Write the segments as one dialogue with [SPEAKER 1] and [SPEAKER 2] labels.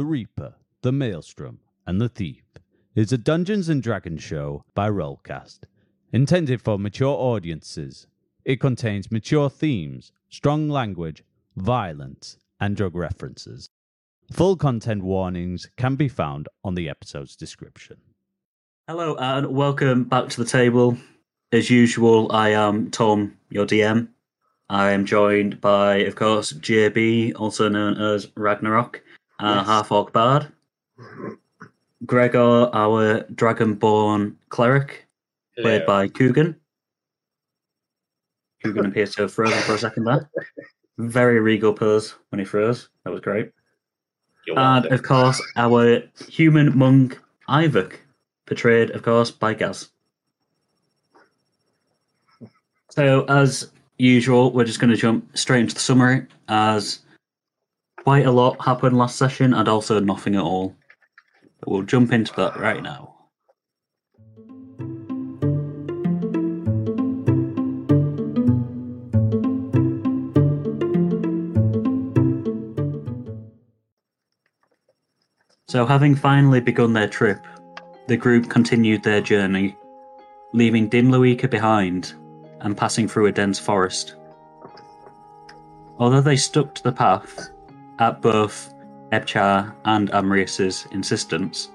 [SPEAKER 1] The Reaper, The Maelstrom, and The Thief is a Dungeons and Dragons show by Rollcast, intended for mature audiences. It contains mature themes, strong language, violence, and drug references. Full content warnings can be found on the episode's description.
[SPEAKER 2] Hello and welcome back to the table. As usual, I am Tom, your DM. I am joined by, of course, JB, also known as Ragnarok, our
[SPEAKER 3] Yes.
[SPEAKER 2] half orc bard. Gregor, our dragonborn cleric, played by Coogan. Coogan appears to have frozen for a second there. Very regal pose when he froze. That was great.
[SPEAKER 3] You're
[SPEAKER 2] And
[SPEAKER 3] welcome.
[SPEAKER 2] of course, our human monk, Iyvak, portrayed, of course, by Gaz. So, as usual, we're just going to jump straight into the summary, as quite a lot happened last session and also nothing at all. But we'll jump into that right now. So, having finally begun their trip, the group continued their journey, leaving Dinluika behind and passing through a dense forest. Although they stuck to the path, at both Ebchar and Amrius's insistence,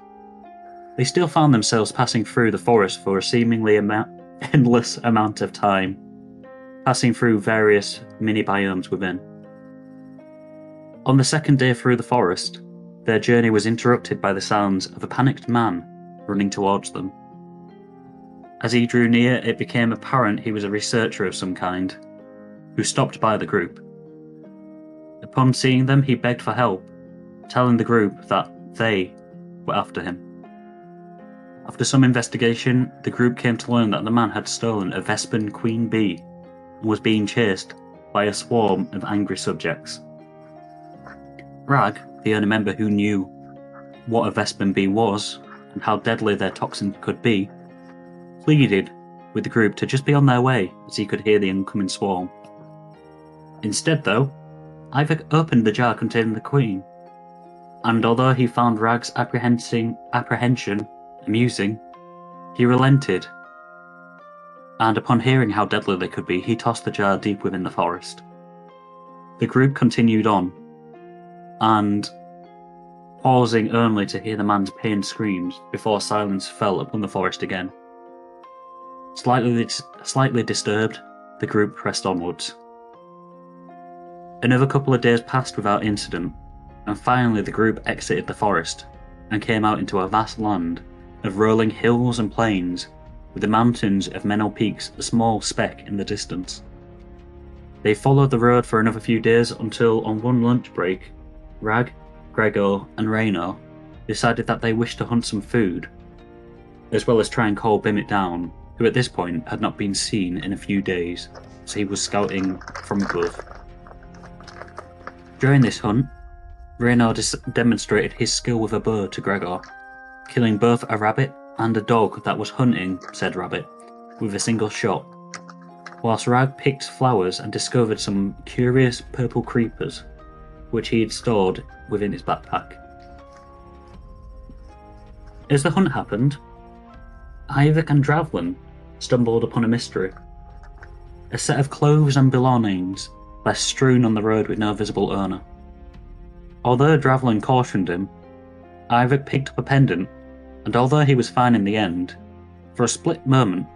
[SPEAKER 2] they still found themselves passing through the forest for a seemingly endless amount of time, passing through various mini biomes within. On the second day through the forest, their journey was interrupted by the sounds of a panicked man running towards them. As he drew near, it became apparent he was a researcher of some kind, who stopped by the group. Upon seeing them, he begged for help, telling the group that they were after him. After some investigation, the group came to learn that the man had stolen a Vespan queen bee and was being chased by a swarm of angry subjects. Rag, the only member who knew what a Vespan bee was and how deadly their toxin could be, pleaded with the group to just be on their way as he could hear the incoming swarm. Instead, though, Ivor opened the jar containing the queen, and although he found Rag's apprehension amusing, he relented. And upon hearing how deadly they could be, he tossed the jar deep within the forest. The group continued on, and pausing only to hear the man's pained screams before silence fell upon the forest again. Slightly, slightly disturbed, the group pressed onwards. Another couple of days passed without incident, and finally the group exited the forest and came out into a vast land of rolling hills and plains, with the mountains of Menel Peaks a small speck in the distance. They followed the road for another few days until, on one lunch break, Rag, Gregor, and Raynor decided that they wished to hunt some food, as well as try and call Bimit down, who at this point had not been seen in a few days, so he was scouting from above. During this hunt, Raynor dis- demonstrated his skill with a bow to Gregor, killing both a rabbit and a dog that was hunting said rabbit with a single shot, whilst Rag picked flowers and discovered some curious purple creepers, which he had stored within his backpack. As the hunt happened, Iyvak and Dravlin stumbled upon a mystery. A set of clothes and belongings lay strewn on the road with no visible owner. Although Dravlin cautioned him, Iyvak picked up a pendant, and although he was fine in the end, for a split moment,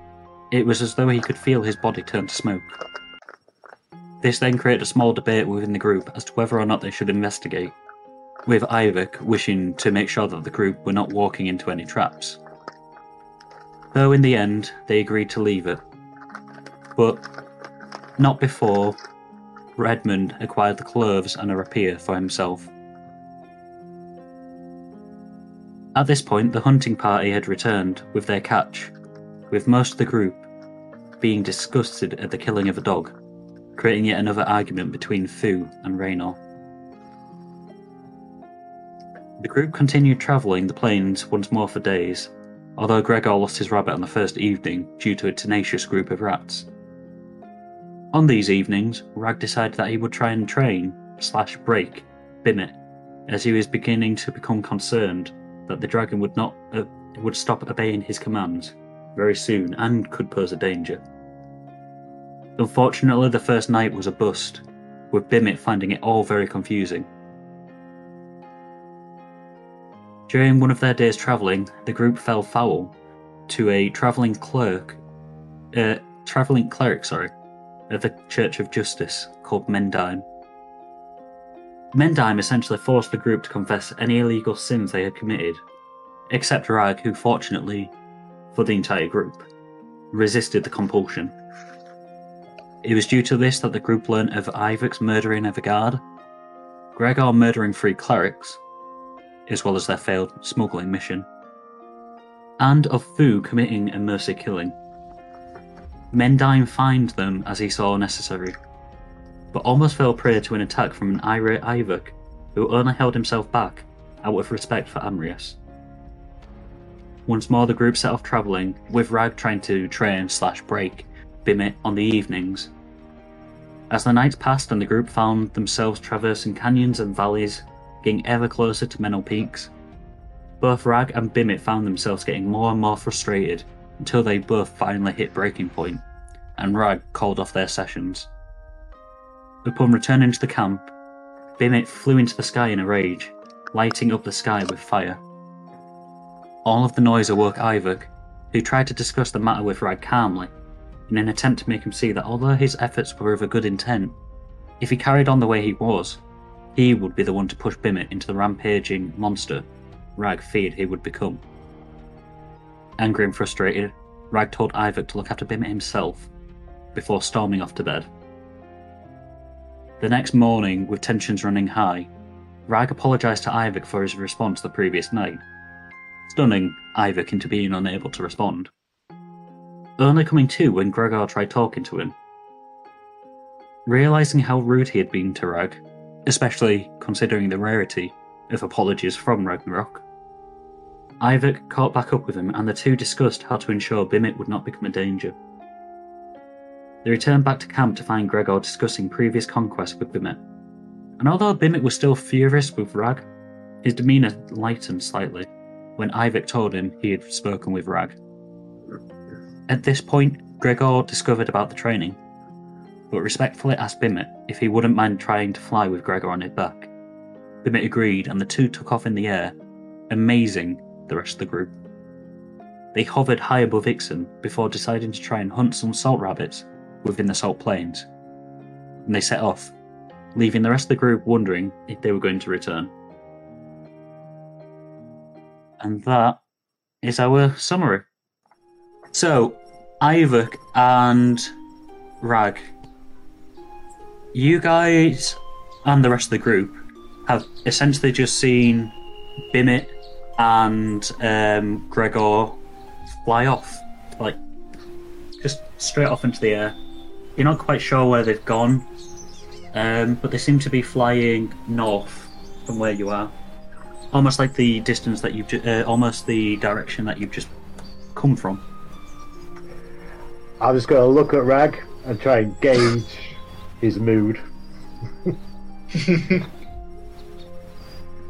[SPEAKER 2] it was as though he could feel his body turn to smoke. This then created a small debate within the group as to whether or not they should investigate, with Iyvak wishing to make sure that the group were not walking into any traps. Though in the end, they agreed to leave it. But not before Redmond acquired the clothes and a rapier for himself. At this point, the hunting party had returned with their catch, with most of the group being disgusted at the killing of a dog, creating yet another argument between Fu and Raynor. The group continued travelling the plains once more for days, although Gregor lost his rabbit on the first evening due to a tenacious group of rats. On these evenings, Rag decided that he would try and train slash break Bimit as he was beginning to become concerned that the dragon would not uh, would stop obeying his commands very soon and could pose a danger. Unfortunately, the first night was a bust, with Bimit finding it all very confusing. During one of their days travelling, the group fell foul to a travelling clerk, uh, travelling cleric, sorry, of the Church of Justice called Mendime. Mendime essentially forced the group to confess any illegal sins they had committed, except Rag, who fortunately, for the entire group, resisted the compulsion. It was due to this that the group learned of Iyvak's murdering guard, Gregor murdering three clerics, as well as their failed smuggling mission, and of Fu committing a mercy killing. Mendime fined them as he saw necessary, but almost fell prey to an attack from an irate Iyvak, who only held himself back out of respect for Amrius. Once more, the group set off travelling, with Rag trying to train slash break Bimit on the evenings. As the nights passed and the group found themselves traversing canyons and valleys, getting ever closer to Menel Peaks, both Rag and Bimit found themselves getting more and more frustrated until they both finally hit breaking point, and Rag called off their sessions. Upon returning to the camp, Bimit flew into the sky in a rage, lighting up the sky with fire. All of the noise awoke Iyvak, who tried to discuss the matter with Rag calmly, in an attempt to make him see that although his efforts were of a good intent, if he carried on the way he was, he would be the one to push Bimit into the rampaging monster Rag feared he would become. Angry and frustrated, Rag told Iyvak to look after Bimit himself, before storming off to bed. The next morning, with tensions running high, Rag apologised to Iyvak for his response the previous night, stunning Iyvak into being unable to respond. Only coming to when Gregor tried talking to him. Realising how rude he had been to Rag, especially considering the rarity of apologies from Ragnarok, Iyvak caught back up with him and the two discussed how to ensure Bimit would not become a danger. They returned back to camp to find Gregor discussing previous conquests with Bimit. And although Bimit was still furious with Rag, his demeanour lightened slightly when Iyvak told him he had spoken with Rag. At this point, Gregor discovered about the training, but respectfully asked Bimit if he wouldn't mind trying to fly with Gregor on his back. Bimit agreed, and the two took off in the air, amazing the rest of the group. They hovered high above Ixen before deciding to try and hunt some salt rabbits within the salt plains. And they set off, leaving the rest of the group wondering if they were going to return. And that is our summary. So, Iyvak and Rag, you guys and the rest of the group have essentially just seen Bimit and um, Gregor fly off, like just straight off into the air. You're not quite sure where they've gone, um, but they seem to be flying north from where you are, almost like the distance that you've, ju- uh, almost the direction that you've just come from.
[SPEAKER 3] I'm just going to look at Rag and try and gauge his mood.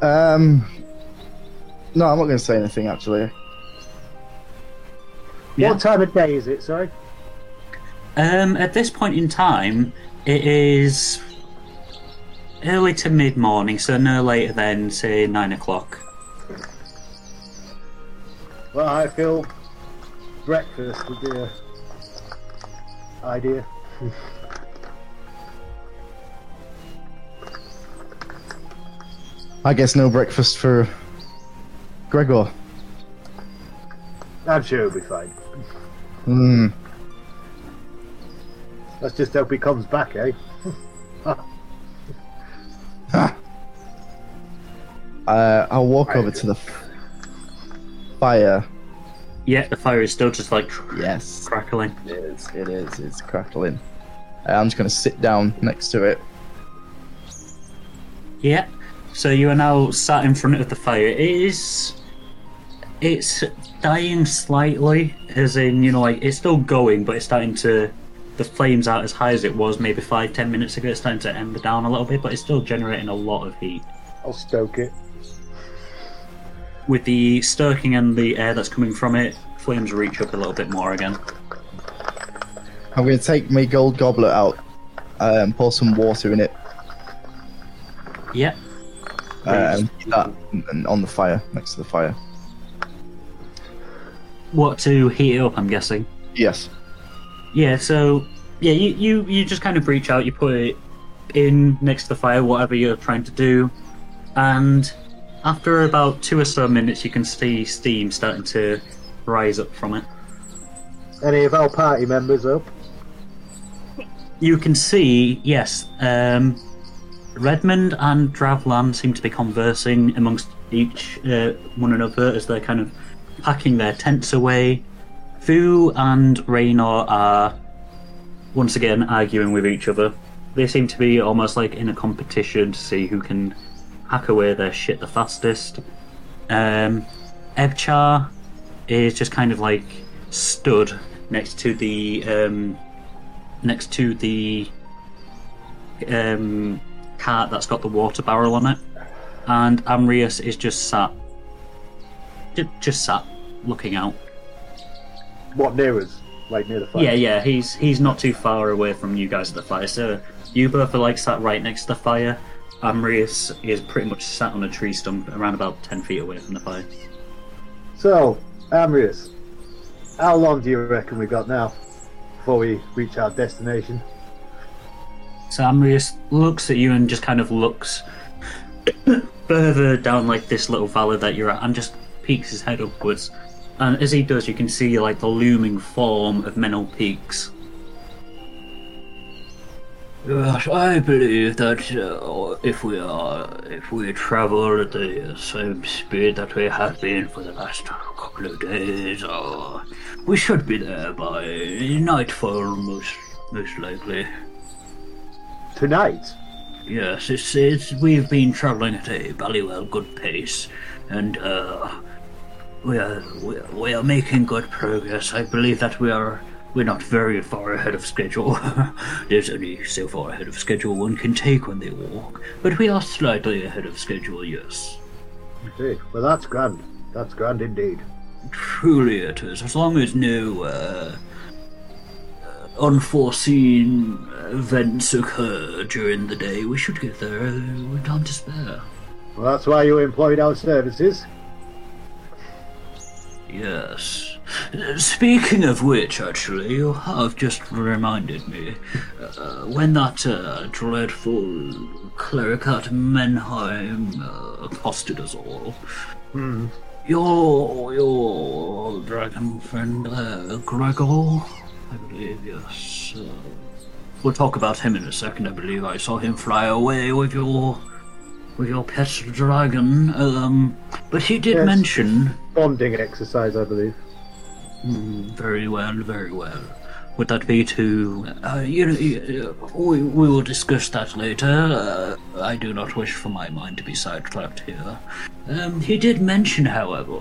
[SPEAKER 4] Um, no, I'm not going to say anything actually.
[SPEAKER 2] Yeah.
[SPEAKER 3] What time of day is it, sorry?
[SPEAKER 2] Um, at this point in time, it is early to mid morning, so no later than say nine o'clock.
[SPEAKER 3] Well, I feel breakfast would be a idea.
[SPEAKER 4] I guess no breakfast for Gregor.
[SPEAKER 3] I'm sure it'll be fine.
[SPEAKER 4] Hmm.
[SPEAKER 3] Let's just hope he comes back, eh?
[SPEAKER 4] Ha. Uh, I'll walk over to the fire.
[SPEAKER 2] Yeah, the fire is still just like
[SPEAKER 4] Yes,
[SPEAKER 2] crackling.
[SPEAKER 4] it is. It is. It's crackling. Uh, I'm just going to sit down next to it.
[SPEAKER 2] Yeah. So you are now sat in front of the fire. It is. It's dying slightly, as in, you know, like it's still going, but it's starting to. The flames aren't as high as it was maybe five, ten minutes ago. It's starting to ember down a little bit, but it's still generating a lot of heat.
[SPEAKER 3] I'll stoke it.
[SPEAKER 2] With the stoking and the air that's coming from it, flames reach up a little bit more again.
[SPEAKER 4] I'm going to take my gold goblet out uh, and pour some water in it
[SPEAKER 2] Yeah.
[SPEAKER 4] uh, and keep that on the fire, next to the fire.
[SPEAKER 2] What to heat it up? I'm guessing.
[SPEAKER 4] Yes.
[SPEAKER 2] Yeah. So yeah, you you you just kind of reach out. You put it in next to the fire, whatever you're trying to do, and after about two or so minutes, you can see steam starting to rise up from it.
[SPEAKER 3] Any of our party members up?
[SPEAKER 2] You can see, yes, um, Redmond and Dravlin seem to be conversing amongst each uh, one another as they're kind of packing their tents away. Fu and Raynor are once again arguing with each other. They seem to be almost like in a competition to see who can hack away their shit the fastest. Um, Ebchar is just kind of like stood next to the um, next to the um, cart that's got the water barrel on it, and Amrius is just sat, ju- just sat looking out.
[SPEAKER 3] What near us? Like near the fire?
[SPEAKER 2] Yeah, yeah, he's he's not too far away from you guys at the fire. So you both are like sat right next to the fire. Amrius is pretty much sat on a tree stump around about ten feet away from the fire.
[SPEAKER 3] So, Amrius, how long do you reckon we got now before we reach our destination?
[SPEAKER 2] So Amrius looks at you and just kind of looks further down like this little valley that you're at and just peeks his head upwards. And as he does, you can see like the looming form of Menel Peaks.
[SPEAKER 5] Yes, I believe that uh, if we are, if we travel at the same speed that we have been for the last couple of days, uh, we should be there by nightfall, most most likely.
[SPEAKER 3] Tonight?
[SPEAKER 5] Yes, it's, it's we've been traveling at a ballywell good pace, and uh, we are we are, making good progress. I believe that we are we're not very far ahead of schedule. There's only so far ahead of schedule one can take when they walk, but we are slightly ahead of schedule. Yes,
[SPEAKER 3] Indeed. Well, that's grand. That's grand indeed.
[SPEAKER 5] truly it is. As long as no uh, uh, unforeseen events occur during the day, we should get there with time to spare.
[SPEAKER 3] Well, that's why you employed our services.
[SPEAKER 5] Yes. Speaking of which, actually, you have just reminded me. Uh, when that uh, dreadful cleric at Menheim uh, accosted us all, your your dragon friend uh, Gregor, I believe, yes. Uh, we'll talk about him in a second. I believe I saw him fly away with your with your pet dragon. Um, but he did
[SPEAKER 3] Yes.
[SPEAKER 5] mention
[SPEAKER 3] Bonding exercise, I believe.
[SPEAKER 5] Mm, Very well, very well. Would that be to, uh, you know, uh, we, we will discuss that later. Uh, I do not wish for my mind to be sidetracked here. Um, he did mention, however,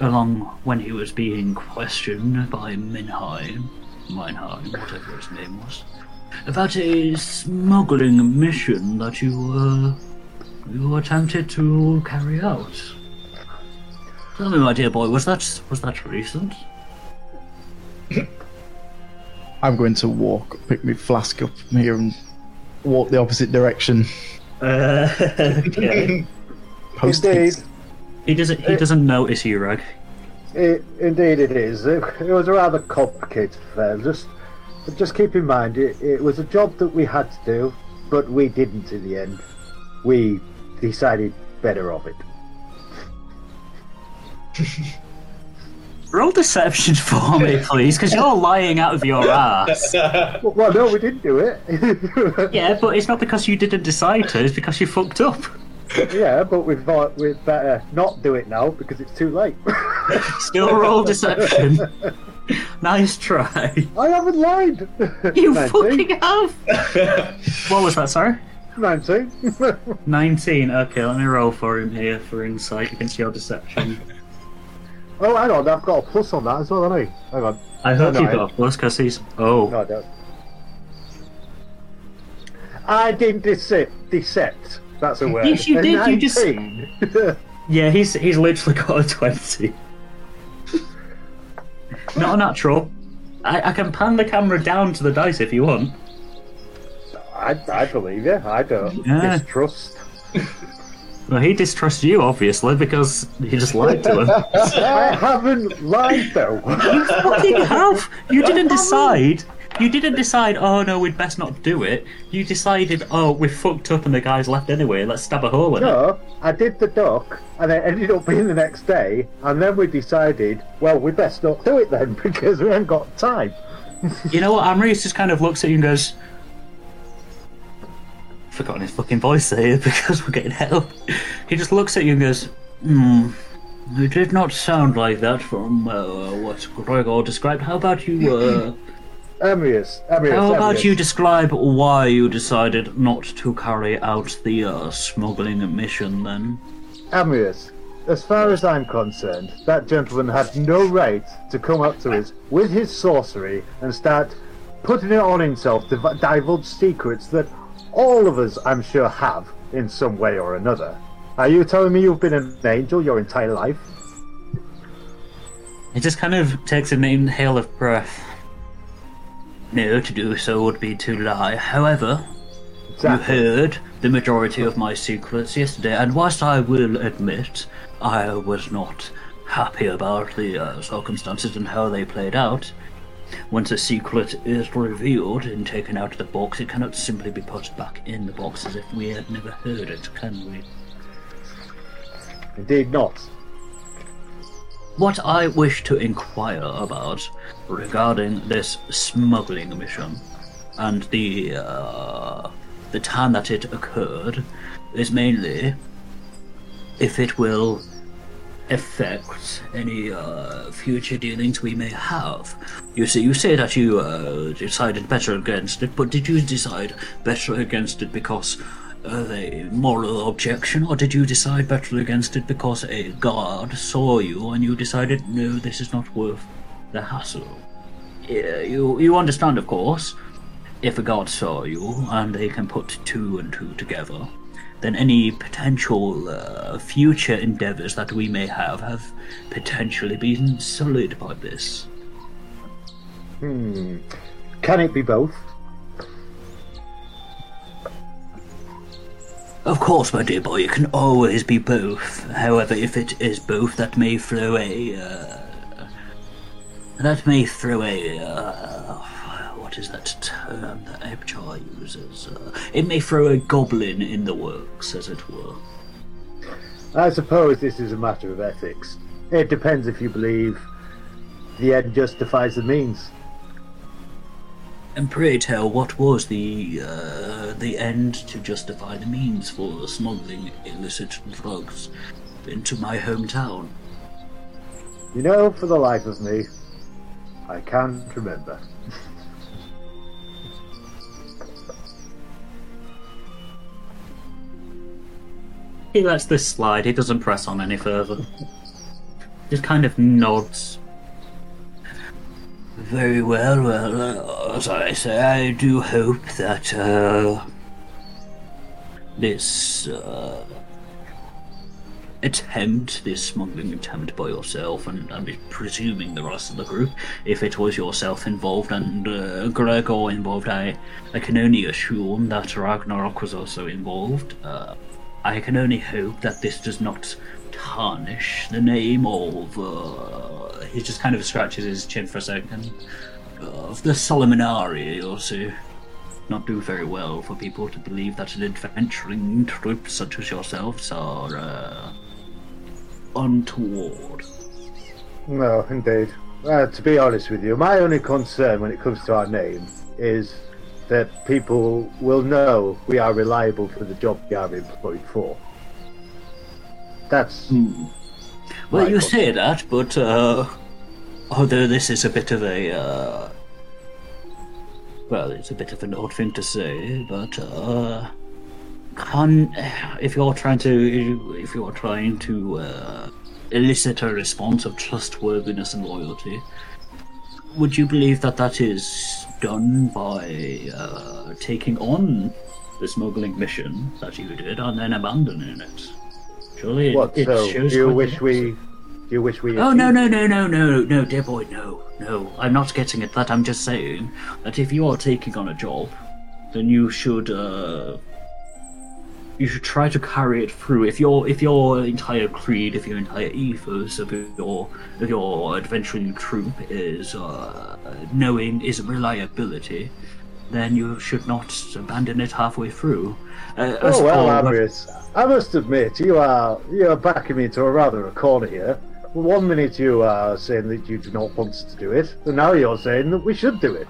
[SPEAKER 5] along when he was being questioned by Minheim, Meinheim, whatever his name was, about a smuggling mission that you, uh, you attempted to carry out. Tell me, my dear boy, was that was that recent?
[SPEAKER 4] I'm going to walk, pick my flask up from here and walk the opposite direction.
[SPEAKER 2] Uh, okay.
[SPEAKER 4] Post
[SPEAKER 3] Indeed.
[SPEAKER 2] he doesn't he doesn't notice you, Rag.
[SPEAKER 3] It, indeed, it is. It, it was a rather complicated affair. Just, just keep in mind, it, it was a job that we had to do, but we didn't in the end. We decided better of it.
[SPEAKER 2] Roll deception for me, please, because you're lying out of your ass.
[SPEAKER 3] Well, well, no, we didn't do it.
[SPEAKER 2] Yeah, but it's not because you didn't decide to; it's because you fucked up.
[SPEAKER 3] yeah, but we thought uh, we'd better not do it now because it's too late.
[SPEAKER 2] Still roll deception. nice try.
[SPEAKER 3] I haven't lied.
[SPEAKER 2] You
[SPEAKER 3] 19.
[SPEAKER 2] fucking have. what was that? Sorry.
[SPEAKER 3] 19.
[SPEAKER 2] 19. Okay, let me roll for him here for insight against your deception.
[SPEAKER 3] oh, hang on, I've got a plus on that as well, haven't I? Hang on.
[SPEAKER 2] I hope
[SPEAKER 3] No,
[SPEAKER 2] you
[SPEAKER 3] no,
[SPEAKER 2] got a plus because he's. Oh.
[SPEAKER 3] No, I don't. I didn't decept. Decept. That's a word.
[SPEAKER 2] Yes, you did, you just- Yeah, he's he's literally got a twenty. Not a natural. I, I can pan the camera down to the dice if you want.
[SPEAKER 3] I, I believe you. I don't
[SPEAKER 2] Yeah.
[SPEAKER 3] distrust.
[SPEAKER 2] Well, he distrusts you, obviously, because he just lied to him.
[SPEAKER 3] I haven't lied though.
[SPEAKER 2] you fucking have! You didn't decide. You didn't decide, oh no, we'd best not do it. You decided, oh, we fucked up and the guy's left anyway, let's stab a hole in it.
[SPEAKER 3] No, I did the duck, and it ended up being the next day, and then we decided, well, we'd best not do it then because we haven't got time.
[SPEAKER 2] You know what? Amrius just kind of looks at you and goes, forgotten his fucking voice there because we're getting help. He just looks at you and goes, hmm. It did not sound like that from uh, what Gregor described. How about you, uh,
[SPEAKER 3] Amrius, Amrius,
[SPEAKER 2] how about
[SPEAKER 3] Amrius.
[SPEAKER 2] you describe why you decided not to carry out the uh, smuggling mission then?
[SPEAKER 3] Amrius, as far as I'm concerned, that gentleman had no right to come up to us with his sorcery and start putting it on himself to divulge secrets that all of us, I'm sure, have in some way or another. Are you telling me you've been an angel your entire life?
[SPEAKER 2] He just kind of takes an inhale of breath. No, to do so would be to lie. However, you heard the majority of my secrets yesterday, and whilst I will admit I was not happy about the uh, circumstances and how they played out, once a secret is revealed and taken out of the box, it cannot simply be put back in the box as if we had never heard it, can we?
[SPEAKER 3] Indeed not.
[SPEAKER 2] What I wish to inquire about regarding this smuggling mission and the uh, the time that it occurred is mainly if it will affect any uh, future dealings we may have. You see, you say that you uh, decided better against it, but did you decide better against it because of a moral objection, or did you decide better against it because a guard saw you and you decided, no, this is not worth the hassle? You, you understand, of course. If a guard saw you and they can put two and two together, then any potential uh, future endeavors that we may have have potentially been sullied by this.
[SPEAKER 3] Hmm. Can it be both?
[SPEAKER 2] Of course, my dear boy, it can always be both. However, if it is both, that may throw a. Uh, that may throw a. Uh, what is that term that Ebchar uses? Uh, it may throw a goblin in the works, as it were.
[SPEAKER 3] I suppose this is a matter of ethics. It depends if you believe the end justifies the means.
[SPEAKER 2] And pray tell, what was the uh, the end to justify the means for smuggling illicit drugs into my hometown?
[SPEAKER 3] You know, for the life of me, I can't remember.
[SPEAKER 2] He lets this slide. He doesn't press on any further. Just kind of nods. Very well. Well, uh, as I say, I do hope that uh, this uh, attempt, this smuggling attempt by yourself, and I'm presuming the rest of the group, if it was yourself involved and uh, Gregor involved, I, I can only assume that Ragnarok was also involved. Uh, I can only hope that this does not tarnish the name of. Uh, he just kind of scratches his chin for a second. Of the Solomonari, you'll. Not do very well for people to believe that an adventuring troop such as yourselves are uh, untoward.
[SPEAKER 3] No, indeed. Uh, to be honest with you, my only concern when it comes to our name is that people will know we are reliable for the job we are employed for. That's
[SPEAKER 2] Well, you say that, but uh, although this is a bit of a uh, well, it's a bit of an odd thing to say, but uh, can if you're trying to if you're trying to uh, elicit a response of trustworthiness and loyalty, would you believe that that is done by uh, taking on the smuggling mission that you did and then abandoning it. Surely
[SPEAKER 3] What?
[SPEAKER 2] it
[SPEAKER 3] So,
[SPEAKER 2] shows
[SPEAKER 3] do you wish we? Do you wish we?
[SPEAKER 2] Oh no no no no no no dear boy no no I'm not getting at that I'm just saying that if you are taking on a job then you should uh you should try to carry it through if your if your entire creed if your entire ethos of your of your adventuring troop is uh knowing is reliability then you should not abandon it halfway through uh,
[SPEAKER 3] Oh well,
[SPEAKER 2] for-
[SPEAKER 3] I must admit, you are you are backing me into a rather a corner here. One minute you are saying that you do not want to do it, and now you're saying that we should do it.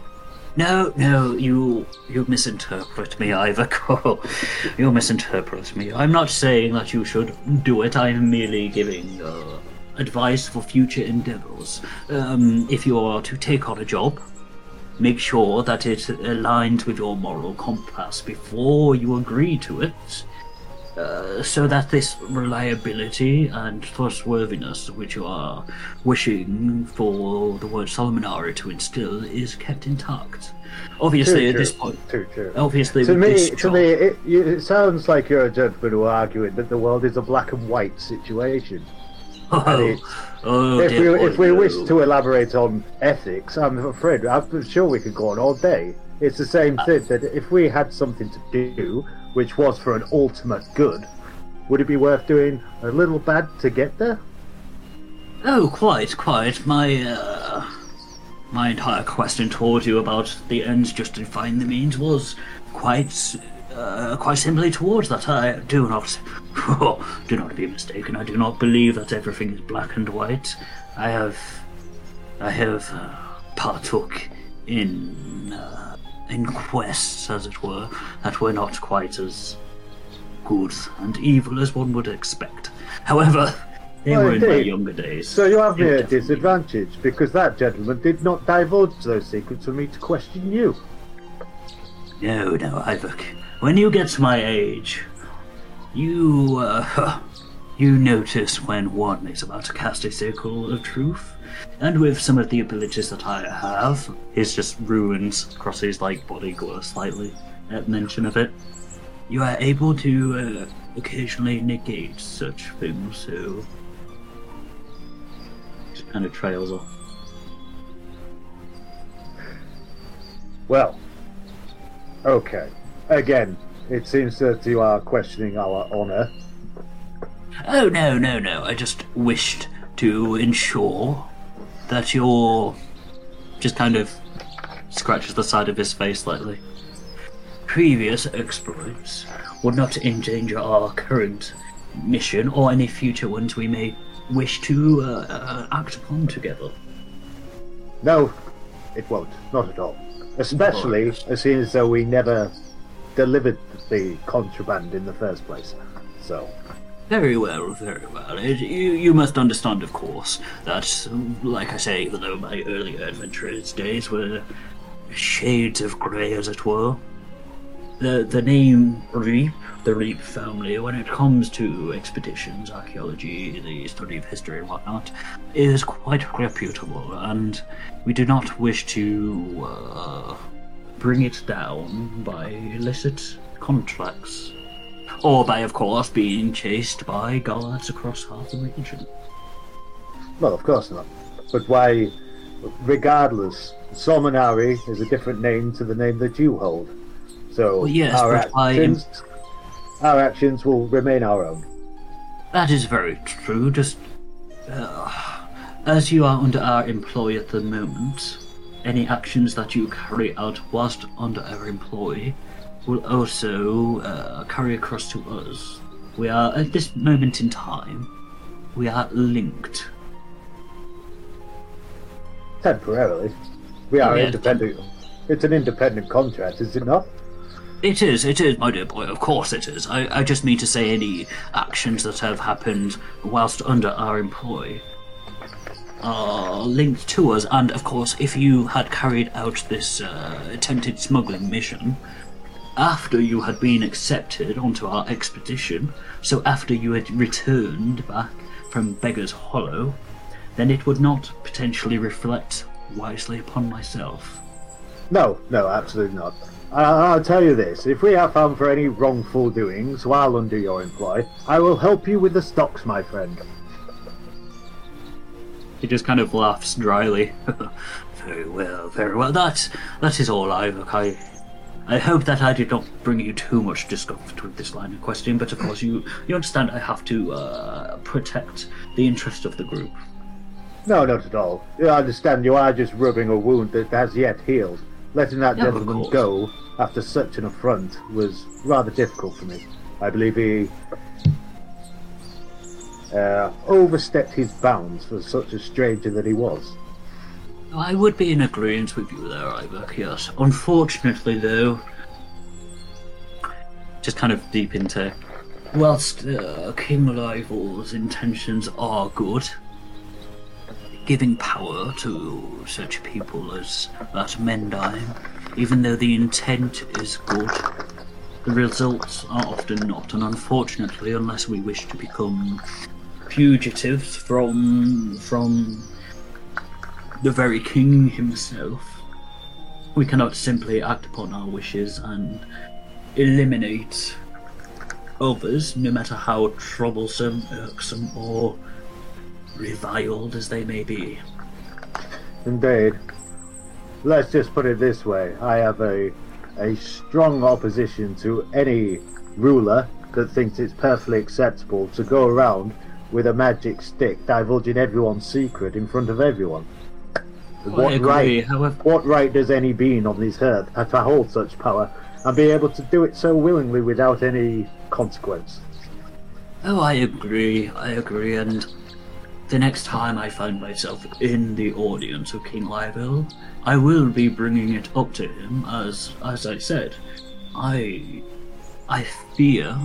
[SPEAKER 2] No, no, you you misinterpret me, Ivor Cole. You misinterpret me. I'm not saying that you should do it. I'm merely giving uh, advice for future endeavors. Um, if you are to take on a job, make sure that it aligns with your moral compass before you agree to it. Uh, so that this reliability and trustworthiness which you are wishing for the word Solomonari to instill is kept intact. Obviously,
[SPEAKER 3] Too
[SPEAKER 2] at this point,
[SPEAKER 3] Too true.
[SPEAKER 2] obviously,
[SPEAKER 3] To me, to
[SPEAKER 2] job,
[SPEAKER 3] me, it, you, it sounds like you're a gentleman who arguing that the world is a black and white situation.
[SPEAKER 2] oh,
[SPEAKER 3] it's-
[SPEAKER 2] oh,
[SPEAKER 3] if we
[SPEAKER 2] boy,
[SPEAKER 3] if we wish to elaborate on ethics, I'm afraid I'm sure we could go on all day. It's the same
[SPEAKER 2] Uh,
[SPEAKER 3] thing that if we had something to do, which was for an ultimate good, would it be worth doing a little bad to get there?
[SPEAKER 2] Oh, quite, quite. My, uh, my entire question told you about the ends justifying the means was quite, uh, quite simply towards that. I do not, do not be mistaken. I do not believe that everything is black and white. I have, I have uh, partook in, uh, in quests, as it were, that were not quite as good and evil as one would expect. However, they
[SPEAKER 3] Well,
[SPEAKER 2] were in my younger days.
[SPEAKER 3] So you have me at a disadvantage because that gentleman did not divulge those secrets for me to question you.
[SPEAKER 2] No, no, Iyvak. When you get to my age, you, uh, you notice when one is about to cast a circle of truth. And with some of the abilities that I have, it's just ruins across his, like, body glow slightly at mention of it. You are able to, uh, occasionally negate such things, so... Just kind of trails off.
[SPEAKER 3] Well, okay. Again, it seems that you are questioning our honour.
[SPEAKER 2] Oh no, no, no. I just wished to ensure that your just kind of scratches the side of his face slightly. Previous exploits would not endanger our current mission or any future ones we may wish to uh, uh, act upon together.
[SPEAKER 3] No, it won't. Not at all. Especially as soon as though we never delivered the contraband in the first place. So,
[SPEAKER 2] Very well, very well. It, you, you must understand, of course, that, like I say, even though my earlier adventurous days were shades of grey, as it were, the the name Reap, the Reap family, when it comes to expeditions, archaeology, the study of history and whatnot, is quite reputable, and we do not wish to uh, bring it down by illicit contracts. Or by, of course, being chased by guards across half the region.
[SPEAKER 3] well, of course not. But why, regardless, Solmanari is a different name to the name that you hold. So
[SPEAKER 2] Well, yes,
[SPEAKER 3] our
[SPEAKER 2] but I am-
[SPEAKER 3] actions, our actions will remain our own.
[SPEAKER 2] That is very true. Just uh, as you are under our employ at the moment, any actions that you carry out whilst under our employ will also uh, carry across to us. We are at this moment in time. We are linked.
[SPEAKER 3] Temporarily, we are
[SPEAKER 2] Yeah.
[SPEAKER 3] independent. It's an independent contract, is it not?
[SPEAKER 2] It is, it is, my dear boy, of course it is. I, I just mean to say any actions that have happened whilst under our employ are linked to us, and of course, if you had carried out this uh, attempted smuggling mission after you had been accepted onto our expedition, so after you had returned back from Beggar's Hollow, then it would not potentially reflect wisely upon myself.
[SPEAKER 3] No, no, absolutely not. I- I'll tell you this: if we are found for any wrongful doings while under your employ, I will help you with the stocks, my friend.
[SPEAKER 2] He just kind of laughs dryly. very well, very well. That that is all, Iyvak. I I hope that I did not bring you too much discomfort with this line of questioning, but of course you you understand I have to uh, protect the interest of the group.
[SPEAKER 3] No, not at all. I understand you are just rubbing a wound that has yet healed. Letting that
[SPEAKER 2] Yeah,
[SPEAKER 3] gentleman go after such an affront was rather difficult for me. I believe he uh, overstepped his bounds for such a stranger that he was.
[SPEAKER 2] I would be in agreement with you there, Iyvak, yes. Unfortunately, though, just kind of deep into. Whilst uh, King Lival's intentions are good, giving power to such people as that Mendime, even though the intent is good, the results are often not, and unfortunately, unless we wish to become fugitives from from the very king himself. We cannot simply act upon our wishes and eliminate others, no matter how troublesome, irksome, or reviled as they may be.
[SPEAKER 3] Indeed. Let's just put it this way: I have a a strong opposition to any ruler that thinks it's perfectly acceptable to go around with a magic stick divulging everyone's secret in front of everyone. What right?
[SPEAKER 2] however.
[SPEAKER 3] What right does any being on this earth have to hold such power and be able to do it so willingly without any consequence?
[SPEAKER 2] Oh, I agree, I agree, and the next time I find myself in the audience of King Livel, I will be bringing it up to him, as as I said. I I fear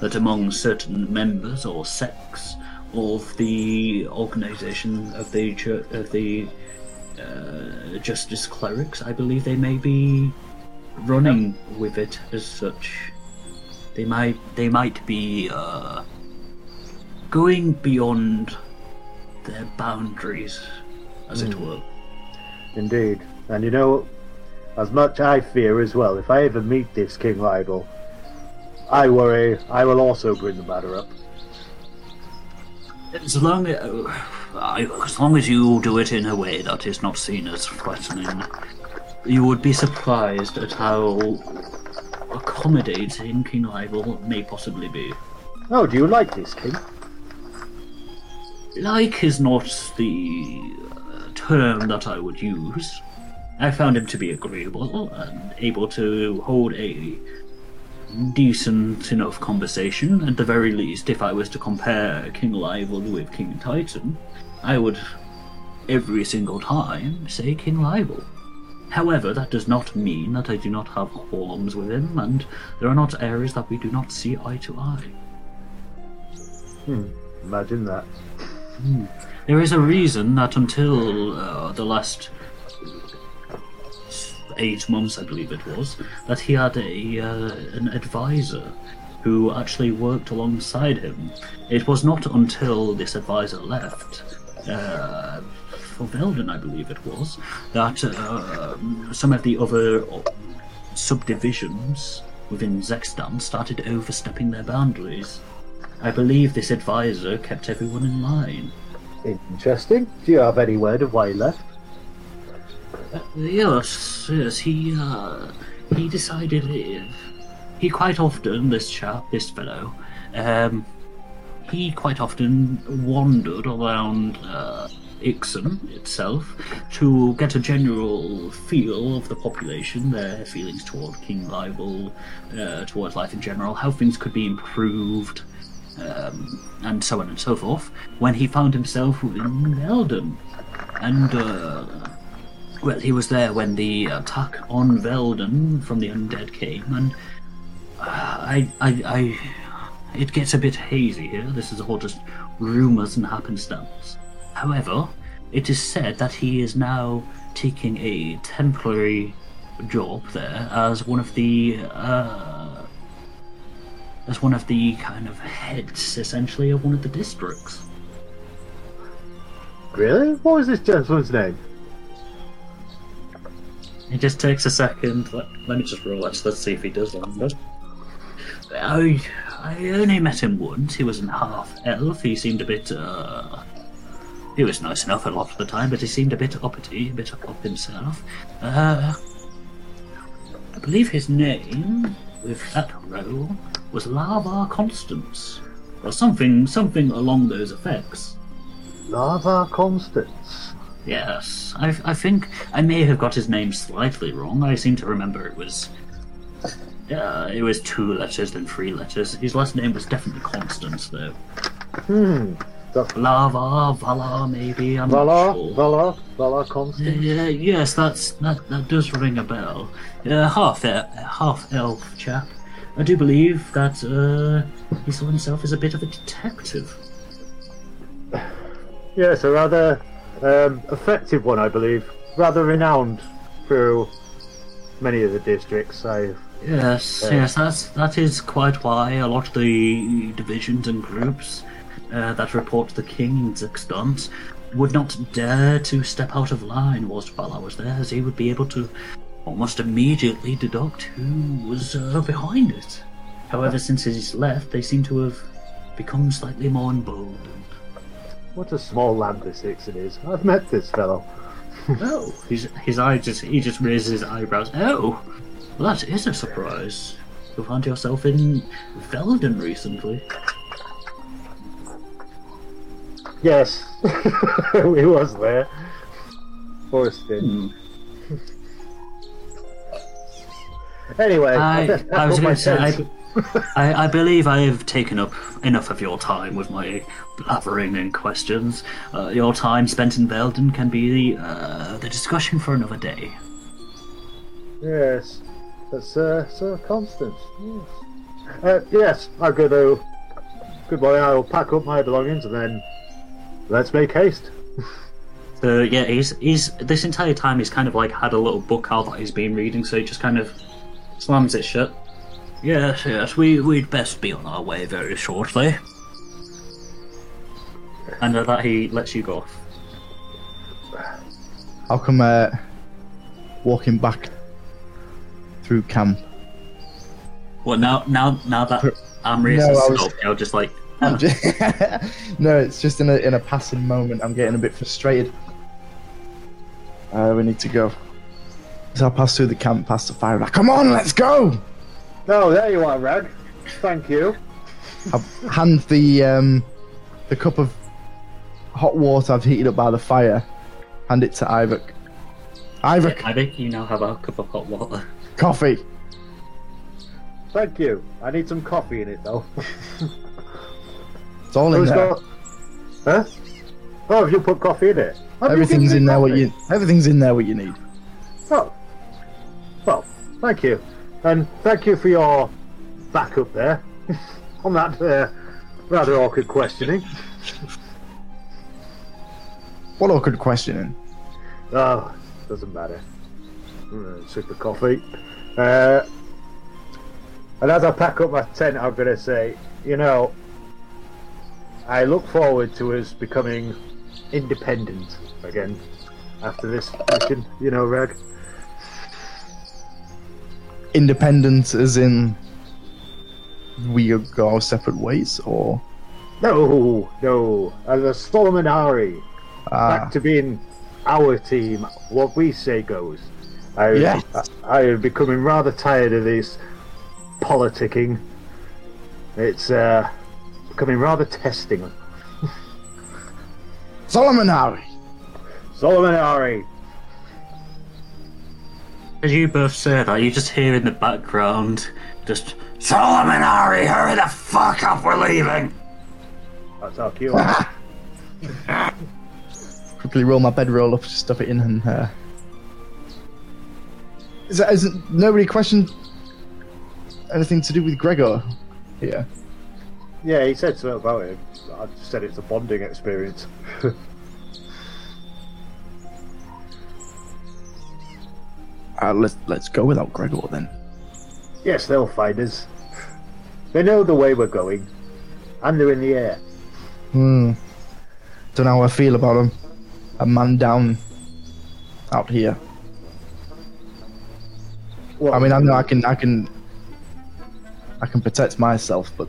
[SPEAKER 2] that among certain members or sects of the organization of the church, of the uh, justice clerics, I believe they may be running with it as such. They might they might be uh, going beyond their boundaries, as it were.
[SPEAKER 3] Indeed. And you know, as much I fear as well, if I ever meet this King Libel, I worry I will also bring the matter up.
[SPEAKER 2] As long as, I, as long as you do it in a way that is not seen as threatening, you would be surprised at how accommodating King Libel may possibly be.
[SPEAKER 3] Oh, do you like this king?
[SPEAKER 2] Like is not the uh, term that I would use. I found him to be agreeable and able to hold a decent enough conversation. At the very least, if I was to compare King Livel with King Titan, I would every single time say King Livel. However, that does not mean that I do not have qualms with him, and there are not areas that we do not see eye to eye.
[SPEAKER 3] Imagine that.
[SPEAKER 2] There is a reason that until uh, the last eight months, I believe it was, that he had a uh, an advisor who actually worked alongside him. It was not until this advisor left, uh, for Velden, I believe it was, that uh, some of the other subdivisions within Zexstan started overstepping their boundaries. I believe this advisor kept everyone in line.
[SPEAKER 3] Interesting. Do you have any word of why he left?
[SPEAKER 2] Yes, yes, he, uh, he decided if he quite often, this chap, this fellow, um, he quite often wandered around, uh, Ixon itself to get a general feel of the population, their feelings toward King Libel, uh, towards life in general, how things could be improved, um, and so on and so forth, when he found himself in Velden. And, uh, well, he was there when the attack on Velden from the undead came, and uh, I, I, I, it gets a bit hazy here. This is all just rumours and happenstance. However, it is said that he is now taking a temporary job there as one of the, uh, as one of the kind of heads, essentially, of one of the districts.
[SPEAKER 3] Really? What was this gentleman's name?
[SPEAKER 2] It just takes a second. Let, let me just roll. Let's let's see if he does land. I I only met him once. He was an half elf. He seemed a bit. uh... He was nice enough a lot of the time, but he seemed a bit uppity, a bit up himself. Uh, I believe his name, with that role, was Lava Constance, or something, something along those effects.
[SPEAKER 3] Lava Constance.
[SPEAKER 2] Yes, I, I think I may have got his name slightly wrong. I seem to remember it was. Uh, it was two letters than three letters. His last name was definitely Constance, though.
[SPEAKER 3] Hmm.
[SPEAKER 2] Lava, Vala, maybe. I'm
[SPEAKER 3] Valar,
[SPEAKER 2] not sure.
[SPEAKER 3] Valar, Valar Constance.
[SPEAKER 2] Yeah, yes, that's that. That does ring a bell. Uh, half half elf chap. I do believe that uh, he saw himself as a bit of a detective.
[SPEAKER 3] Yes, a rather um, effective one, I believe. Rather renowned through many of the districts. I've
[SPEAKER 2] Yes,
[SPEAKER 3] Yeah.
[SPEAKER 2] yes, that's that is quite why a lot of the divisions and groups uh, that report to the king's extent would not dare to step out of line whilst Valar was there, as he would be able to almost immediately deduct who was uh, behind it. However, since he's left, they seem to have become slightly more emboldened.
[SPEAKER 3] what a small land this Ixon is. I've met this fellow.
[SPEAKER 2] oh, his his eye just he just raises his eyebrows. Oh, well, that is a surprise. You found yourself in Velden recently.
[SPEAKER 3] Yes, we was there. For a stint. Anyway,
[SPEAKER 2] I, I was going to say, I. I, I believe I have taken up enough of your time with my blathering and questions. Uh, your time spent in Velden can be the, uh, the discussion for another day.
[SPEAKER 3] Yes, that's uh, Sir Constance. Yes. Uh, yes, I'm going to. Good boy, I will pack up my belongings and then let's make haste.
[SPEAKER 2] So yeah, he's he's this entire time he's kind of like had a little book out that he's been reading, so he just kind of slams it shut. Yes, yes, we we'd best be on our way very shortly. And at that he lets you go off.
[SPEAKER 4] How come uh, walking back through camp?
[SPEAKER 2] Well, now now now that Amrius
[SPEAKER 4] No,
[SPEAKER 2] has
[SPEAKER 4] I was-
[SPEAKER 2] stopped, you're just like
[SPEAKER 4] I'm just- no, it's just in a in a passing moment. I'm getting a bit frustrated. Uh, we need to go. So I pass through the camp, past the fire. Like, come on, let's go!
[SPEAKER 3] Oh, there you are, Rag. Thank you.
[SPEAKER 4] I hand the um, the cup of hot water I've heated up by the fire. Hand it to Iyvak. Iyvak,
[SPEAKER 2] I think you now have a cup of hot water.
[SPEAKER 4] Coffee.
[SPEAKER 3] Thank you. I need some coffee in it, though.
[SPEAKER 4] It's all in
[SPEAKER 3] Who's
[SPEAKER 4] there.
[SPEAKER 3] got... Huh? Oh, have you put coffee in it? Have
[SPEAKER 4] Everything's in there. What you everything's in there. What you need.
[SPEAKER 3] Oh. Well, thank you. And thank you for your backup there on that uh, rather awkward questioning.
[SPEAKER 4] What awkward questioning.
[SPEAKER 3] Oh, doesn't matter. Mm, of coffee. Uh, and as I pack up my tent, I'm going to say, you know, I look forward to us becoming independent again after this mission, you know, Reg.
[SPEAKER 4] Independent, as in we go our separate ways, or
[SPEAKER 3] No, no, as a Solomonari,
[SPEAKER 4] ah,
[SPEAKER 3] back to being our team, what we say goes. I,
[SPEAKER 4] Yes.
[SPEAKER 3] I, I am becoming rather tired of this politicking. It's uh, becoming rather testing.
[SPEAKER 4] Solomon Harry.
[SPEAKER 3] Solomonari,
[SPEAKER 2] As you both say that, you just hear in the background just Solomon Ari, hurry the fuck up, we're leaving.
[SPEAKER 3] that's our cue.
[SPEAKER 4] Quickly roll my bedroll up, to stuff it in, and uh, is that isn't nobody questioned anything to do with Gregor here?
[SPEAKER 3] yeah, he said something about it. I said it's a bonding experience.
[SPEAKER 4] Uh, let's let's go without Gregor then.
[SPEAKER 3] yes, they'll find us. They know the way we're going, and they're in the air.
[SPEAKER 4] Hmm. Don't know how I feel about him. A man down out here.
[SPEAKER 3] Well,
[SPEAKER 4] I mean, I know I can, I can, I can protect myself, but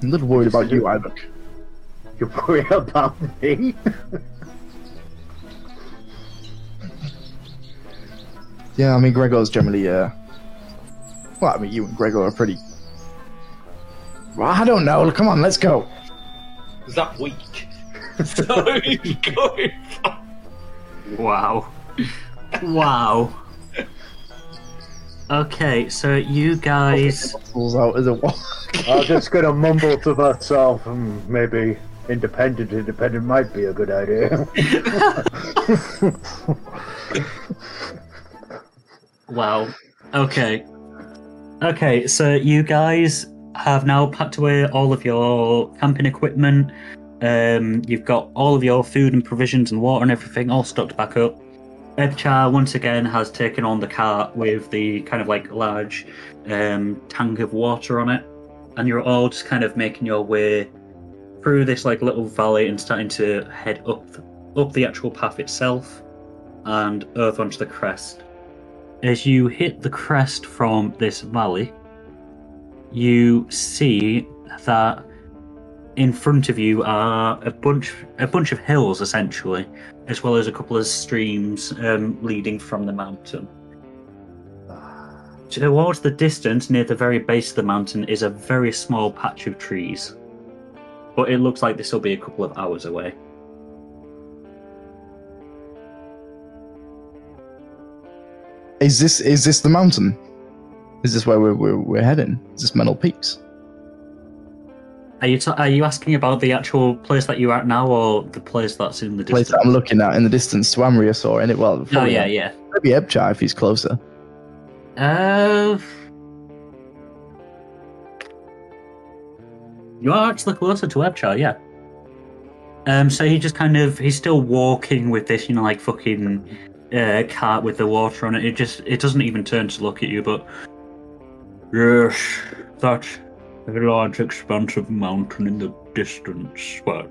[SPEAKER 4] I'm a little worried about you, Iyvak.
[SPEAKER 3] You're worried about me.
[SPEAKER 4] Yeah, I mean, Gregor's generally, uh, well, I mean, you and Gregor are pretty. Well, I don't know. Come on, let's go.
[SPEAKER 6] Is that weak? so he's going.
[SPEAKER 2] Wow. Wow. Okay, so you guys.
[SPEAKER 4] Pulls out as a walk.
[SPEAKER 3] I'm just gonna mumble to myself, and maybe independent, independent might be a good idea.
[SPEAKER 2] Wow. Okay. Okay, so you guys have now packed away all of your camping equipment. Um, you've got all of your food and provisions and water and everything all stocked back up. Ebchar once again has taken on the cart with the kind of like large um, tank of water on it, and you're all just kind of making your way through this like little valley and starting to head up up the actual path itself and over onto the crest. As you hit the crest from this valley, you see that in front of you are a bunch a bunch of hills essentially, as well as a couple of streams um, leading from the mountain. Towards the distance, near the very base of the mountain, is a very small patch of trees. But it looks like this will be a couple of hours away.
[SPEAKER 4] Is this is this the mountain? Is this where we're we're, we're heading? Is this Menel Peaks?
[SPEAKER 2] Are you ta- are you asking about the actual place that you're at now, or the place that's in the
[SPEAKER 4] Place
[SPEAKER 2] distance?
[SPEAKER 4] that I'm looking at in the distance to Amrius or in it. Well,
[SPEAKER 2] Oh yeah, yeah.
[SPEAKER 4] maybe Ebchar if he's closer.
[SPEAKER 2] Uh, you are actually closer to Ebchar, yeah. Um, so he just kind of he's still walking with this, you know, like fucking uh, cart with the water on it. It just it doesn't even turn to look at you, but yes, that large expanse of mountain in the distance, well,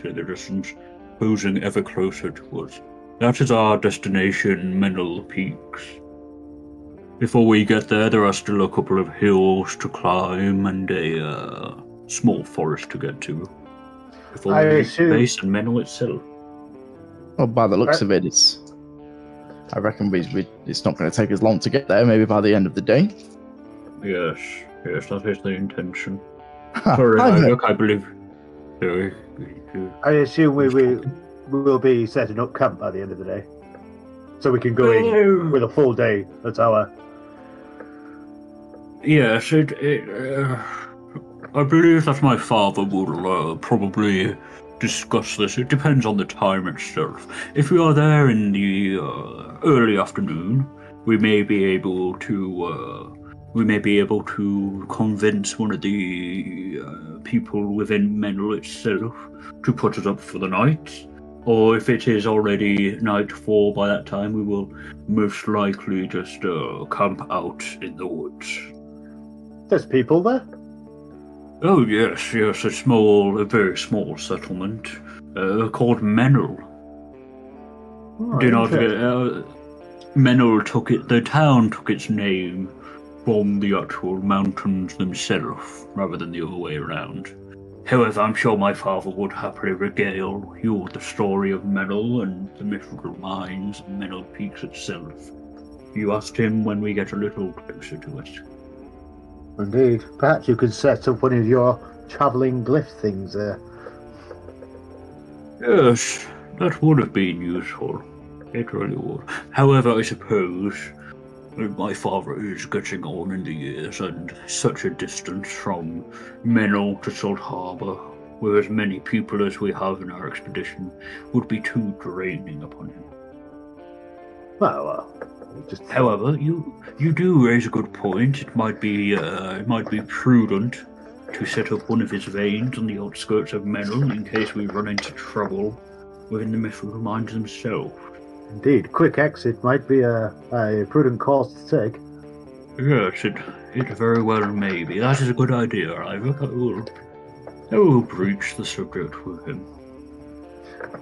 [SPEAKER 2] say the distance, posing ever closer to us. That is our destination, Menel Peaks. Before we get there, there are still a couple of hills to climb and a uh, small forest to get to. Before
[SPEAKER 3] I
[SPEAKER 2] we reach the
[SPEAKER 3] assume-
[SPEAKER 2] base and Menel itself.
[SPEAKER 4] Well, by the looks
[SPEAKER 3] Uh,
[SPEAKER 4] of it, it's. I reckon we, we it's not going to take us long to get there. Maybe by the end of the day.
[SPEAKER 2] Yes, yes, that is the intention. Sorry,
[SPEAKER 4] no-
[SPEAKER 2] look, I believe. Sorry.
[SPEAKER 3] I assume we will we will be setting up camp by the end of the day, so we can go in with a full day. That's our.
[SPEAKER 5] Yes, it. it uh, I believe that my father will uh, probably discuss this. It depends on the time itself. If we are there in the uh, early afternoon, we may be able to. We may be able to convince one of the uh, people within Menel itself to put us up for the night. Or if it is already nightfall by that time, we will most likely just uh, camp out in the woods.
[SPEAKER 3] There's people there.
[SPEAKER 5] Oh yes, yes, a small, a very small settlement uh, called Menel.
[SPEAKER 3] Oh,
[SPEAKER 5] Do not forget,
[SPEAKER 3] interesting.
[SPEAKER 5] uh, Menel took it. The town took its name from the actual mountains themselves, rather than the other way around. However, I'm sure my father would happily regale you with the story of Menel and the mythical mines and Menel Peaks itself. You asked him when we get a little closer to it.
[SPEAKER 3] Indeed. Perhaps you could set up one of your travelling glyph things there.
[SPEAKER 5] Yes, that would have been useful. It really would. However, I suppose my father is getting on in the years, and such a distance from Menel to Salt Harbour, with as many people as we have in our expedition, would be too draining upon him.
[SPEAKER 3] Well, we Just
[SPEAKER 5] However, you you do raise a good point. It might be uh, it might be prudent to set up one of his veins on the outskirts of Menel in case we run into trouble within the mythical mines themselves.
[SPEAKER 3] Indeed, quick exit might be a, a prudent course to take.
[SPEAKER 5] Yes, it it very well may be. That is a good idea, Ivor. I will I will breach the subject with him.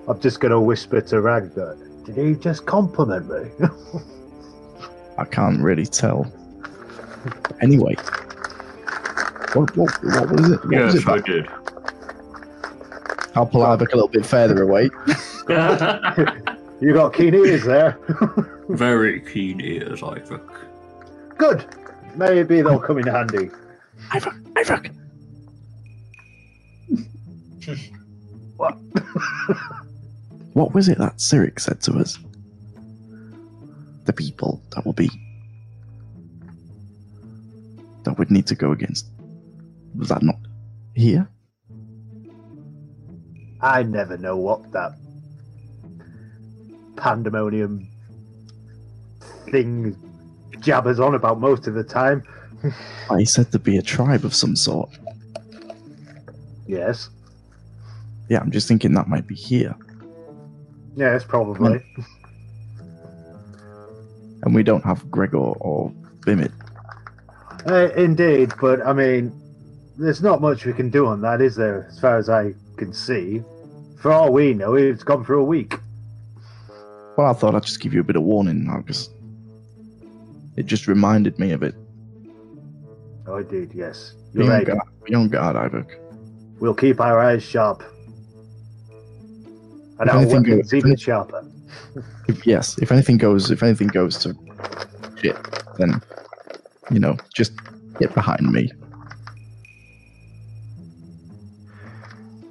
[SPEAKER 3] I'm just going to whisper to Ragnar. Did he just compliment me?
[SPEAKER 4] I can't really tell. Anyway, what what, what was it? What was it
[SPEAKER 2] I did.
[SPEAKER 4] I'll pull Iyvak a little bit further away.
[SPEAKER 3] You got keen ears there.
[SPEAKER 5] Very keen ears, Iyvak.
[SPEAKER 3] Good. Maybe they'll come in handy.
[SPEAKER 4] Iyvak, Iyvak.
[SPEAKER 3] What?
[SPEAKER 4] What was it that Cyric said to us? The people that will be that would need to go against. Was that not here?
[SPEAKER 3] I never know what that pandemonium thing jabbers on about most of the time.
[SPEAKER 4] I said to be a tribe of some sort.
[SPEAKER 3] Yes.
[SPEAKER 4] Yeah, I'm just thinking that might be here.
[SPEAKER 3] Yes, probably.
[SPEAKER 4] And we don't have Gregor or Bimit.
[SPEAKER 3] Uh, indeed, but I mean, there's not much we can do on that, is there? As far as I can see. For all we know, it's gone for a week.
[SPEAKER 4] Well, I thought I'd just give you a bit of warning now because it just reminded me of it.
[SPEAKER 3] Oh, did, yes.
[SPEAKER 4] Be
[SPEAKER 3] You're
[SPEAKER 4] on
[SPEAKER 3] right.
[SPEAKER 4] guard, be on guard, Iyvak.
[SPEAKER 3] We'll keep our eyes sharp. And
[SPEAKER 4] If
[SPEAKER 3] our
[SPEAKER 4] anything
[SPEAKER 3] weapons
[SPEAKER 4] goes-
[SPEAKER 3] even sharper.
[SPEAKER 4] If, yes, if anything goes, if anything goes to shit, then you know, just get behind me.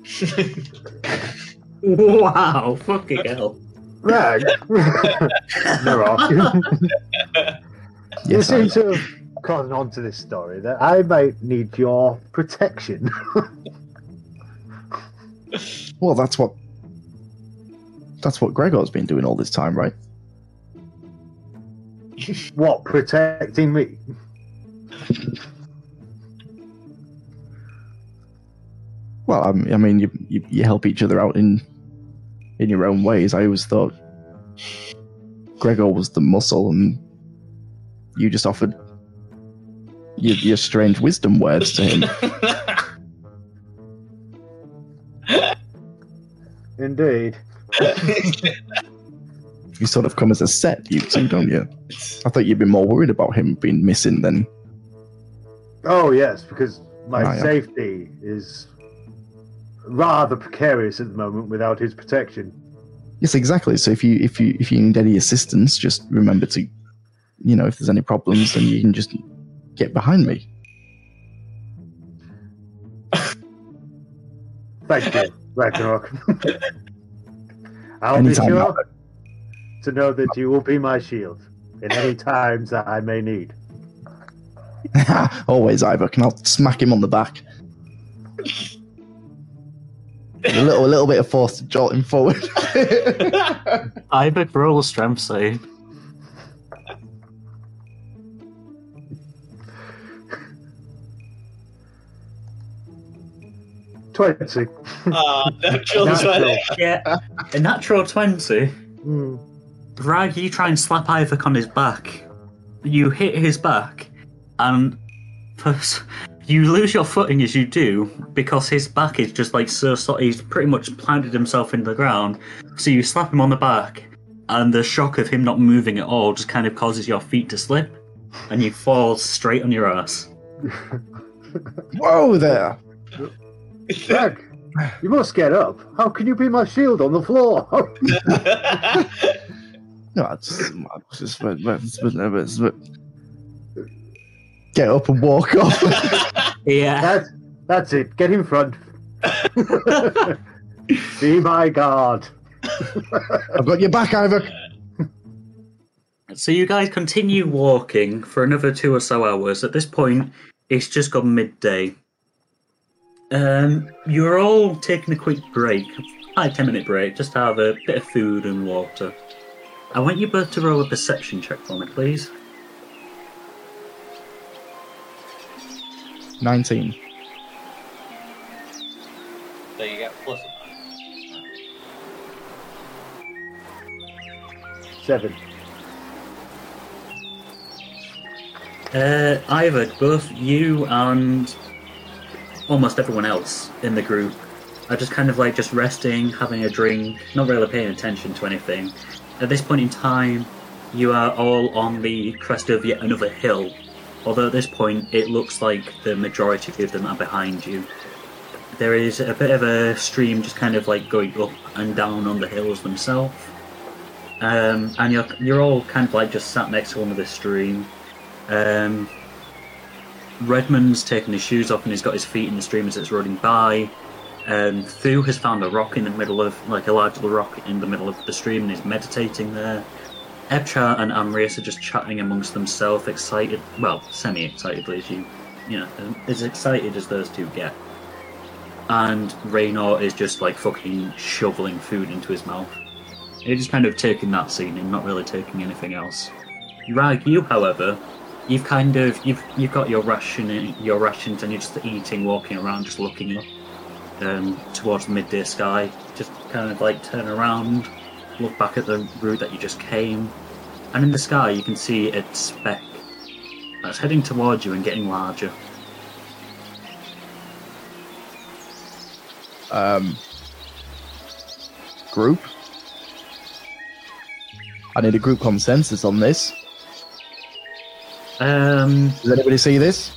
[SPEAKER 2] Wow, fucking hell.
[SPEAKER 3] Right. They're off. you
[SPEAKER 4] Yes,
[SPEAKER 3] seem to have gotten onto this story that I might need your protection.
[SPEAKER 4] well, that's what that's what Gregor's been doing all this time, right?
[SPEAKER 3] what, protecting me?
[SPEAKER 4] Well, I mean, I mean you, you you help each other out in in your own ways. I always thought Gregor was the muscle, and you just offered your, your strange wisdom words to him.
[SPEAKER 3] Indeed.
[SPEAKER 4] you sort of come as a set, you two, don't you? I thought you'd be more worried about him being missing than
[SPEAKER 3] Oh, yes, because my
[SPEAKER 4] Ah, yeah.
[SPEAKER 3] safety is rather precarious at the moment without his protection.
[SPEAKER 4] Yes, exactly. So if you if you if you need any assistance, just remember to, you know, if there's any problems, then you can just get behind me.
[SPEAKER 3] Thank you, Ragnarok. I'll
[SPEAKER 4] Anytime,
[SPEAKER 3] be sure
[SPEAKER 4] Albert.
[SPEAKER 3] to know that you will be my shield in any times that I may need.
[SPEAKER 4] Always, Ivor. Can I smack him on the back? a little, a little bit of force to jolt him forward.
[SPEAKER 2] Iyvak roll a strength save.
[SPEAKER 3] Twenty.
[SPEAKER 6] Ah, natural
[SPEAKER 3] Natural.
[SPEAKER 6] 20.
[SPEAKER 2] Yeah, a natural 20.
[SPEAKER 3] Hmm.
[SPEAKER 2] Rag, you try and slap Iyvak on his back. You hit his back, and first, you lose your footing as you do because his back is just like so. so he's pretty much planted himself in the ground. So you slap him on the back, and the shock of him not moving at all just kind of causes your feet to slip, and you fall straight on your ass.
[SPEAKER 4] Whoa there!
[SPEAKER 3] Rag, you must get up. How can you be my shield on the floor?
[SPEAKER 4] No, I just, I just, but- but- but- but- but- get up and walk off.
[SPEAKER 2] Yeah.
[SPEAKER 3] that's that's it. Get in front. be my guard.
[SPEAKER 4] I've got your back, Ivor.
[SPEAKER 2] So you guys continue walking for another two or so hours. At this point, it's just gone midday. Um, you're all taking a quick break, five ten minute break, just to have a bit of food and water. I want you both to roll a perception check for me, please.
[SPEAKER 4] Nineteen.
[SPEAKER 6] so you get plus
[SPEAKER 3] Seven.
[SPEAKER 2] Uh, Ivor, both you and almost everyone else in the group are just kind of like just resting, having a drink, not really paying attention to anything. At this point in time, you are all on the crest of yet another hill. Although at this point it looks like the majority of them are behind you. There is a bit of a stream just kind of like going up and down on the hills themselves. Um, and you're you're all kind of like just sat next to one of the stream. Um, Redmond's taken his shoes off and he's got his feet in the stream as it's running by. Um, Thu has found a rock in the middle of, like a large rock in the middle of the stream and is meditating there. Ebchar and Amrius are just chatting amongst themselves, excited, well, semi-excitedly as you, you know, as excited as those two get. And Raynor is just like fucking shoveling food into his mouth. He's just kind of taking that scene and not really taking anything else. Rag, you, however, you've kind of you've you've got your ration your rations and you're just eating, walking around, just looking up um, towards the midday sky. Just kind of like turn around, look back at the route that you just came, and in the sky you can see a speck that's heading towards you and getting larger.
[SPEAKER 4] Um, group. I need a group consensus on this.
[SPEAKER 2] Um,
[SPEAKER 4] Does anybody see this?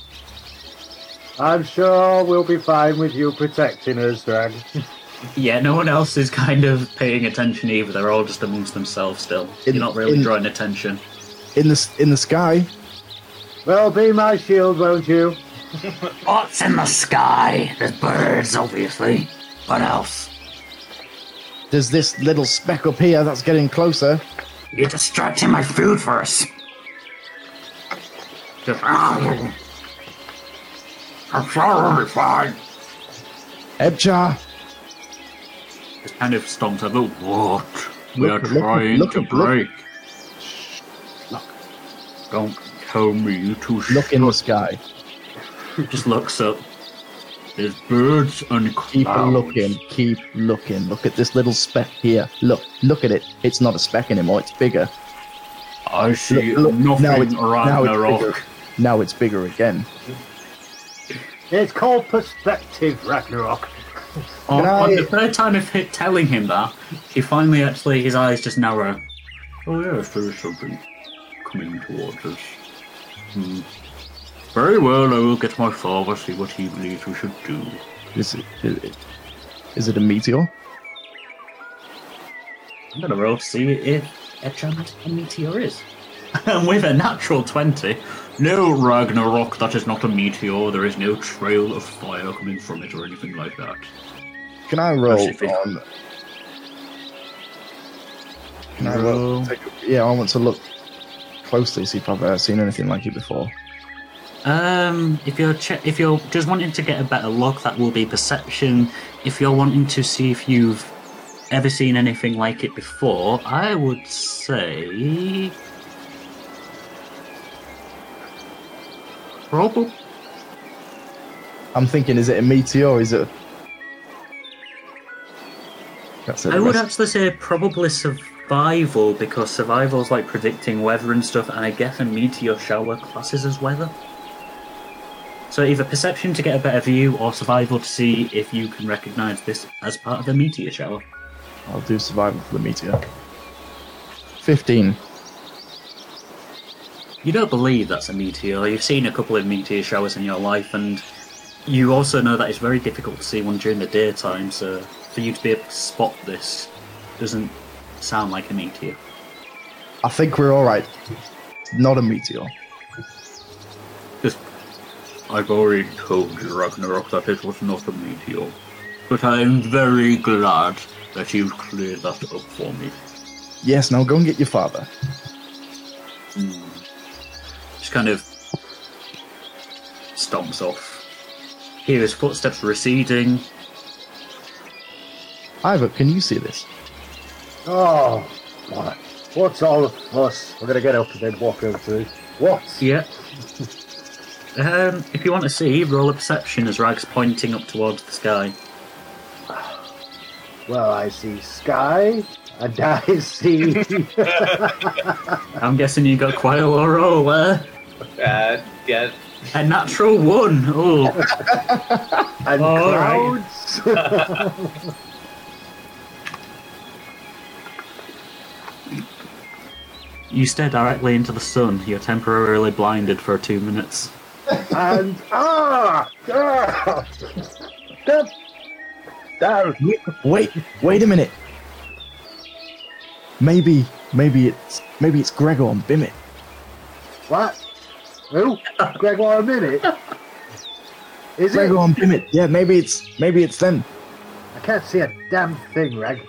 [SPEAKER 3] I'm sure we'll be fine with you protecting us, Drag.
[SPEAKER 2] yeah, no one else is kind of paying attention either. They're all just amongst themselves still.
[SPEAKER 4] In-
[SPEAKER 2] You're not really
[SPEAKER 4] in-
[SPEAKER 2] drawing attention.
[SPEAKER 4] In the in the sky.
[SPEAKER 3] Well, be my shield, won't you?
[SPEAKER 5] What's in the sky? There's birds, obviously. What else?
[SPEAKER 4] There's this little speck up here that's getting closer.
[SPEAKER 5] You're distracting my food first.
[SPEAKER 2] Just,
[SPEAKER 5] I'm sure we'll be fine.
[SPEAKER 4] Ebchar,
[SPEAKER 2] just kind of stomped over.
[SPEAKER 5] What? We are
[SPEAKER 4] Look, look,
[SPEAKER 5] trying
[SPEAKER 4] look,
[SPEAKER 5] to break. look. Don't tell me you two.
[SPEAKER 4] look in the sky.
[SPEAKER 2] Just looks up.
[SPEAKER 5] There's birds and clouds.
[SPEAKER 4] Keep looking. Keep looking. Look at this little speck here. Look. Look at it. It's not a speck anymore. It's bigger.
[SPEAKER 5] I see
[SPEAKER 4] Look, look,
[SPEAKER 5] nothing
[SPEAKER 4] now it's-
[SPEAKER 5] around
[SPEAKER 4] now it's
[SPEAKER 5] the rock.
[SPEAKER 4] bigger. Now it's bigger again.
[SPEAKER 3] It's called perspective, Ragnarok.
[SPEAKER 2] On,
[SPEAKER 4] Can
[SPEAKER 2] on the third time of it telling him that, he finally actually his eyes just narrow.
[SPEAKER 5] Oh yes, there is something coming towards us. Hmm. Very well, I will get my father, see what he believes we should do.
[SPEAKER 4] Is it, is it, is it a meteor?
[SPEAKER 2] I'm gonna roll to see if Etchant a meteor is. and with a natural twenty,
[SPEAKER 5] No, Ragnarok, that is not a meteor. There is no trail of fire coming from it or anything like that.
[SPEAKER 4] Can I roll
[SPEAKER 2] Pacific.
[SPEAKER 4] on? Can I roll? take yeah, I want to look closely, see if I've uh, seen anything like it before.
[SPEAKER 2] Um, if you're che- if you're just wanting to get a better look, that will be perception. If you're wanting to see if you've ever seen anything like it before, I would say probably.
[SPEAKER 4] I'm thinking, is it a meteor? Is it? That's it.
[SPEAKER 2] I would actually say probably survival because survival's like predicting weather and stuff, and I guess a meteor shower classes as weather. So either perception to get a better view, or survival to see if you can recognise this as part of a meteor shower.
[SPEAKER 4] I'll do survival for the meteor. Fifteen.
[SPEAKER 2] You don't believe that's a meteor. You've seen a couple of meteor showers in your life, and you also know that it's very difficult to see one during the daytime. So for you to be able to spot this doesn't sound like a meteor.
[SPEAKER 4] I think we're all right. It's not a meteor.
[SPEAKER 5] Just, I've already told you, Ragnarok, that it was not a meteor. But I am very glad that you've cleared that up for me.
[SPEAKER 4] Yes. Now go and get your father. Hmm.
[SPEAKER 2] Just kind of stomps off. Hear his footsteps receding.
[SPEAKER 4] Ivor, can you see this?
[SPEAKER 3] Oh, what? What's all of us? We're gonna get up and then walk over to it. What?
[SPEAKER 2] Yeah. Um, if you want to see, roll a perception as Rag's pointing up towards the sky.
[SPEAKER 3] Well, I see sky, and I see.
[SPEAKER 2] I'm guessing you got quite a low roll there.
[SPEAKER 6] Uh, yeah.
[SPEAKER 2] A natural one. Oh,
[SPEAKER 3] and
[SPEAKER 2] All right.
[SPEAKER 3] clouds.
[SPEAKER 2] You stare directly into the sun. You're temporarily blinded for two minutes.
[SPEAKER 3] and ah, ah Step down.
[SPEAKER 4] Wait, wait a minute. Maybe, maybe it's maybe it's Gregor and Bimit.
[SPEAKER 3] What? Who? Gregor a minute? Is it?
[SPEAKER 4] Gregor and Bimit. Yeah, maybe it's maybe it's them.
[SPEAKER 3] I can't see a damn thing, Reg.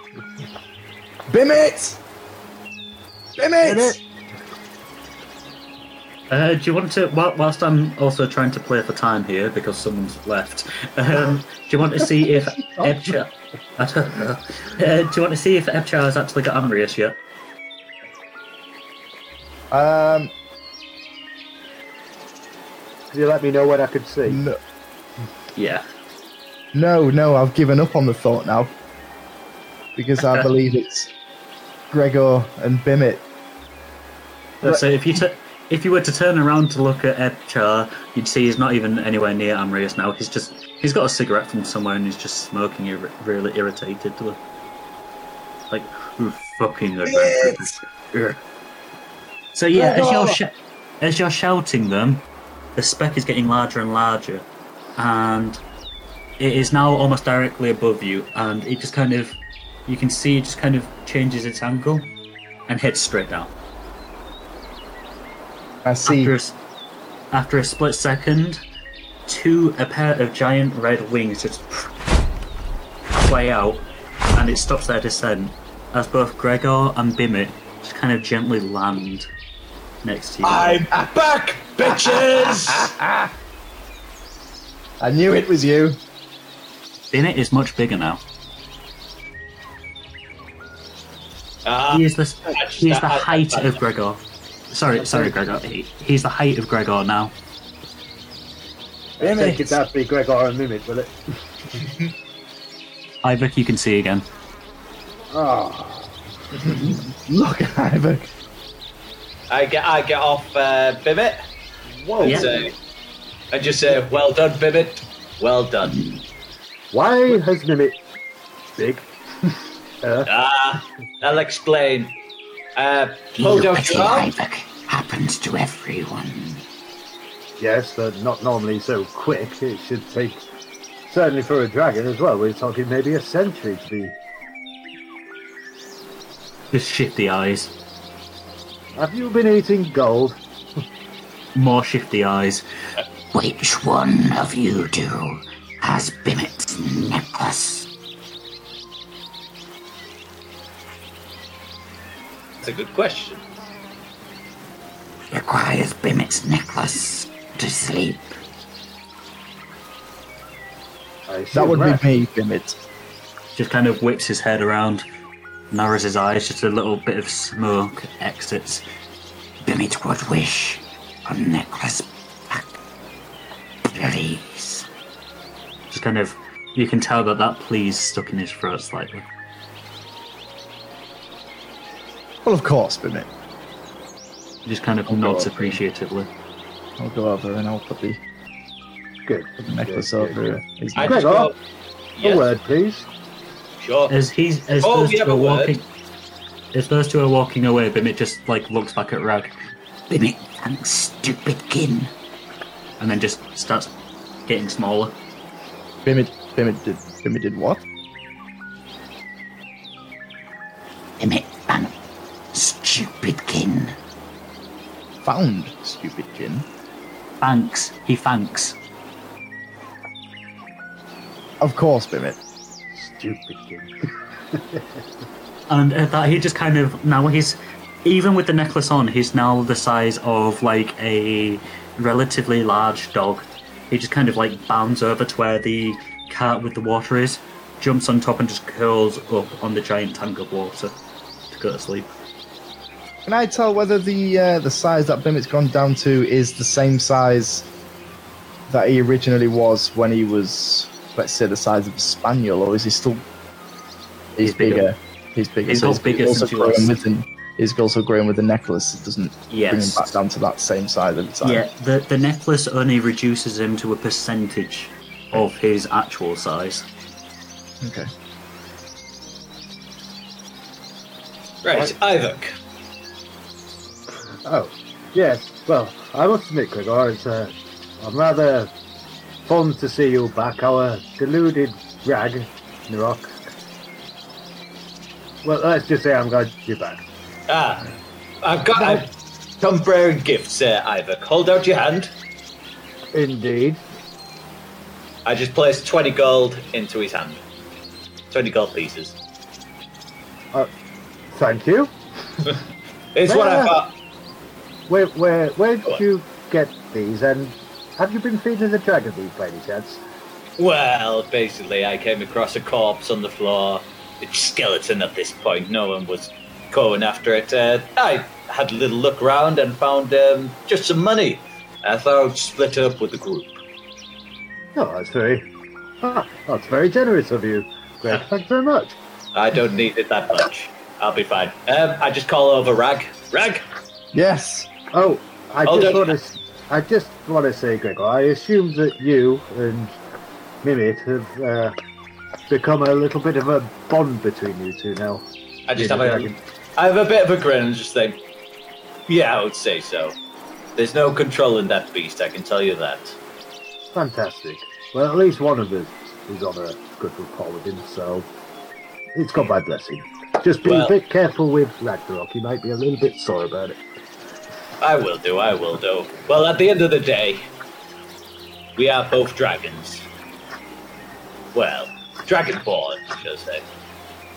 [SPEAKER 4] Bimit! Bimit!
[SPEAKER 3] Bimit!
[SPEAKER 2] Uh, do you want to, whil- whilst I'm also trying to play for time here because someone's left, um, do you want to see if Ebchar, I don't know, uh, do you want to see if Ebchar has actually got Amrius yet?
[SPEAKER 4] Um,
[SPEAKER 3] Can you let me know when I could see?
[SPEAKER 4] no,
[SPEAKER 2] Yeah.
[SPEAKER 4] no, no, I've given up on the thought now because I believe it's Gregor and Bimit.
[SPEAKER 2] Uh, So if you t- if you were to turn around to look at Ebchar, you'd see he's not even anywhere near Amrius now. He's just he's got a cigarette from somewhere and he's just smoking, ir- really irritated. To like, fucking adventurers." So yeah, as you're sh- as you're shouting them, the speck is getting larger and larger, and it is now almost directly above you, and it just kind of you can see it just kind of changes its angle and heads straight down.
[SPEAKER 4] I see.
[SPEAKER 2] After a, after a split second, two a pair of giant red wings just play out, and it stops their descent as both Gregor and Bimit just kind of gently land next to you.
[SPEAKER 6] I'm back, bitches!
[SPEAKER 4] I knew it was you.
[SPEAKER 2] Bimit is much bigger now.
[SPEAKER 6] Ah,
[SPEAKER 2] He is the he is the
[SPEAKER 6] I- I-
[SPEAKER 2] height
[SPEAKER 6] I-
[SPEAKER 2] of Gregor. Sorry, sorry, Gregor. He, he's the height of Gregor now.
[SPEAKER 3] I think it's that'd be Gregor and Bimit, will it?
[SPEAKER 2] Iyvak, you can see again.
[SPEAKER 3] Oh,
[SPEAKER 4] Look, Ivor.
[SPEAKER 6] I get I get off uh, Bimit
[SPEAKER 3] whoa.
[SPEAKER 6] and
[SPEAKER 2] Yeah.
[SPEAKER 6] say, and just say, "Well done, Bimit. Well done."
[SPEAKER 3] Why has Bimit big? uh,
[SPEAKER 6] Ah, I'll explain. Uh, hold
[SPEAKER 5] Look
[SPEAKER 6] out
[SPEAKER 5] at
[SPEAKER 6] your arm.
[SPEAKER 5] Happens to everyone.
[SPEAKER 3] yes, but not normally so quick. It should take, certainly for a dragon as well. We're talking maybe a century to be.
[SPEAKER 2] Just shifty eyes.
[SPEAKER 3] Have you been eating gold?
[SPEAKER 2] More shifty eyes.
[SPEAKER 5] Which one of you two has Bimit's necklace?
[SPEAKER 6] That's a good question.
[SPEAKER 5] Requires Bimit's necklace to sleep.
[SPEAKER 3] I
[SPEAKER 4] That would
[SPEAKER 3] rest.
[SPEAKER 4] be me, Bimit.
[SPEAKER 2] just kind of whips his head around, narrows his eyes, just a little bit of smoke exits.
[SPEAKER 5] Bimit would wish a necklace back. Please.
[SPEAKER 2] Just kind of, you can tell that that please stuck in his throat slightly.
[SPEAKER 4] Well, of course, Bimit.
[SPEAKER 2] He just kind of
[SPEAKER 4] Oh,
[SPEAKER 2] nods
[SPEAKER 4] God.
[SPEAKER 2] appreciatively.
[SPEAKER 4] I'll go over and I'll put the,
[SPEAKER 3] Good.
[SPEAKER 4] put the necklace
[SPEAKER 3] Good, good,
[SPEAKER 4] over
[SPEAKER 3] good.
[SPEAKER 4] his
[SPEAKER 6] I
[SPEAKER 4] neck.
[SPEAKER 6] just yes,
[SPEAKER 3] A word, please.
[SPEAKER 6] Sure.
[SPEAKER 2] As he's, as
[SPEAKER 6] Oh,
[SPEAKER 2] those
[SPEAKER 6] we
[SPEAKER 2] two are walking, as those two are walking away, Bimit just like looks back at Rag
[SPEAKER 5] Bimit thanks stupid kin.
[SPEAKER 2] and then just starts getting smaller.
[SPEAKER 4] Bimit, Bimit did, Bimit did what?
[SPEAKER 5] Bimit thank stupid kin.
[SPEAKER 4] Found, stupid kin.
[SPEAKER 2] Thanks, he thanks.
[SPEAKER 4] Of course, Bimit.
[SPEAKER 3] Stupid kid.
[SPEAKER 2] And at that, he just kind of now he's even with the necklace on, he's now the size of like a relatively large dog. He just kind of like bounds over to where the cart with the water is, jumps on top, and just curls up on the giant tank of water to go to sleep.
[SPEAKER 4] Can I tell whether the uh, the size that Bimit's gone down to is the same size that he originally was when he was, let's say, the size of a spaniel, or is he still? He's,
[SPEAKER 2] He's bigger.
[SPEAKER 4] bigger. He's bigger.
[SPEAKER 2] He's
[SPEAKER 4] so
[SPEAKER 2] got bigger
[SPEAKER 4] also
[SPEAKER 2] since
[SPEAKER 4] growing with the, He's also growing with the necklace. It doesn't bring him
[SPEAKER 2] Yes.
[SPEAKER 4] back down to that same size every time.
[SPEAKER 2] Yeah, the the necklace only reduces him to a percentage of his actual size.
[SPEAKER 4] Okay.
[SPEAKER 6] Right, Iyvak.
[SPEAKER 3] Oh, yes. Well, I must admit, Gregor, it's uh, I'm rather fond to see you back. Our deluded rag, Nirok. Well, let's just say I'm glad you're back.
[SPEAKER 6] Ah, I've got. Come bearing gifts, uh, Ivor. Hold out your hand.
[SPEAKER 3] Indeed.
[SPEAKER 6] I just placed 20 gold into his hand. 20 gold pieces.
[SPEAKER 3] Thank you.
[SPEAKER 6] It's what I thought.
[SPEAKER 3] Where, where, where did you get these? And have you been feeding the dragon these by any chance?
[SPEAKER 6] Well, basically, I came across a corpse on the floor. It's skeleton at this point. No one was going after it. Uh, I had a little look around and found um, just some money. I thought I'd split up with the group.
[SPEAKER 3] Oh, that's very, ah, that's very generous of you, Greg. Thanks very much.
[SPEAKER 6] I don't need it that much. I'll be fine. Um, I just call over Rag. Rag,
[SPEAKER 4] Yes.
[SPEAKER 3] Oh, I
[SPEAKER 6] Hold
[SPEAKER 3] just
[SPEAKER 6] on.
[SPEAKER 3] to, I just want to say, Gregor, I assume that you and Bimit have uh, become a little bit of a bond between you two now.
[SPEAKER 6] I just have a,
[SPEAKER 3] dragon.
[SPEAKER 6] I have a bit of a grin and just think, yeah, I would say so. There's no control in that beast, I can tell you that.
[SPEAKER 3] Fantastic. Well, at least one of us is on a good rapport with him, so it's got my blessing. Just be
[SPEAKER 6] Well-
[SPEAKER 3] a bit careful with Ragnarok. He might be a little bit sore about it.
[SPEAKER 6] I will do, I will do. Well, at the end of the day, we are both dragons. Well, dragonborn, shall I say.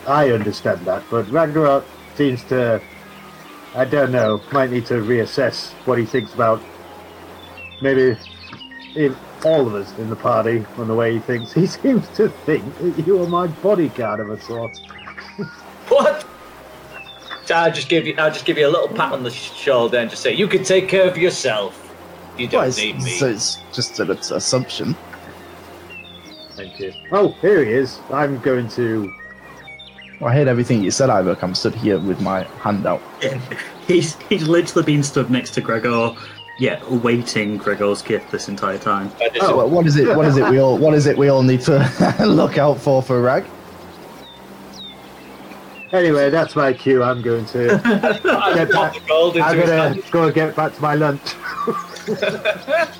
[SPEAKER 3] I understand that, but Ragnarok seems to. I don't know. Might need to reassess what he thinks about. Maybe in all of us in the party on the way he thinks. He seems to think that you are my bodyguard of a sort.
[SPEAKER 6] What? So I'll just give you. I'll just give you a little pat on the shoulder and just say, "You can take care of yourself. You don't
[SPEAKER 4] Well, it's,
[SPEAKER 6] need me."
[SPEAKER 4] so it's just an assumption.
[SPEAKER 3] Thank you. Oh, here he is. I'm going to.
[SPEAKER 4] Well, I heard everything you said, Ivor. I'm stood here with my hand out.
[SPEAKER 2] He's he's literally been stood next to Gregor, yeah, awaiting Gregor's gift this entire time.
[SPEAKER 6] I just-
[SPEAKER 4] So, what- what is it? What is it? We all. What is it? We all need to look out for for Rag.
[SPEAKER 3] Anyway, that's my cue. I'm going to. Get
[SPEAKER 6] pop
[SPEAKER 3] back.
[SPEAKER 6] the gold into
[SPEAKER 3] I'm
[SPEAKER 6] his
[SPEAKER 3] gonna
[SPEAKER 6] hand.
[SPEAKER 3] go and get back to my lunch.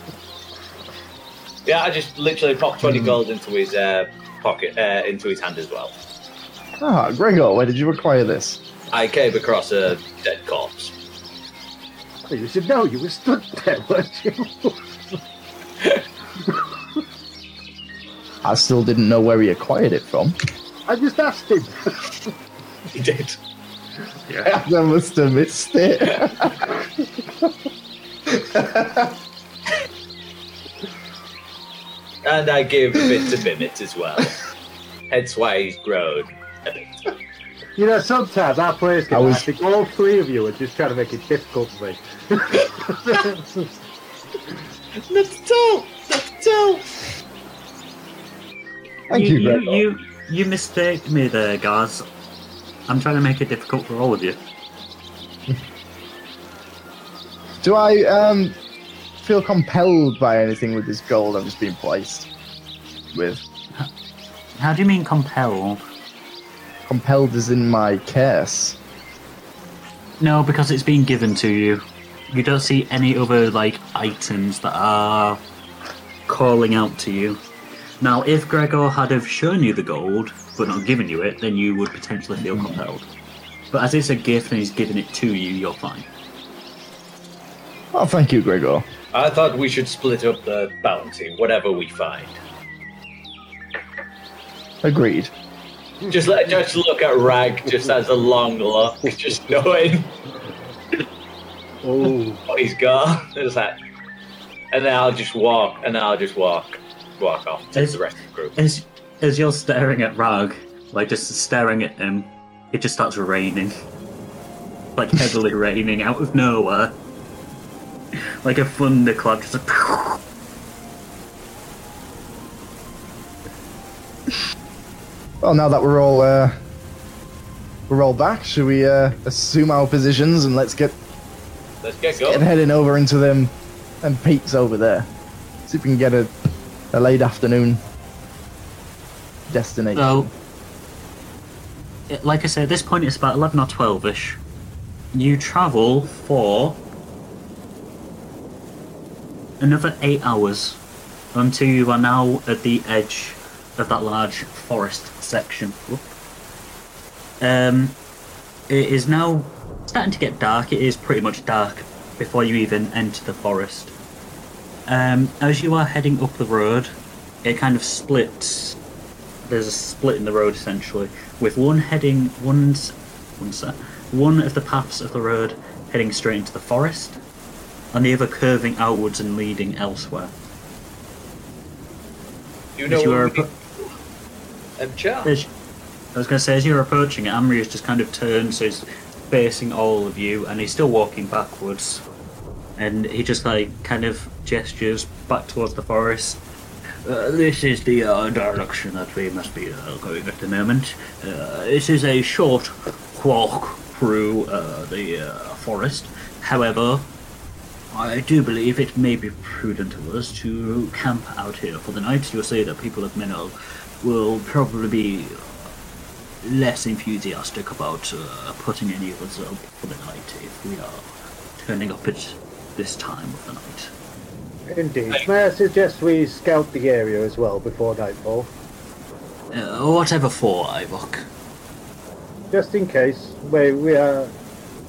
[SPEAKER 6] Yeah, I just literally popped twenty gold into his uh, pocket, uh, into his hand as well.
[SPEAKER 4] Ah, Gregor, where did you acquire this?
[SPEAKER 6] I came across a dead corpse.
[SPEAKER 3] You should know. You were stood there, weren't you?
[SPEAKER 4] I still didn't know where he acquired it from.
[SPEAKER 3] I just asked him.
[SPEAKER 6] He did. Yeah.
[SPEAKER 4] I must have missed it.
[SPEAKER 6] And I give a bit to Bimit as well. Hence why he's grown a bit.
[SPEAKER 3] You know, sometimes our players
[SPEAKER 4] I
[SPEAKER 3] can. I,
[SPEAKER 4] was-
[SPEAKER 3] think all three of you are just trying to make it difficult for me.
[SPEAKER 6] Not at all. Not at all.
[SPEAKER 4] Thank you,
[SPEAKER 2] you,
[SPEAKER 4] Gregor.
[SPEAKER 2] you, you mistake me there, guys. I'm trying to make it difficult for all of you.
[SPEAKER 4] Do I um feel compelled by anything with this gold I'm just being placed with?
[SPEAKER 2] How do you mean compelled?
[SPEAKER 4] Compelled is in my curse.
[SPEAKER 2] No, because it's been given to you. You don't see any other like items that are calling out to you. Now, if Gregor had have shown you the gold but not giving you it, then you would potentially feel compelled. But as it's a gift and he's given it to you, you're fine.
[SPEAKER 4] Oh, thank you, Gregor.
[SPEAKER 6] I thought we should split up the bounty, whatever we find.
[SPEAKER 4] Agreed.
[SPEAKER 6] Just let just look at Rag just as a long look, just knowing
[SPEAKER 3] oh,
[SPEAKER 6] what he's got. It's like, and then I'll just walk, and then I'll just walk, walk off to
[SPEAKER 2] Is-
[SPEAKER 6] the rest of the group.
[SPEAKER 2] As as you're staring at Rag, like just staring at him, it just starts raining. Like heavily raining out of nowhere. Like a thunderclap, just like
[SPEAKER 4] Well, now that we're all uh, we're all back, should we uh, assume our positions and let's get
[SPEAKER 6] Let's get
[SPEAKER 4] get
[SPEAKER 6] going.
[SPEAKER 4] heading over into them and peaks over there. See if we can get a, a late afternoon destination.
[SPEAKER 2] So, like I say, at this point it's about 11 or 12 ish. You travel for another eight hours until you are now at the edge of that large forest section. Um, it is now starting to get dark. It is pretty much dark before you even enter the forest. Um, as you are heading up the road, it kind of splits. There's a split in the road essentially, with one heading one's one sec, one of the paths of the road heading straight into the forest, and the other curving outwards and leading elsewhere.
[SPEAKER 6] You know
[SPEAKER 2] As you are
[SPEAKER 6] we need- Char.
[SPEAKER 2] As, I was going to say, as you're approaching it, Amri has just kind of turned, so he's facing all of you, and he's still walking backwards. And he just like kind of gestures back towards the forest. Uh, this is the uh, direction that we must be uh, going at the moment. Uh, this is a short walk through uh, the forest. However, I do believe it may be prudent of us to camp out here for the night. You'll that people of Menel will probably be less enthusiastic about putting any of us up for the night if we are turning up at this time of the night.
[SPEAKER 3] Indeed. May I suggest we scout the area as well before nightfall?
[SPEAKER 2] Uh, whatever for, Iyvak.
[SPEAKER 3] Just in case. We, we are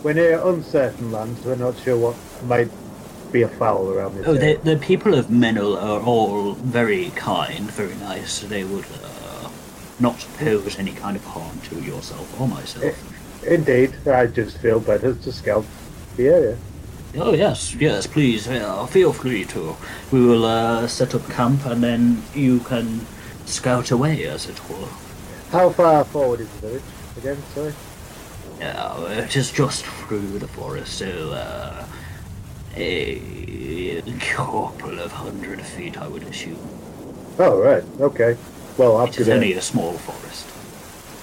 [SPEAKER 3] we're near uncertain lands, we're not sure what might be afoul around this
[SPEAKER 2] Oh, the,
[SPEAKER 3] area.
[SPEAKER 2] the people of Menel are all very kind, very nice. They would uh, not pose any kind of harm to yourself or myself.
[SPEAKER 3] Indeed, I just feel better to scout the area.
[SPEAKER 2] Oh yes, yes, please, uh, feel free to. We will uh, set up camp and then you can scout away, as it were.
[SPEAKER 3] How far forward is the village? Again, sorry.
[SPEAKER 2] Yeah, it is just through the forest, so uh, a couple of hundred feet, I would assume.
[SPEAKER 3] Oh, right, okay. Well,
[SPEAKER 2] It is
[SPEAKER 3] after
[SPEAKER 2] only a small forest.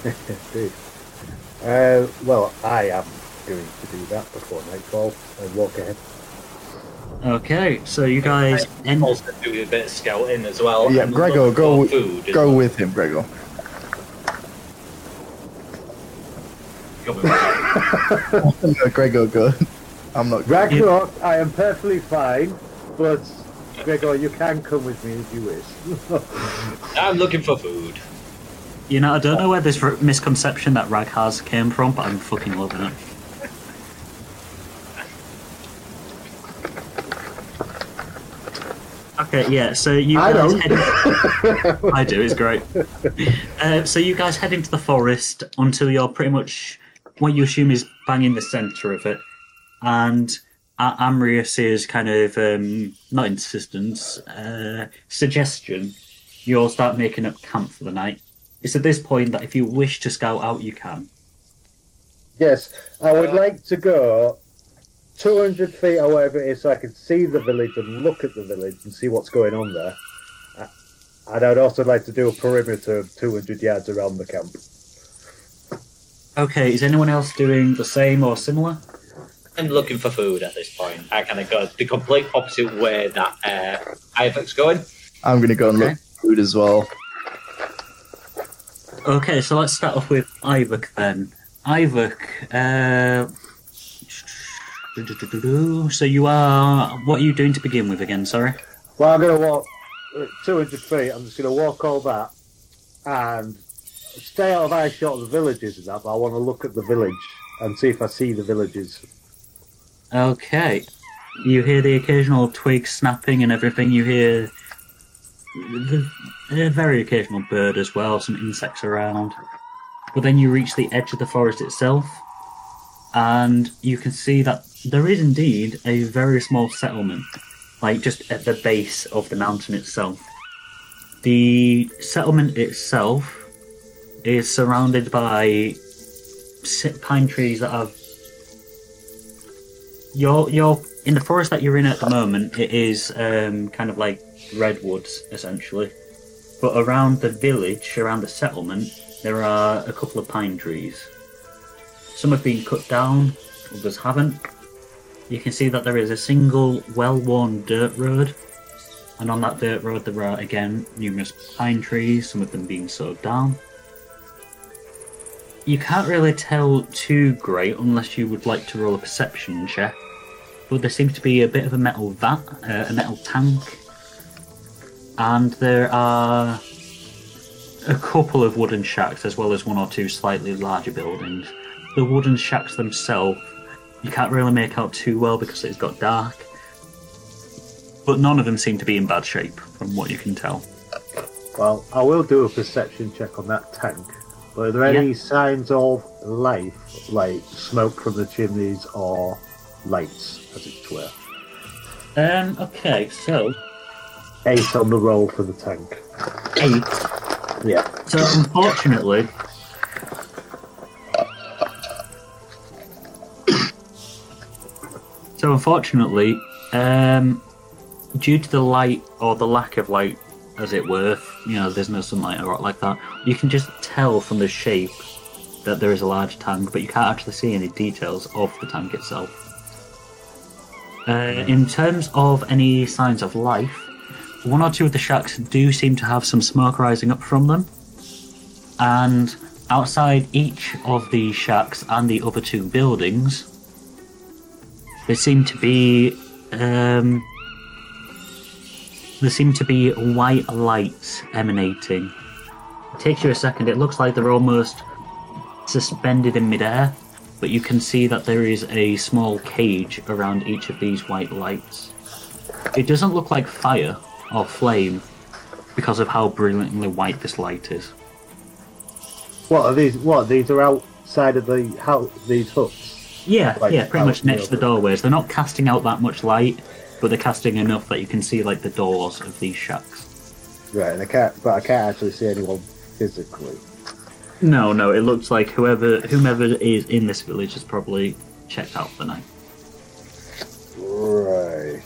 [SPEAKER 3] Indeed. Uh, well, I am going to do that before nightfall and walk ahead.
[SPEAKER 2] Okay, so you guys end.
[SPEAKER 6] also do a bit of scouting as well.
[SPEAKER 4] yeah, Gregor, go
[SPEAKER 6] for food. as
[SPEAKER 4] go
[SPEAKER 6] well.
[SPEAKER 4] with him, Gregor.
[SPEAKER 6] Go with me.
[SPEAKER 4] no, Gregor, go. I'm not.
[SPEAKER 3] Ragnarok, I am perfectly fine, but Gregor, you can come with me if you wish.
[SPEAKER 6] I'm looking for food.
[SPEAKER 2] You know, I don't know where this misconception that Rag has came from, but I'm fucking loving it. Okay, yeah. So you
[SPEAKER 3] I
[SPEAKER 2] guys
[SPEAKER 3] don't.
[SPEAKER 2] head- I do. It's great. Uh, so you guys head into the forest until you're pretty much what you assume is bang in the centre of it, and A- Amrius's kind of um, not insistence, uh, suggestion. You'll start making up camp for the night. It's at this point that if you wish to scout out, you can.
[SPEAKER 3] yes, I would like to go 200 feet or whatever it is so I can see the village and look at the village and see what's going on there. Uh, And I'd also like to do a perimeter of 200 yards around the camp.
[SPEAKER 2] Okay, is anyone else doing the same or similar?
[SPEAKER 6] I'm looking for food at this point. I kind of go the complete opposite way that uh, Iyvak's going.
[SPEAKER 4] I'm gonna go and
[SPEAKER 2] Okay.
[SPEAKER 4] look for food as well.
[SPEAKER 2] Okay, so let's start off with Iyvak then. Iyvak, uh, so you are. What are you doing to begin with again? Sorry.
[SPEAKER 3] Well, I'm going to walk uh, 200 feet. I'm just going to walk all that and stay out of eye shot of the villages and that. But I want to look at the village and see if I see the villages.
[SPEAKER 2] Okay. You hear the occasional twig snapping and everything. You hear the, a very occasional bird as well, some insects around. But then you reach the edge of the forest itself, and you can see that there is indeed a very small settlement, like just at the base of the mountain itself. The settlement itself is surrounded by pine trees that have you're you're in the forest that you're in at the moment. It is um, kind of like redwoods essentially, but around the village, around the settlement, there are a couple of pine trees. Some have been cut down, others haven't. You can see that there is a single well-worn dirt road, and on that dirt road there are again numerous pine trees, some of them being sawed down. You can't really tell too great unless you would like to roll a perception check. but there seems to be a bit of a metal vat, uh, a metal tank, and there are a couple of wooden shacks as well as one or two slightly larger buildings. The wooden shacks themselves, you can't really make out too well because it's got dark, but none of them seem to be in bad shape from what you can tell.
[SPEAKER 3] Well, I will do a perception check on that tank. Were there any
[SPEAKER 2] Yeah.
[SPEAKER 3] signs of life, like smoke from the chimneys or lights, as it were?
[SPEAKER 2] Um, okay, so
[SPEAKER 3] Eight on the roll for the tank.
[SPEAKER 2] eight.
[SPEAKER 3] Yeah.
[SPEAKER 2] So unfortunately, so unfortunately, um, due to the light or the lack of light, as it were, you know, there's no sunlight or like that. You can just tell from the shape that there is a large tank, but you can't actually see any details of the tank itself. Uh, in terms of any signs of life, one or two of the shacks do seem to have some smoke rising up from them and outside each of the shacks and the other two buildings, there seem to be um, there seem to be white lights emanating. It takes you a second. It looks like they're almost suspended in midair, but you can see that there is a small cage around each of these white lights. It doesn't look like fire or flame because of how brilliantly white this light is.
[SPEAKER 3] What are these? What these are outside of the house? These huts.
[SPEAKER 2] Yeah,
[SPEAKER 3] Like
[SPEAKER 2] yeah, pretty much next to the doorways. They're not casting out that much light, but they're casting enough that you can see like the doors of these shacks.
[SPEAKER 3] Right, and I can't, but I can't actually see anyone physically.
[SPEAKER 2] No, no, it looks like whoever whomever is in this village has probably checked out for the night.
[SPEAKER 3] Right.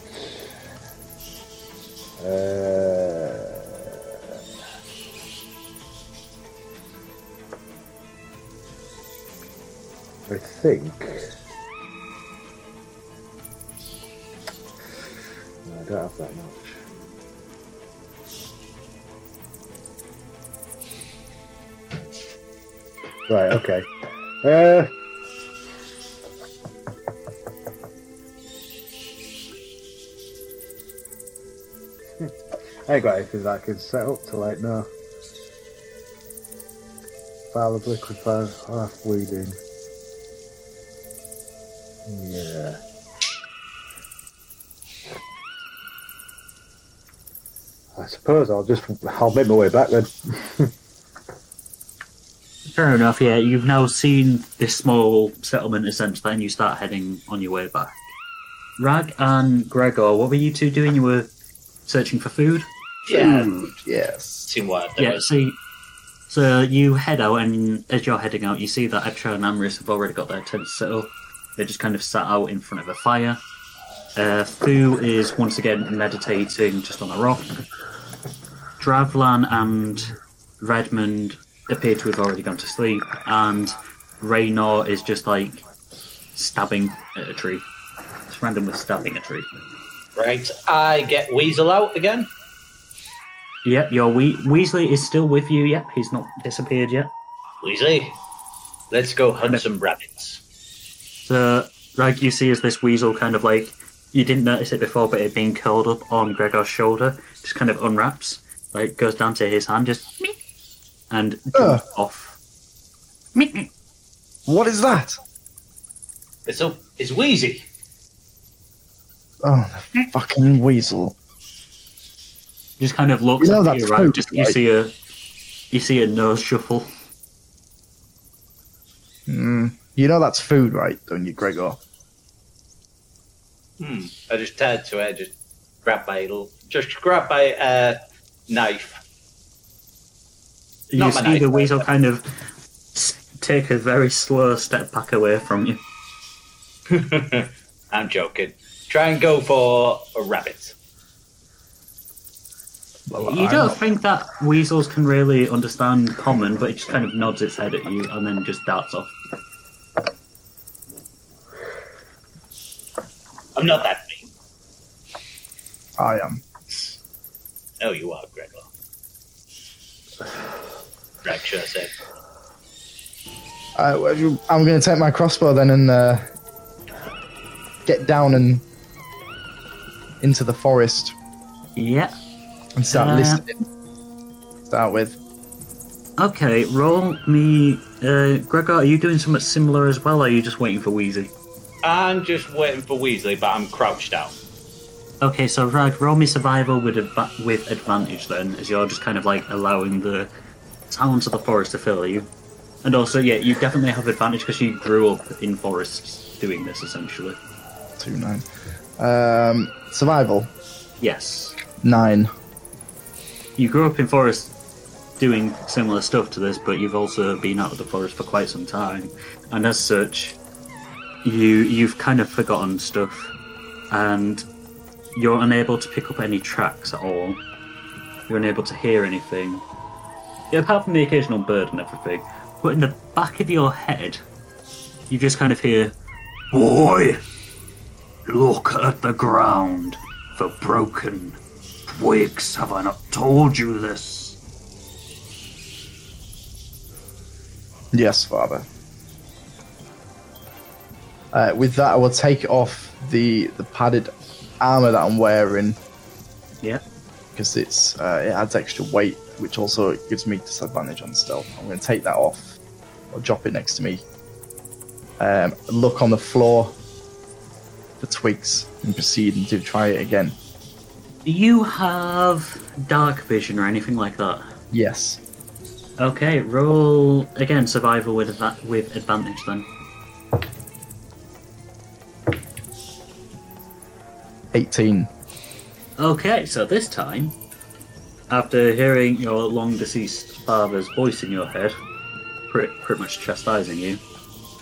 [SPEAKER 3] Uh, I think. No, I don't have that much. Right. Okay. Uh. I ain't got anything that I can set up to like no. File of liquid fire, half weeding. Yeah. I suppose I'll just I'll make my way back then.
[SPEAKER 2] Fair enough, yeah. You've now seen this small settlement essentially, and you start heading on your way back. Rag and Gregor, what were you two doing? You were searching for food?
[SPEAKER 6] Yeah,
[SPEAKER 4] Food, yes.
[SPEAKER 6] seen what
[SPEAKER 2] Yeah,
[SPEAKER 6] was.
[SPEAKER 2] see, so you head out, and as you're heading out, you see that Ebtra and Amris have already got their tents set up. They're just kind of sat out in front of a fire. Uh, Fu is once again meditating just on a rock. Dravlin and Redmond appear to have already gone to sleep, and Raynor is just like stabbing at a tree. It's random with stabbing a tree.
[SPEAKER 6] Right, I get Weasel out again.
[SPEAKER 2] Yep, your we- Weasley is still with you. Yep, he's not disappeared yet.
[SPEAKER 6] Weasley, let's go hunt some rabbits.
[SPEAKER 2] So, like you see, is this weasel kind of like you didn't notice it before, but it being curled up on Gregor's shoulder, just kind of unwraps, like goes down to his hand, just and jumps off. Meep, meep.
[SPEAKER 4] What is that?
[SPEAKER 6] It's a, it's Wheezy.
[SPEAKER 4] Oh, the fucking weasel.
[SPEAKER 2] Just kind of looks
[SPEAKER 4] You know
[SPEAKER 2] at
[SPEAKER 4] that's
[SPEAKER 2] you, right? Just you
[SPEAKER 4] right?
[SPEAKER 2] see a you see a nose shuffle.
[SPEAKER 4] Mm. You know that's food, right? Don't you, Gregor?
[SPEAKER 6] Hmm. I just turned to it, just grab my little, just grab my uh, knife.
[SPEAKER 2] You
[SPEAKER 6] Not my
[SPEAKER 2] see
[SPEAKER 6] knife,
[SPEAKER 2] the
[SPEAKER 6] but-
[SPEAKER 2] weasel kind of take a very slow step back away from you.
[SPEAKER 6] I'm joking. Try and go for a rabbit.
[SPEAKER 4] Well,
[SPEAKER 2] You
[SPEAKER 4] I'm
[SPEAKER 2] don't
[SPEAKER 4] not-
[SPEAKER 2] think that weasels can really understand common, but it just kind of nods its head at you and then just darts off.
[SPEAKER 6] I'm not that mean.
[SPEAKER 4] I am.
[SPEAKER 6] Oh, you are, Gregor. Greg sure said.
[SPEAKER 4] I, I'm going to take my crossbow then and uh, get down and into the forest
[SPEAKER 2] Yeah.
[SPEAKER 4] and start
[SPEAKER 2] Uh,
[SPEAKER 4] listening. Start with.
[SPEAKER 2] Okay, roll me. Uh, Gregor, are you doing something similar as well, or are you just waiting for Wheezy?
[SPEAKER 1] I'm just waiting for Weasley, but I'm crouched out.
[SPEAKER 2] Okay, so right, roll me survival with adva- with advantage then, as you're just kind of like allowing the sounds of the forest to fill you. And also, yeah, you definitely have advantage because you grew up in forests doing this essentially.
[SPEAKER 4] Two nine. Um, survival
[SPEAKER 2] Yes,
[SPEAKER 4] nine.
[SPEAKER 2] you grew up in forests doing similar stuff to this, but you've also been out of the forest for quite some time, and as such, you you've kind of forgotten stuff, and you're unable to pick up any tracks at all. You're unable to hear anything, yeah, apart from the occasional bird and everything. But in the back of your head, you just kind of hear, "Boy, look at the ground for broken twigs. Have I not told you this?"
[SPEAKER 4] Yes, father. Uh, with that, I will take off the the padded armor that I'm wearing
[SPEAKER 2] Yeah.
[SPEAKER 4] because it's uh, it adds extra weight, which also gives me disadvantage on stealth. I'm going to take that off. I'll drop it next to me. Um, look on the floor for twigs and proceed and to try it again.
[SPEAKER 2] Do you have dark vision or anything like that?
[SPEAKER 4] Yes.
[SPEAKER 2] Okay, roll again survival with adva- with advantage then.
[SPEAKER 4] 18.
[SPEAKER 2] Okay, so this time, after hearing your long deceased father's voice in your head, pretty, pretty much chastising you,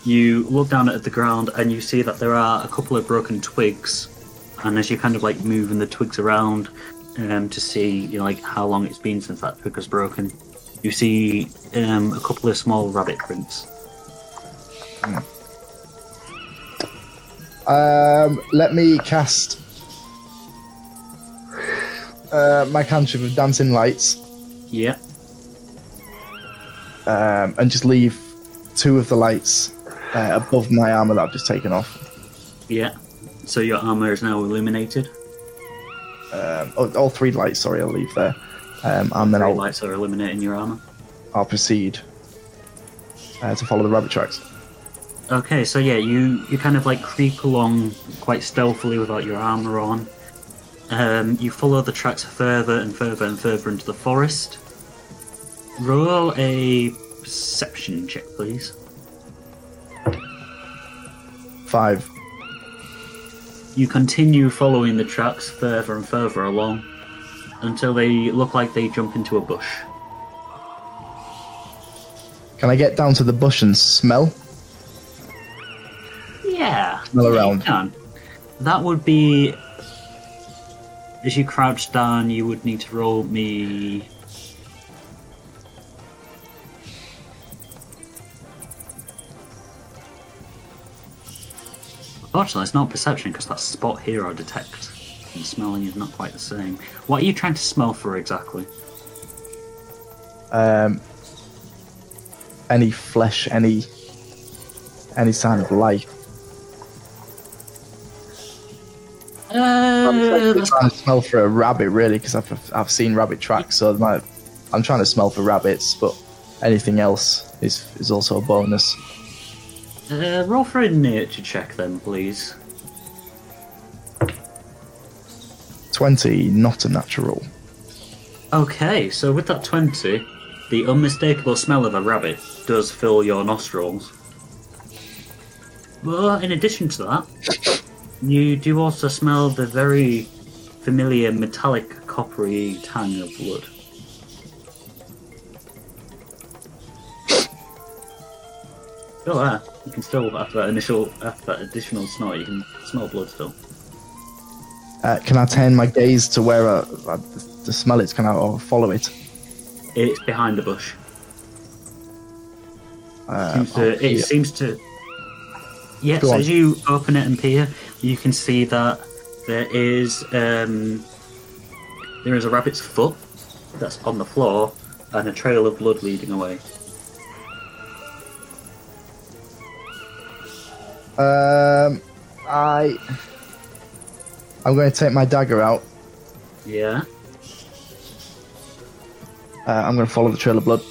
[SPEAKER 2] you look down at the ground and you see that there are a couple of broken twigs. And as you're kind of like moving the twigs around um, to see, you know, like how long it's been since that twig was broken, you see um, a couple of small rabbit prints.
[SPEAKER 4] Um, let me cast uh, my cantrip of dancing lights
[SPEAKER 2] Yeah.
[SPEAKER 4] um, and just leave two of the lights uh, above my armor that I've just taken off.
[SPEAKER 2] Yeah. So your armor is now illuminated.
[SPEAKER 4] Um, oh, all three lights, sorry, I'll leave there. Um, and then
[SPEAKER 2] Three
[SPEAKER 4] I'll,
[SPEAKER 2] lights are illuminating your armor.
[SPEAKER 4] I'll proceed uh, to follow the rabbit tracks.
[SPEAKER 2] Okay, so yeah, you you kind of like creep along quite stealthily without your armor on. Um, you follow the tracks further and further and further into the forest. Roll a perception check, please.
[SPEAKER 4] Five.
[SPEAKER 2] You continue following the tracks further and further along until they look like they jump into a bush.
[SPEAKER 4] Can I get down to the bush and smell?
[SPEAKER 2] Yeah.
[SPEAKER 4] Smell around.
[SPEAKER 2] can. That would be. As you crouch down, you would need to roll me. Unfortunately, it's not perception because that's spot hero detect. And smelling is not quite the same. What are you trying to smell for exactly?
[SPEAKER 4] Um, any flesh, any any sign of life. I'm trying to smell for a rabbit, really, because I've I've seen rabbit tracks, so my, I'm trying to smell for rabbits, but anything else is is also a bonus.
[SPEAKER 2] uh, roll for a nature check then, please.
[SPEAKER 4] Twenty, not a natural.
[SPEAKER 2] Okay, so with that 20, the unmistakable smell of a rabbit does fill your nostrils. But in addition to that, you do also smell the very familiar metallic coppery tang of blood. Still there. You can still, after that initial, after that additional snort, you can smell blood still.
[SPEAKER 4] Uh, can I turn my gaze to where uh, uh, to smell it? Can I or follow it?
[SPEAKER 2] It's behind the bush.
[SPEAKER 4] Uh,
[SPEAKER 2] seems to, it seems to. Yes,
[SPEAKER 4] Go on.
[SPEAKER 2] as you open it and peer, you can see that there is um, there is a rabbit's foot that's on the floor and a trail of blood leading away.
[SPEAKER 4] Um, I I'm going to take my dagger out.
[SPEAKER 2] Yeah.
[SPEAKER 4] Uh, I'm going to follow the trail of blood.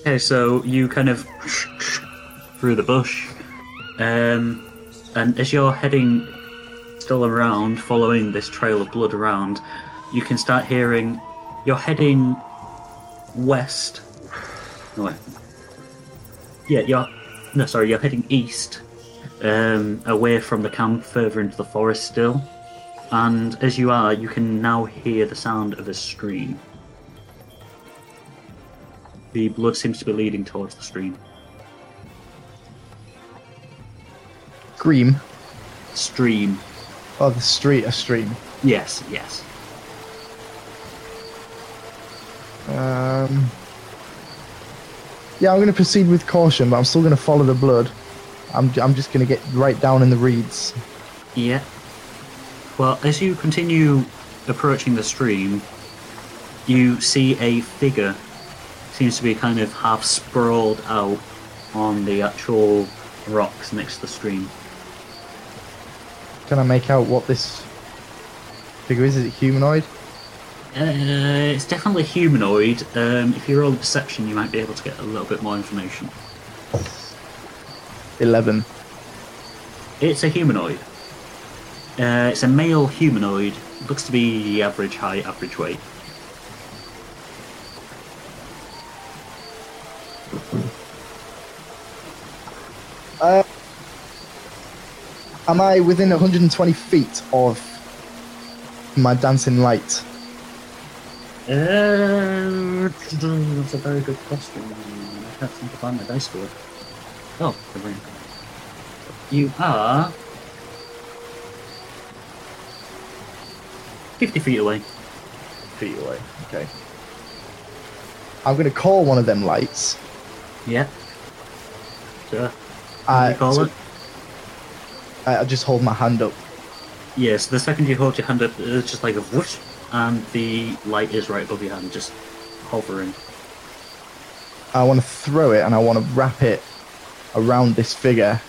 [SPEAKER 2] Okay, so you kind of through the bush, um, and as you're heading still around, following this trail of blood around, you can start hearing. You're heading west. No, wait. Yeah, you're. No, sorry, you're heading east, um, away from the camp, further into the forest still. And as you are, you can now hear the sound of a stream. The blood seems to be leading towards the stream.
[SPEAKER 4] Scream.
[SPEAKER 2] Stream.
[SPEAKER 4] Oh, the street, a stream.
[SPEAKER 2] Yes, yes.
[SPEAKER 4] Um, yeah, I'm going to proceed with caution, but I'm still going to follow the blood. I'm, I'm just going to get right down in the reeds.
[SPEAKER 2] Yeah. Well, as you continue approaching the stream, you see a figure. Seems to be kind of half sprawled out on the actual rocks next to the stream.
[SPEAKER 4] Can I make out what this figure is? Is it humanoid?
[SPEAKER 2] Uh, it's definitely humanoid. Um, if you roll a perception, you might be able to get a little bit more information.
[SPEAKER 4] 11.
[SPEAKER 2] It's a humanoid. Uh, it's a male humanoid. Looks to be average height, average weight.
[SPEAKER 4] Uh, am I within 120 feet of my dancing light?
[SPEAKER 2] Uh, that's a very good question. I can't seem to find my dice for it. Oh, the ring. You are 50 feet away.
[SPEAKER 4] Feet away. Okay. I'm going to call one of them lights.
[SPEAKER 2] Yeah. Sure.
[SPEAKER 4] Uh,
[SPEAKER 2] you call
[SPEAKER 4] so-
[SPEAKER 2] it?
[SPEAKER 4] I- I'll just hold my hand up.
[SPEAKER 2] Yes, the second you hold your hand up, it's just like a whoosh, and the light is right above your hand, just hovering.
[SPEAKER 4] I want to throw it and I want to wrap it around this figure,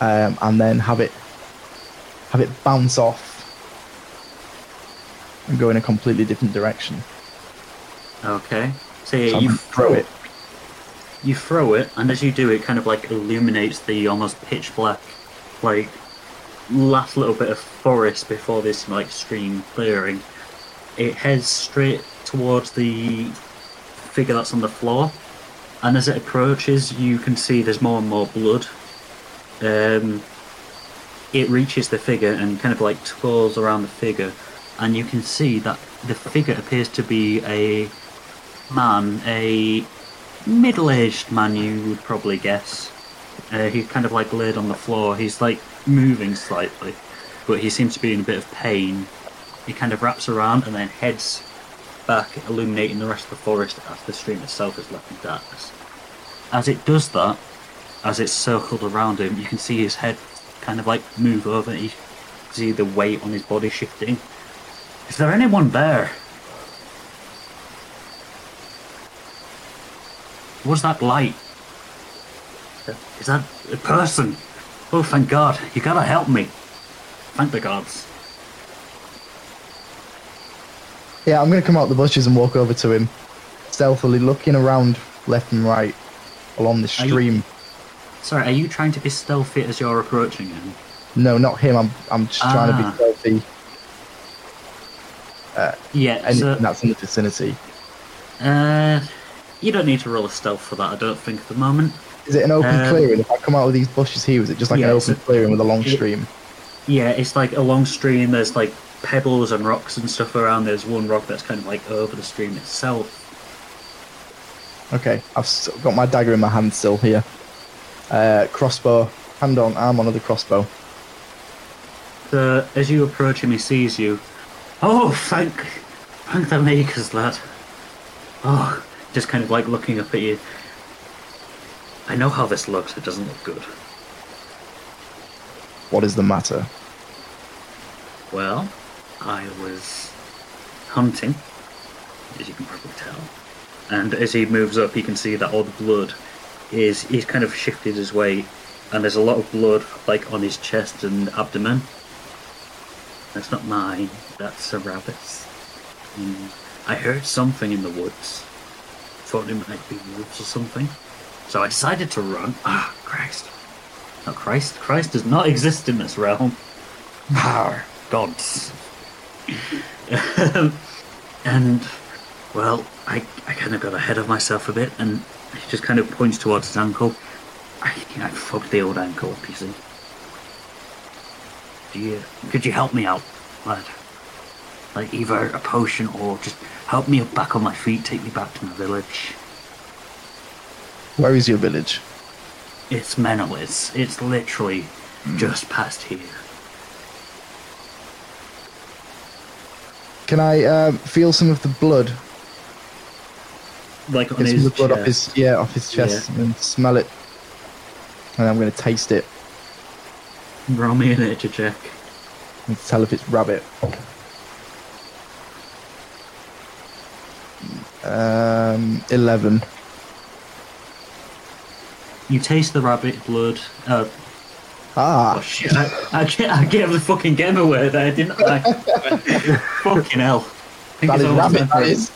[SPEAKER 4] um, and then have it have it bounce off and go in a completely different direction.
[SPEAKER 2] Okay. So,
[SPEAKER 4] So
[SPEAKER 2] yeah, you
[SPEAKER 4] throw it.
[SPEAKER 2] You throw it, and as you do, it kind of like illuminates the almost pitch black, like last little bit of forest before this like stream clearing. It heads straight towards the figure that's on the floor, and as it approaches, you can see there's more and more blood. Um, it reaches the figure and kind of like twirls around the figure, and you can see that the figure appears to be a man, a middle-aged man you would probably guess. Uh, he's kind of like laid on the floor. He's like moving slightly, but he seems to be in a bit of pain. He kind of wraps around and then heads back, illuminating the rest of the forest as the stream itself is left in darkness. As it does that, as it's circled around him, you can see his head kind of like move over. You see the weight on his body shifting. Is there anyone there? What's that light? Is that a person? Oh, thank God. You gotta help me. Thank the gods.
[SPEAKER 4] Yeah, I'm to come out the bushes and walk over to him, stealthily looking around left and right along the
[SPEAKER 2] Are you-
[SPEAKER 4] stream.
[SPEAKER 2] Sorry, are you trying to be stealthy as you're approaching him?
[SPEAKER 4] No, not him. I'm I'm just trying to
[SPEAKER 2] Ah.
[SPEAKER 4] be stealthy.
[SPEAKER 2] Yeah,
[SPEAKER 4] Anything
[SPEAKER 2] so,
[SPEAKER 4] that's in the vicinity.
[SPEAKER 2] uh, you don't need to roll a stealth for that, I don't think, at the moment.
[SPEAKER 4] Is it an open
[SPEAKER 2] Um,
[SPEAKER 4] clearing? If I come out of these bushes here, is it just like
[SPEAKER 2] Yeah,
[SPEAKER 4] an open clearing with a long stream?
[SPEAKER 2] Yeah, it's like a long stream, there's like pebbles and rocks and stuff around. There's one rock that's kind of like over the stream itself.
[SPEAKER 4] Okay, I've got my dagger in my hand still here. Uh, crossbow, hand on arm on the crossbow.
[SPEAKER 2] So as you approach him, he sees you. Oh, thank, thank the makers, lad. Oh, just kind of like looking up at you. I know how this looks. It doesn't look good.
[SPEAKER 4] What is the matter?
[SPEAKER 2] Well, I was hunting, as you can probably tell. And as he moves up, you can see that all the blood is he's kind of shifted his weight and there's a lot of blood like on his chest and abdomen. That's not mine. That's a rabbit's. Mm. I heard something in the woods. Thought it might be wolves or something. So I decided to run. Ah, Christ. No, Christ. Christ does not exist in this realm. Ah, gods. And, well, I, I kind of got ahead of myself a bit, and he just kind of points towards his ankle. I, I fucked the old ankle up, you see. Do you, could you help me out, lad? Like either a potion or just help me up back on my feet, take me back to my village.
[SPEAKER 4] Where is your village?
[SPEAKER 2] It's Menowitz. It's literally just past here.
[SPEAKER 4] Can I um, feel some of the blood?
[SPEAKER 2] Like on
[SPEAKER 4] Get some
[SPEAKER 2] his
[SPEAKER 4] blood off his yeah off his chest and smell it, and I'm going to taste it
[SPEAKER 2] Roll me a nature check.
[SPEAKER 4] and tell if it's rabbit. Um, eleven.
[SPEAKER 2] You taste the rabbit blood. Uh,
[SPEAKER 4] Ah,
[SPEAKER 2] oh shit! I, I, I gave the fucking game away there, didn't I? fucking hell! I think
[SPEAKER 4] that is rabbit. That is.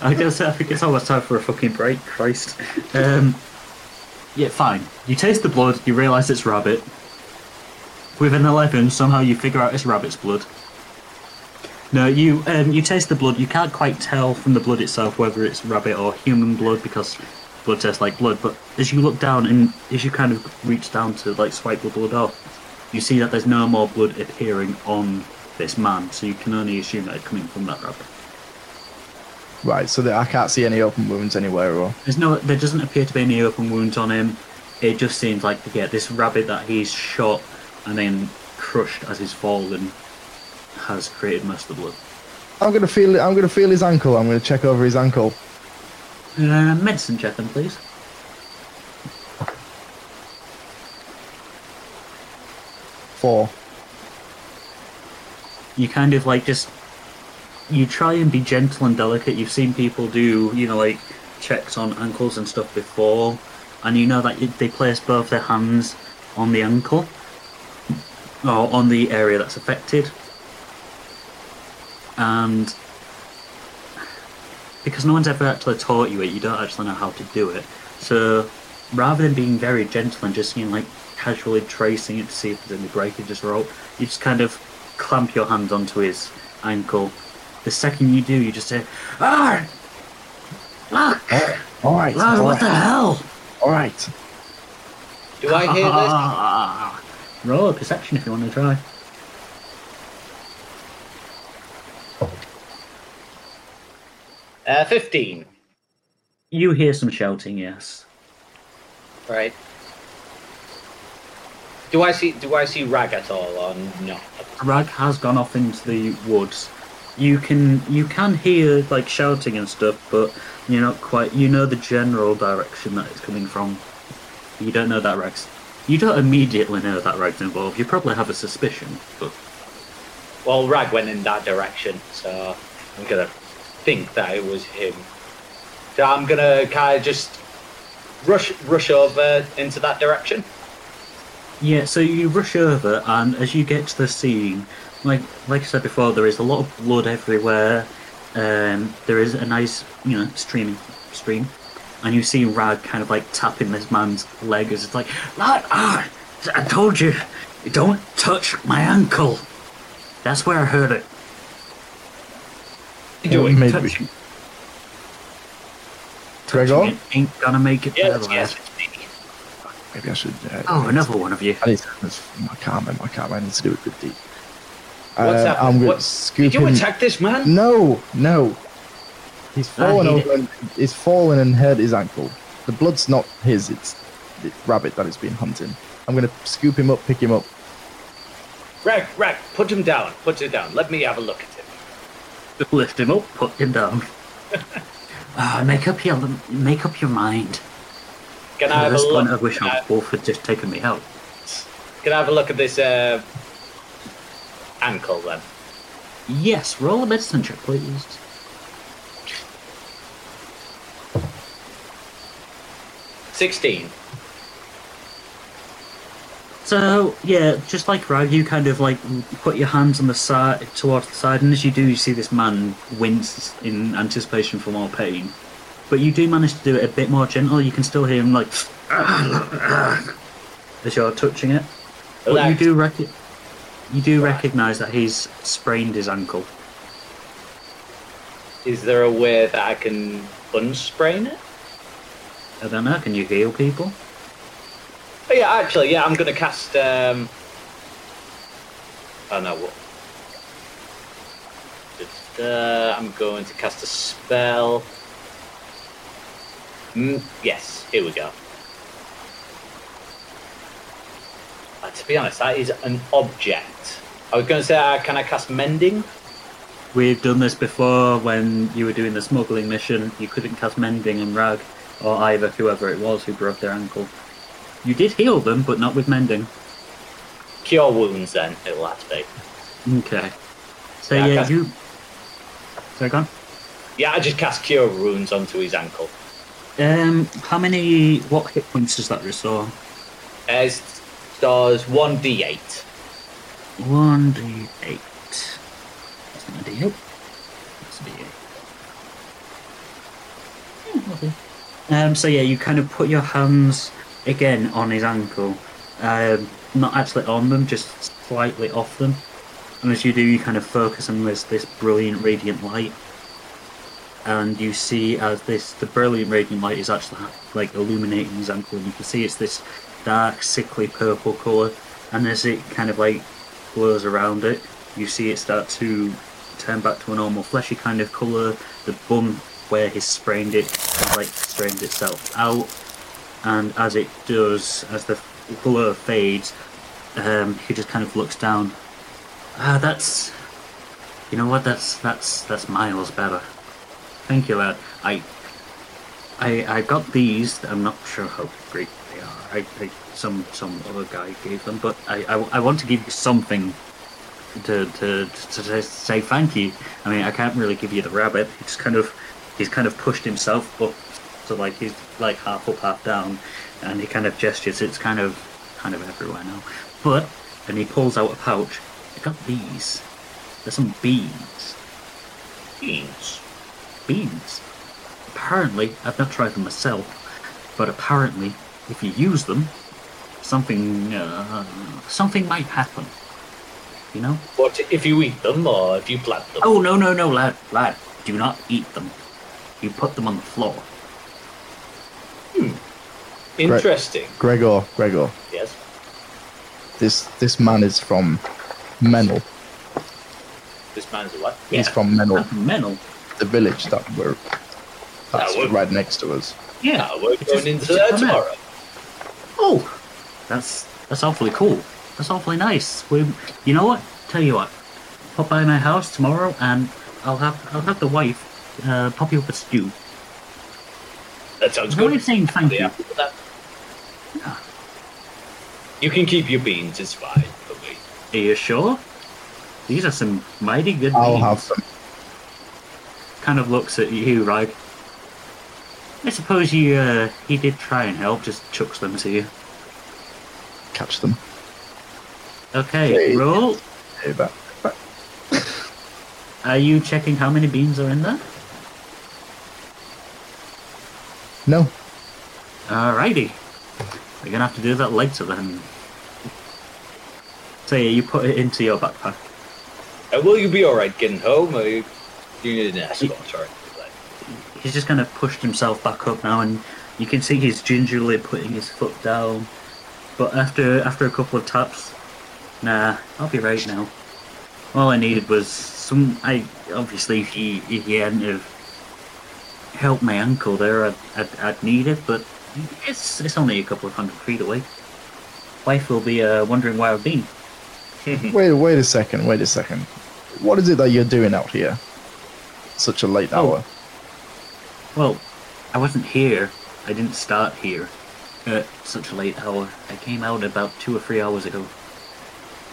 [SPEAKER 2] I guess I think it's almost time for a fucking break. Christ. Um, yeah, fine. You taste the blood. You realise it's rabbit. With an eleven, somehow you figure out it's rabbit's blood. No, you um, you taste the blood. You can't quite tell from the blood itself whether it's rabbit or human blood because blood tastes like blood. But as you look down and as you kind of reach down to like swipe the blood off, you see that there's no more blood appearing on this man. So you can only assume that it's coming from that rabbit.
[SPEAKER 4] Right, so that I can't see any open wounds anywhere, or
[SPEAKER 2] There's no, there doesn't appear to be any open wounds on him. It just seems like yeah, this rabbit that he's shot and then crushed as he's fallen has created most of the blood.
[SPEAKER 4] I'm gonna feel. I'm gonna feel his ankle. I'm gonna check over his ankle.
[SPEAKER 2] Uh, medicine check then, please.
[SPEAKER 4] Four.
[SPEAKER 2] You kind of like just you try and be gentle and delicate. You've seen people do you know like checks on ankles and stuff before, and you know that they place both their hands on the ankle or on the area that's affected, and because no one's ever actually taught you it, you don't actually know how to do it. So rather than being very gentle and just you know like casually tracing it to see if there's any breakages or all, you just kind of clamp your hand onto his ankle. The second you do, you just say, "Ah, look,
[SPEAKER 4] All right.
[SPEAKER 2] lad,
[SPEAKER 4] all
[SPEAKER 2] what the hell?"
[SPEAKER 4] All right.
[SPEAKER 6] Do I hear this?
[SPEAKER 2] Roll a perception if you want to try.
[SPEAKER 6] Uh, 15.
[SPEAKER 2] You hear some shouting, yes.
[SPEAKER 6] Right. Do I see do I see Rag at all or not?
[SPEAKER 2] Rag has gone off into the woods. You can you can hear like shouting and stuff, but you're not quite. You know the general direction that it's coming from. You don't know that Rag's. You don't immediately know that Rag's involved. You probably have a suspicion, but
[SPEAKER 6] Well, Rag went in that direction, so I'm gonna think that it was him. So I'm gonna kind of just rush rush over into that direction.
[SPEAKER 2] Yeah, so you rush over, and as you get to the scene, like like I said before, there is a lot of blood everywhere. Um, there is a nice, you know, streaming stream, and you see Rad kind of like tapping this man's leg as it's like, "Lad, ah, I told you, don't touch my ankle. That's where I heard it.
[SPEAKER 6] Do it.
[SPEAKER 4] Maybe.
[SPEAKER 2] Touching,
[SPEAKER 4] Gregor?
[SPEAKER 2] touching it ain't gonna make it
[SPEAKER 6] Yes,
[SPEAKER 2] better,
[SPEAKER 6] yes.
[SPEAKER 2] lad.
[SPEAKER 4] Maybe I should. Uh,
[SPEAKER 2] Oh, another one of you.
[SPEAKER 4] I need to. I can't. I can't. I need to do a good deed.
[SPEAKER 6] What's
[SPEAKER 4] uh. I'm gonna
[SPEAKER 6] What-
[SPEAKER 4] scoop
[SPEAKER 6] Did you
[SPEAKER 4] him.
[SPEAKER 6] attack this man?
[SPEAKER 4] No, no. He's fallen
[SPEAKER 2] he
[SPEAKER 4] over. And, he's fallen and hurt his ankle. The blood's not his. It's the rabbit that has been hunting. I'm gonna scoop him up, pick him up.
[SPEAKER 6] Rag, Rag, put him down. Put him down. Let me have a look at him.
[SPEAKER 2] Lift him up, put him down. Ah, make up your make up your mind.
[SPEAKER 6] Can I
[SPEAKER 2] At
[SPEAKER 6] have a
[SPEAKER 2] this point, I
[SPEAKER 6] look?
[SPEAKER 2] wish
[SPEAKER 6] Can I,
[SPEAKER 2] our wolf had just taken me out.
[SPEAKER 6] can I have a look at this uh, ankle then?
[SPEAKER 2] Yes, roll a medicine check, please.
[SPEAKER 6] Sixteen.
[SPEAKER 2] So yeah, just like Rag, you kind of like put your hands on the side towards the side, and as you do, you see this man wince in anticipation for more pain. But you do manage to do it a bit more gentle. You can still hear him like as you're touching it. But you do rec- you do recognise that he's sprained his ankle.
[SPEAKER 6] Is there a way that I can unsprain it?
[SPEAKER 2] I don't know. Can you heal people?
[SPEAKER 6] Oh, yeah, actually, yeah, I'm gonna cast. Um... Oh what? Uh, I'm going to cast a spell. Mm, yes, here we go. Uh, to be honest, that is an object. I was going to say, uh, can I cast mending?
[SPEAKER 2] We've done this before when you were doing the smuggling mission. You couldn't cast mending and rag, or either whoever it was who broke their ankle. You did heal them, but not with mending.
[SPEAKER 6] Cure wounds, then it'll have to be.
[SPEAKER 2] Okay. So
[SPEAKER 6] Yeah,
[SPEAKER 2] yeah,
[SPEAKER 6] okay.
[SPEAKER 2] you. So gone.
[SPEAKER 6] Yeah, I just cast cure wounds onto his ankle.
[SPEAKER 2] Um, how many? What hit points does that restore?
[SPEAKER 6] As stars one d8.
[SPEAKER 2] One d eight. That's not a d eight. That's a d eight. Yeah, okay. Um, so yeah, you kind of put your hands again on his ankle, um, not actually on them, just slightly off them. And as you do, you kind of focus on this this brilliant radiant light, and you see as this the brilliant radiant light is actually like illuminating his ankle, and you can see it's this dark, sickly purple color. And as it kind of like glows around it, you see it start to turn back to a normal fleshy kind of color. The bum where he sprained it, like strained itself out, and as it does, as the color fades, um, he just kind of looks down. Ah, that's. You know what? That's that's that's miles better. Thank you, lad. I. I I got these. I'm not sure how great they are. I, I some some other guy gave them, but I, I, I want to give you something to, to to to say thank you. I mean, I can't really give you the rabbit. He's kind of he's kind of pushed himself up, so like he's like half up, half down, and he kind of gestures. It's kind of kind of everywhere now. But and he pulls out a pouch. I got these. They're some beans.
[SPEAKER 6] Beans.
[SPEAKER 2] Beans. Apparently, I've not tried them myself, but apparently, if you use them, something uh, something might happen. You know?
[SPEAKER 6] What if you eat them or if you plant them?
[SPEAKER 2] Oh no no no lad lad! Do not eat them. You put them on the floor.
[SPEAKER 6] Interesting.
[SPEAKER 4] Gregor, Gregor,
[SPEAKER 6] Yes.
[SPEAKER 4] this this man is from Menel.
[SPEAKER 6] This man's a what?
[SPEAKER 4] He's from Menel,
[SPEAKER 2] That's mental.
[SPEAKER 4] the village that we're that's
[SPEAKER 6] Ah, we're-
[SPEAKER 4] right next to us.
[SPEAKER 2] Yeah.
[SPEAKER 6] Ah, we're going
[SPEAKER 2] just-
[SPEAKER 6] into
[SPEAKER 2] it's
[SPEAKER 6] there
[SPEAKER 2] just a map.
[SPEAKER 6] tomorrow.
[SPEAKER 2] Oh, that's that's awfully cool. That's awfully nice. We, you know what? Tell you what, pop by my house tomorrow, and I'll have I'll have the wife uh, pop you up a stew.
[SPEAKER 6] That sounds
[SPEAKER 2] I'm only
[SPEAKER 6] good.
[SPEAKER 2] saying thank
[SPEAKER 6] Yeah,
[SPEAKER 2] you.
[SPEAKER 6] for that.
[SPEAKER 2] Yeah.
[SPEAKER 6] You can keep your beans, it's fine for me.
[SPEAKER 2] Are you sure? These are some mighty good
[SPEAKER 4] I'll
[SPEAKER 2] beans.
[SPEAKER 4] have some.
[SPEAKER 2] Kind of looks at you, right? I suppose he uh, he did try and help. Just chucks them to you.
[SPEAKER 4] Catch them.
[SPEAKER 2] Okay,
[SPEAKER 4] Hey.
[SPEAKER 2] roll.
[SPEAKER 4] Hey, back. back.
[SPEAKER 2] Are you checking how many beans are in there?
[SPEAKER 4] No,
[SPEAKER 2] Alrighty. We're gonna have to do that later then. So yeah, you put it into your backpack.
[SPEAKER 6] Uh, will you be alright getting home, or you, you need an escort or anything
[SPEAKER 2] He's just kind of pushed himself back up now, and you can see he's gingerly putting his foot down. But after after a couple of taps, nah, I'll be right now. All I needed was some. I obviously if he if he hadn't have helped my ankle there, I'd, I'd, I'd need it. But it's it's only a couple of hundred feet away. Wife will be uh, wondering where I've been.
[SPEAKER 4] wait, wait a second, wait a second. What is it that you're doing out here? Such a late
[SPEAKER 2] Oh.
[SPEAKER 4] hour.
[SPEAKER 2] Well, I wasn't here. I didn't start here at such a late hour. I came out about two or three hours ago.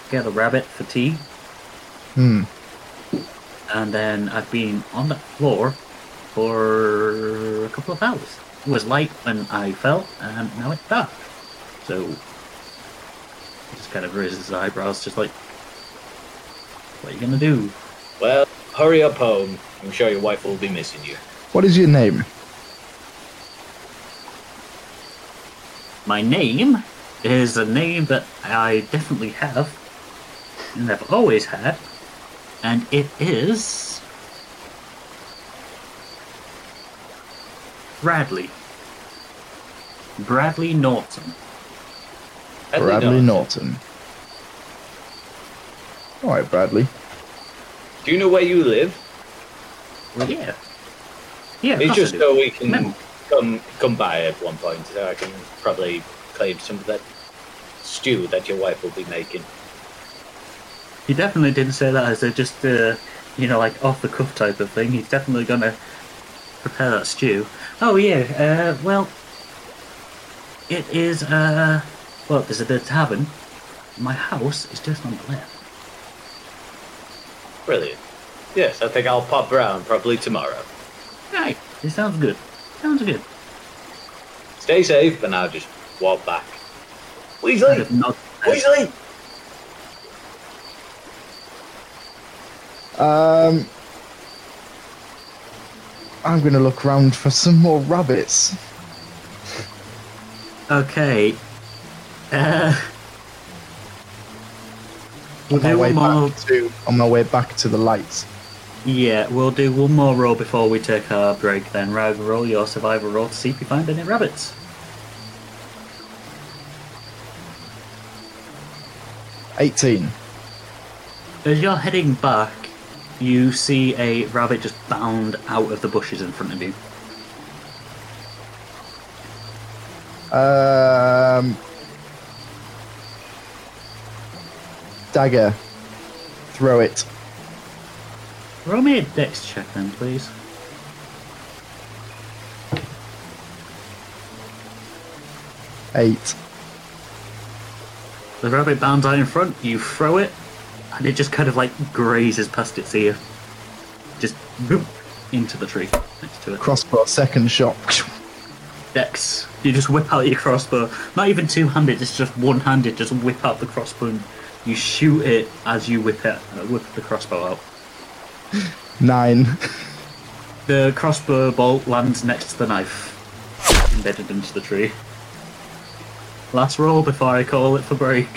[SPEAKER 2] Get a rabbit for tea,
[SPEAKER 4] Hmm.
[SPEAKER 2] and then I've been on that floor for a couple of hours. It was light when I fell, and now it's dark. So, He just kind of raises his eyebrows, just like, what are you gonna do?
[SPEAKER 6] Well, hurry up home. I'm sure your wife will be missing you.
[SPEAKER 4] What is your name?
[SPEAKER 2] My name is a name that I definitely have, and I've always had, and it is
[SPEAKER 6] Bradley.
[SPEAKER 2] Bradley Norton.
[SPEAKER 4] Bradley
[SPEAKER 6] Norton.
[SPEAKER 4] Norton. All right, Bradley.
[SPEAKER 6] Do you know where you live?
[SPEAKER 2] Well, yeah. Yeah, of
[SPEAKER 6] It's just
[SPEAKER 2] I
[SPEAKER 6] so we can
[SPEAKER 2] Memo.
[SPEAKER 6] come come by at one point, so I can probably claim some of that stew that your wife will be making.
[SPEAKER 2] He definitely didn't say that as a just, uh, you know, like off the cuff type of thing. He's definitely gonna prepare that stew. Oh yeah. Uh, well, it is. Uh, well, there's a the tavern. My house is just on the left.
[SPEAKER 6] Brilliant. Yes, I think I'll pop round probably tomorrow.
[SPEAKER 2] Right. It sounds good. Sounds good.
[SPEAKER 6] Stay safe, and I'll just walk back.
[SPEAKER 2] Kind
[SPEAKER 6] Weasley!
[SPEAKER 2] of nod-
[SPEAKER 6] Weasley!
[SPEAKER 4] Um, I'm gonna look around for some more rabbits.
[SPEAKER 2] Okay. Uh,
[SPEAKER 4] on my way
[SPEAKER 2] more.
[SPEAKER 4] back to on my way back to the lights.
[SPEAKER 2] Yeah, we'll do one more roll before we take our break. Then, Rag, roll your survival roll to see if you find any rabbits.
[SPEAKER 4] Eighteen.
[SPEAKER 2] As you're heading back, you see a rabbit just bound out of the bushes in front of you.
[SPEAKER 4] Um, dagger. Throw it.
[SPEAKER 2] Roll me a dex check then, please.
[SPEAKER 4] Eight.
[SPEAKER 2] The rabbit bounds out in front, you throw it, and it just kind of like grazes past its ear. Just boop, into the tree next to it.
[SPEAKER 4] Crossbow. Second shot.
[SPEAKER 2] Dex. You just whip out your crossbow. Not even two handed, it's just one handed. Just whip out the crossbow and you shoot it as you whip it, uh, whip the crossbow out.
[SPEAKER 4] Nine.
[SPEAKER 2] The crossbow bolt lands next to the knife, embedded into the tree. Last roll before I call it for break.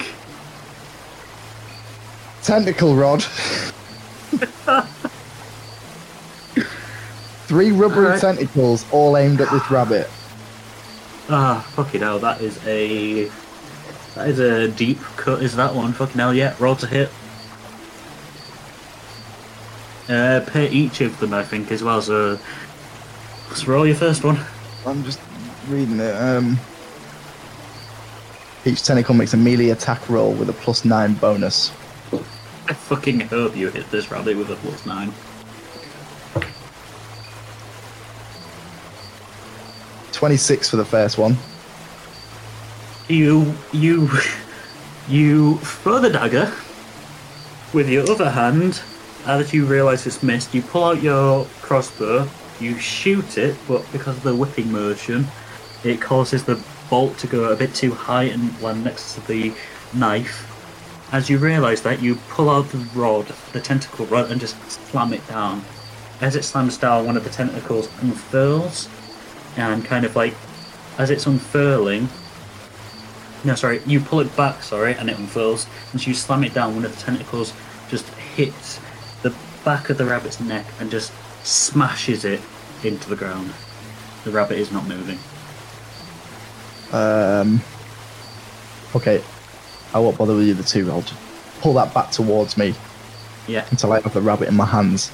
[SPEAKER 4] Tentacle rod. Three rubbery
[SPEAKER 2] Alright.
[SPEAKER 4] tentacles, all aimed at this rabbit.
[SPEAKER 2] Ah, fucking hell, that is a. That is a deep cut, is that one? Fucking hell, yeah, roll to hit. Uh, pay each of them, I think, as well, so. Let's roll your first one.
[SPEAKER 4] I'm just reading it. Um, each tentacle makes a melee attack roll with a plus nine bonus.
[SPEAKER 2] I fucking hope you hit this rabbit with a plus nine.
[SPEAKER 4] Twenty-six for the first one.
[SPEAKER 2] You, you, you throw the dagger with your other hand. As you realise it's missed, you pull out your crossbow. You shoot it, but because of the whipping motion, it causes the bolt to go a bit too high and land next to the knife. As you realise that, you pull out the rod, the tentacle rod, and just slam it down. As it slams down, one of the tentacles unfurls, and kind of like, as it's unfurling, no, sorry, you pull it back, sorry, and it unfurls. And so you slam it down, one of the tentacles just hits the back of the rabbit's neck and just smashes it into the ground. The rabbit is not moving.
[SPEAKER 4] Um, okay, I won't bother with you the other two. I'll just pull that back towards me
[SPEAKER 2] Yeah.
[SPEAKER 4] until I have the rabbit in my hands.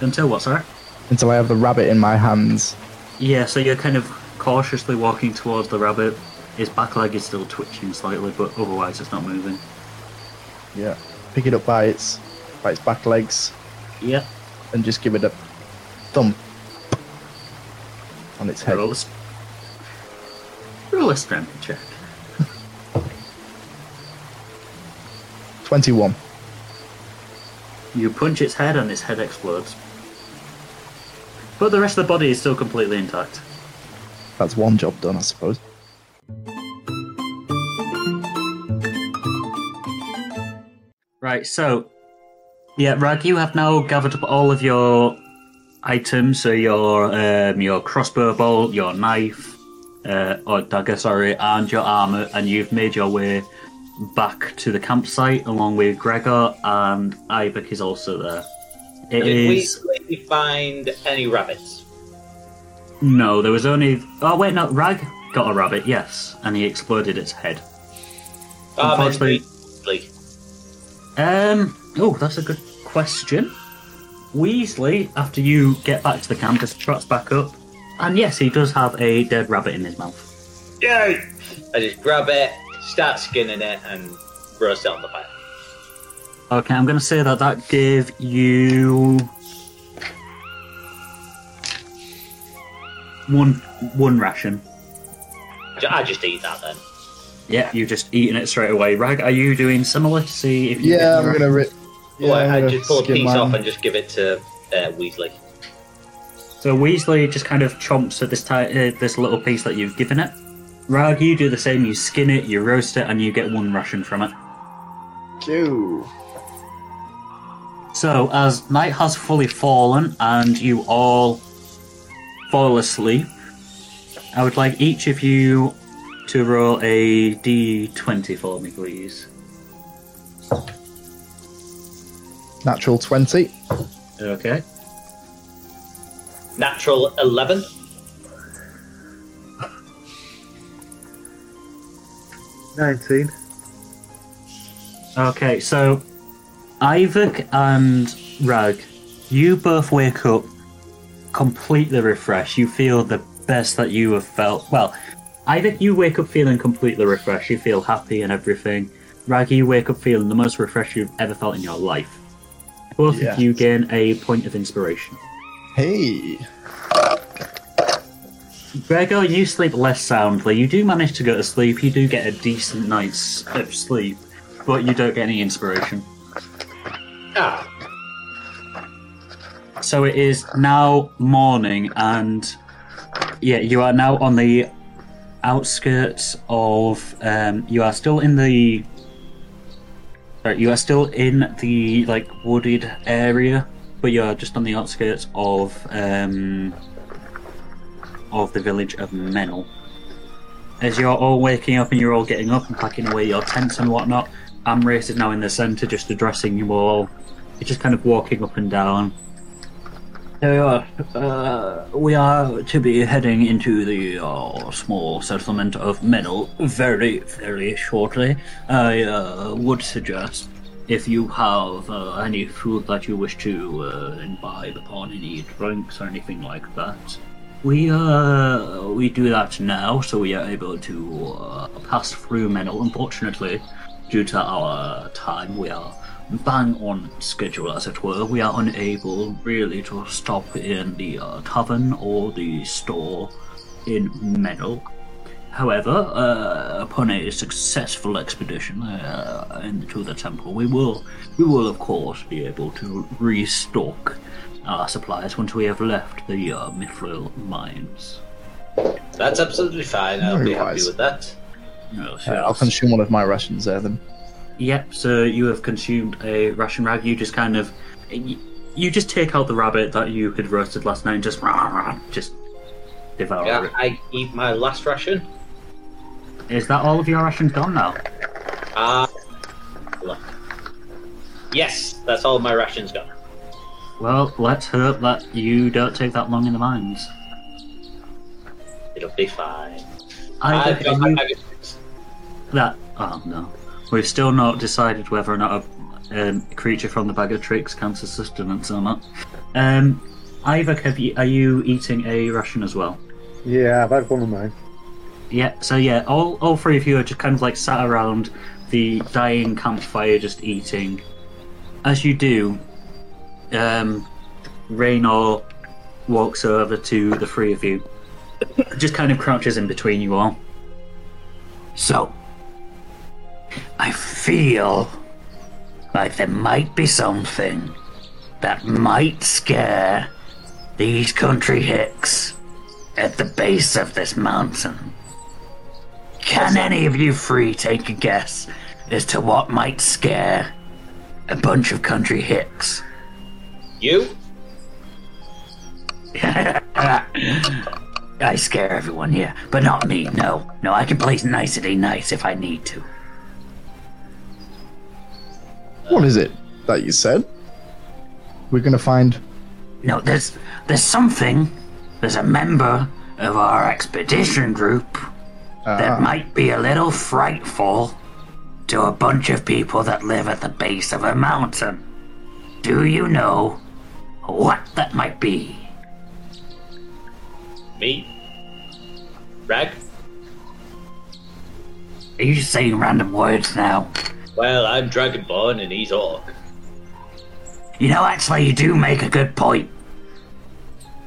[SPEAKER 2] Until what, sorry?
[SPEAKER 4] Until I have the rabbit in my hands.
[SPEAKER 2] Yeah, so you're kind of cautiously walking towards the rabbit. His back leg is still twitching slightly, but otherwise it's not moving.
[SPEAKER 4] Yeah. Pick it up by its by its back legs
[SPEAKER 2] Yep.
[SPEAKER 4] and just give it a thump on its head.
[SPEAKER 2] Roll a, roll a strength check.
[SPEAKER 4] 21.
[SPEAKER 2] You punch its head and its head explodes. But the rest of the body is still completely intact.
[SPEAKER 4] That's one job done, I suppose.
[SPEAKER 2] Right, so yeah, Rag, you have now gathered up all of your items, so your um, your crossbow bolt, your knife, uh, or dagger, sorry, and your armor, and you've made your way back to the campsite along with Gregor and Iyvak is also there. It
[SPEAKER 6] Did
[SPEAKER 2] is
[SPEAKER 6] we find any rabbits?
[SPEAKER 2] no, there was only oh wait no Rag got a rabbit, yes, and he exploded its head.
[SPEAKER 6] Ah,
[SPEAKER 2] Unfortunately- Um. Oh, that's a good question. Weasley, after you get back to the camp, just trots back up, and yes, he does have a dead rabbit in his mouth.
[SPEAKER 6] Yay! I just grab it, start skinning it, and roast it on the fire.
[SPEAKER 2] Okay, I'm gonna say that that gave you one one ration.
[SPEAKER 6] I just eat that then.
[SPEAKER 2] Yeah, you're just eating it straight away. Rag, are you doing similar to see if you?
[SPEAKER 4] Yeah, I'm gonna rip. Yeah,
[SPEAKER 6] Well,
[SPEAKER 4] I'm
[SPEAKER 6] I
[SPEAKER 4] gonna
[SPEAKER 6] just pull a piece
[SPEAKER 4] mine.
[SPEAKER 6] off and just give it to uh, Weasley.
[SPEAKER 2] So Weasley just kind of chomps at this ti- uh, this little piece that you've given it. Rag, you do the same. You skin it, you roast it, and you get one ration from it.
[SPEAKER 4] Chew.
[SPEAKER 2] So, as night has fully fallen and you all fall asleep, I would like each of you to roll a d20 for me, please.
[SPEAKER 4] Natural twenty.
[SPEAKER 2] Okay.
[SPEAKER 6] Natural 11.
[SPEAKER 3] Nineteen.
[SPEAKER 2] Okay, so Iyvak and Rag, you both wake up completely refreshed. You feel the best that you have felt. Well, Iyvak, you wake up feeling completely refreshed. You feel happy and everything. Rag, you wake up feeling the most refreshed you've ever felt in your life. Both
[SPEAKER 4] Yeah.
[SPEAKER 2] of you gain a point of inspiration.
[SPEAKER 4] Hey.
[SPEAKER 2] Gregor, you sleep less soundly. You do manage to go to sleep. You do get a decent night's of sleep, but you don't get any inspiration.
[SPEAKER 6] Ah,
[SPEAKER 2] So it is now morning, and yeah, you are now on the outskirts of. Um, you are still in the. Sorry, you are still in the like wooded area, but you are just on the outskirts of um, of the village of Menel. As you're all waking up and you're all getting up and packing away your tents and whatnot, Amrace is now in the centre, just addressing you all. He's just kind of walking up and down. There we are. Uh, we are to be heading into the uh, small settlement of Menel very, very shortly. I uh, would suggest if you have uh, any food that you wish to uh, imbibe upon, any drinks or anything like that, we uh, we do that now, so we are able to uh, pass through Menel. Unfortunately, due to our time, we are bang on schedule, as it were. We are unable really to stop in the uh, tavern or the store in Menel. However, uh, upon a successful expedition uh, into the temple, we will, we will of course be able to restock our supplies once we have left the uh, Mithril mines.
[SPEAKER 6] that's absolutely fine. I'll be
[SPEAKER 4] Very
[SPEAKER 6] happy with that.
[SPEAKER 2] Yes,
[SPEAKER 4] Uh, I'll
[SPEAKER 2] yes.
[SPEAKER 4] consume one of my rations there then.
[SPEAKER 2] Yep. So you have consumed a ration rag. You just kind of, you, you just take out the rabbit that you had roasted last night and just, just devour
[SPEAKER 6] Yeah,
[SPEAKER 2] it.
[SPEAKER 6] I eat my last ration.
[SPEAKER 2] Is that all of your rations gone now?
[SPEAKER 6] Ah, look. Yes, that's all my rations gone.
[SPEAKER 2] Well, let's hope that you don't take that long in the mines.
[SPEAKER 6] It'll be fine.
[SPEAKER 2] Either
[SPEAKER 6] I've got
[SPEAKER 2] of you-
[SPEAKER 6] bag of tricks.
[SPEAKER 2] that. Oh no, we've still not decided whether or not a um, creature from the bag of tricks counts as sustenance or not. Um, Ivor, have you, are you eating a ration as well?
[SPEAKER 3] Yeah, I've had one of mine.
[SPEAKER 2] Yeah, so yeah, all, all three of you are just kind of like sat around the dying campfire just eating. As you do, um, Raynor walks over to the three of you, just kind of crouches in between you all. So, I feel like there might be something that might scare these country hicks at the base of this mountain. Can any of you three take a guess as to what might scare a bunch of country hicks.
[SPEAKER 6] You?
[SPEAKER 2] I scare everyone here, but not me. No, no, I can play nicety nice if I need to.
[SPEAKER 4] What is it that you said? We're gonna find.
[SPEAKER 2] No, there's there's something. There's a member of our expedition group that
[SPEAKER 4] Ah.
[SPEAKER 2] might be a little frightful to a bunch of people that live at the base of a mountain. Do you know what that might be?
[SPEAKER 6] Me? Rag?
[SPEAKER 2] Are you just saying random words now?
[SPEAKER 6] Well, I'm Dragonborn and he's Orc.
[SPEAKER 2] You know, actually, you do make a good point.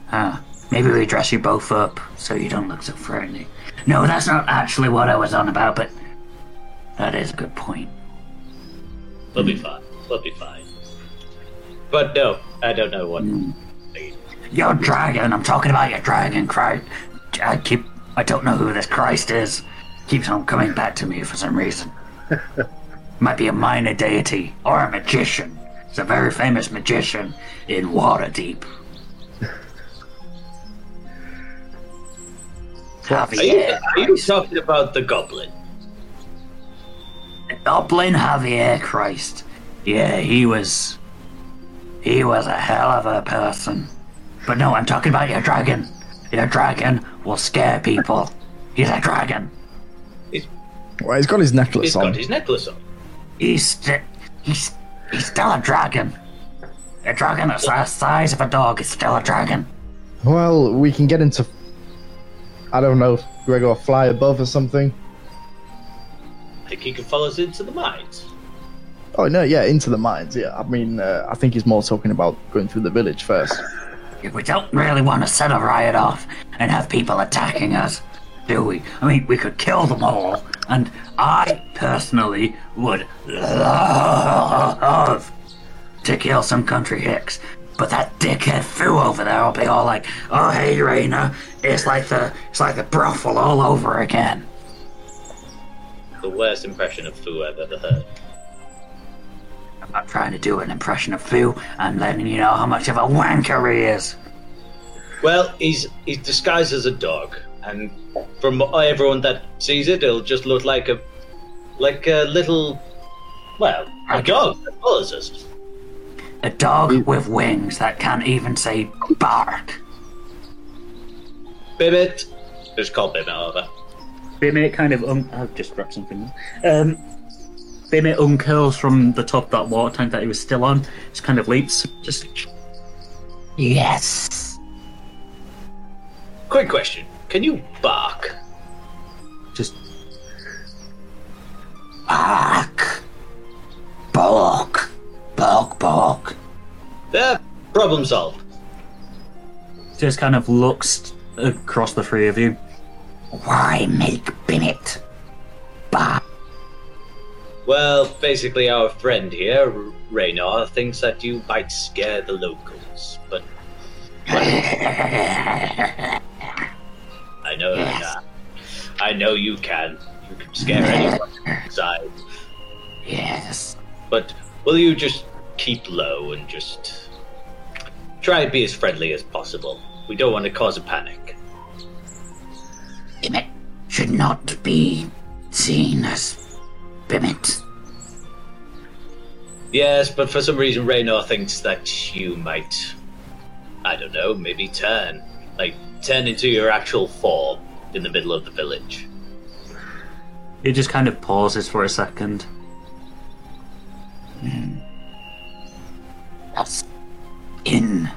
[SPEAKER 2] Huh. Maybe we dress you both up so you don't look so threatening. No, that's not actually what I was on about, but that is a good point.
[SPEAKER 6] We'll be fine. We'll be fine. But no, I don't know what. Hmm.
[SPEAKER 2] Your dragon, I'm talking about your dragon, Christ. I keep, I don't know who this Christ is. Keeps on coming back to me for some reason. Might be a minor deity or a magician. He's a very famous magician in Waterdeep.
[SPEAKER 6] Are you,
[SPEAKER 2] Javier.
[SPEAKER 6] are you talking about the goblin?
[SPEAKER 2] The Goblin Javier Christ. Yeah, he was. He was a hell of a person. But no, I'm talking about your dragon. Your dragon will scare people. He's a dragon.
[SPEAKER 4] He's, Well, he's got his necklace
[SPEAKER 6] He's
[SPEAKER 4] on.
[SPEAKER 6] got his necklace on.
[SPEAKER 2] He's st- he's he's still a dragon. A dragon that's the size of a dog is still a dragon.
[SPEAKER 4] Well, we can get into. I don't know, Gregor, fly above or something.
[SPEAKER 6] I think he can follow us into the mines.
[SPEAKER 4] Oh no, yeah, into the mines. Yeah, I mean, uh, I think he's more talking about going through the village first.
[SPEAKER 2] If We don't really want to set a riot off and have people attacking us, do we? I mean, we could kill them all, and I personally would love to kill some country hicks. But that dickhead foo over there will be all like, "Oh hey, Raina, it's like the it's like the brothel all over again."
[SPEAKER 6] The worst impression of Fu I've ever heard.
[SPEAKER 2] I'm trying to do an impression of Foo. I'm letting you know how much of a wanker he is.
[SPEAKER 6] Well, he's he's disguised as a dog, and from everyone that sees it, it'll just look like a like a little, well, a dog that follows us.
[SPEAKER 2] A dog with wings that can't even say bark.
[SPEAKER 6] Bimit, just call Bimit over.
[SPEAKER 7] Bimit kind of un- I've just grabbed something. Um, Bimit uncurls from the top of that water tank that he was still on. Just kind of leaps. Just
[SPEAKER 2] Yes.
[SPEAKER 6] Quick question: Can you bark?
[SPEAKER 7] just
[SPEAKER 2] Bark. Bark. Bark, bark.
[SPEAKER 6] There, problem solved.
[SPEAKER 7] just kind of looks across the three of you.
[SPEAKER 2] Why make Bennett? Bark.
[SPEAKER 6] Well, basically, our friend here, R- Raynar, thinks that you might scare the locals, but. I know that. I know you can. You can scare anyone inside.
[SPEAKER 2] Yes.
[SPEAKER 6] But will you just keep low and just try and be as friendly as possible? We don't want to cause a panic.
[SPEAKER 2] Bennett should not be seen as Bennett.
[SPEAKER 6] Yes, but for some reason, Raynor thinks that you might, I don't know, maybe turn. Like, turn into your actual form in the middle of the village.
[SPEAKER 7] He just kind of pauses for a second. Hmm.
[SPEAKER 2] Us in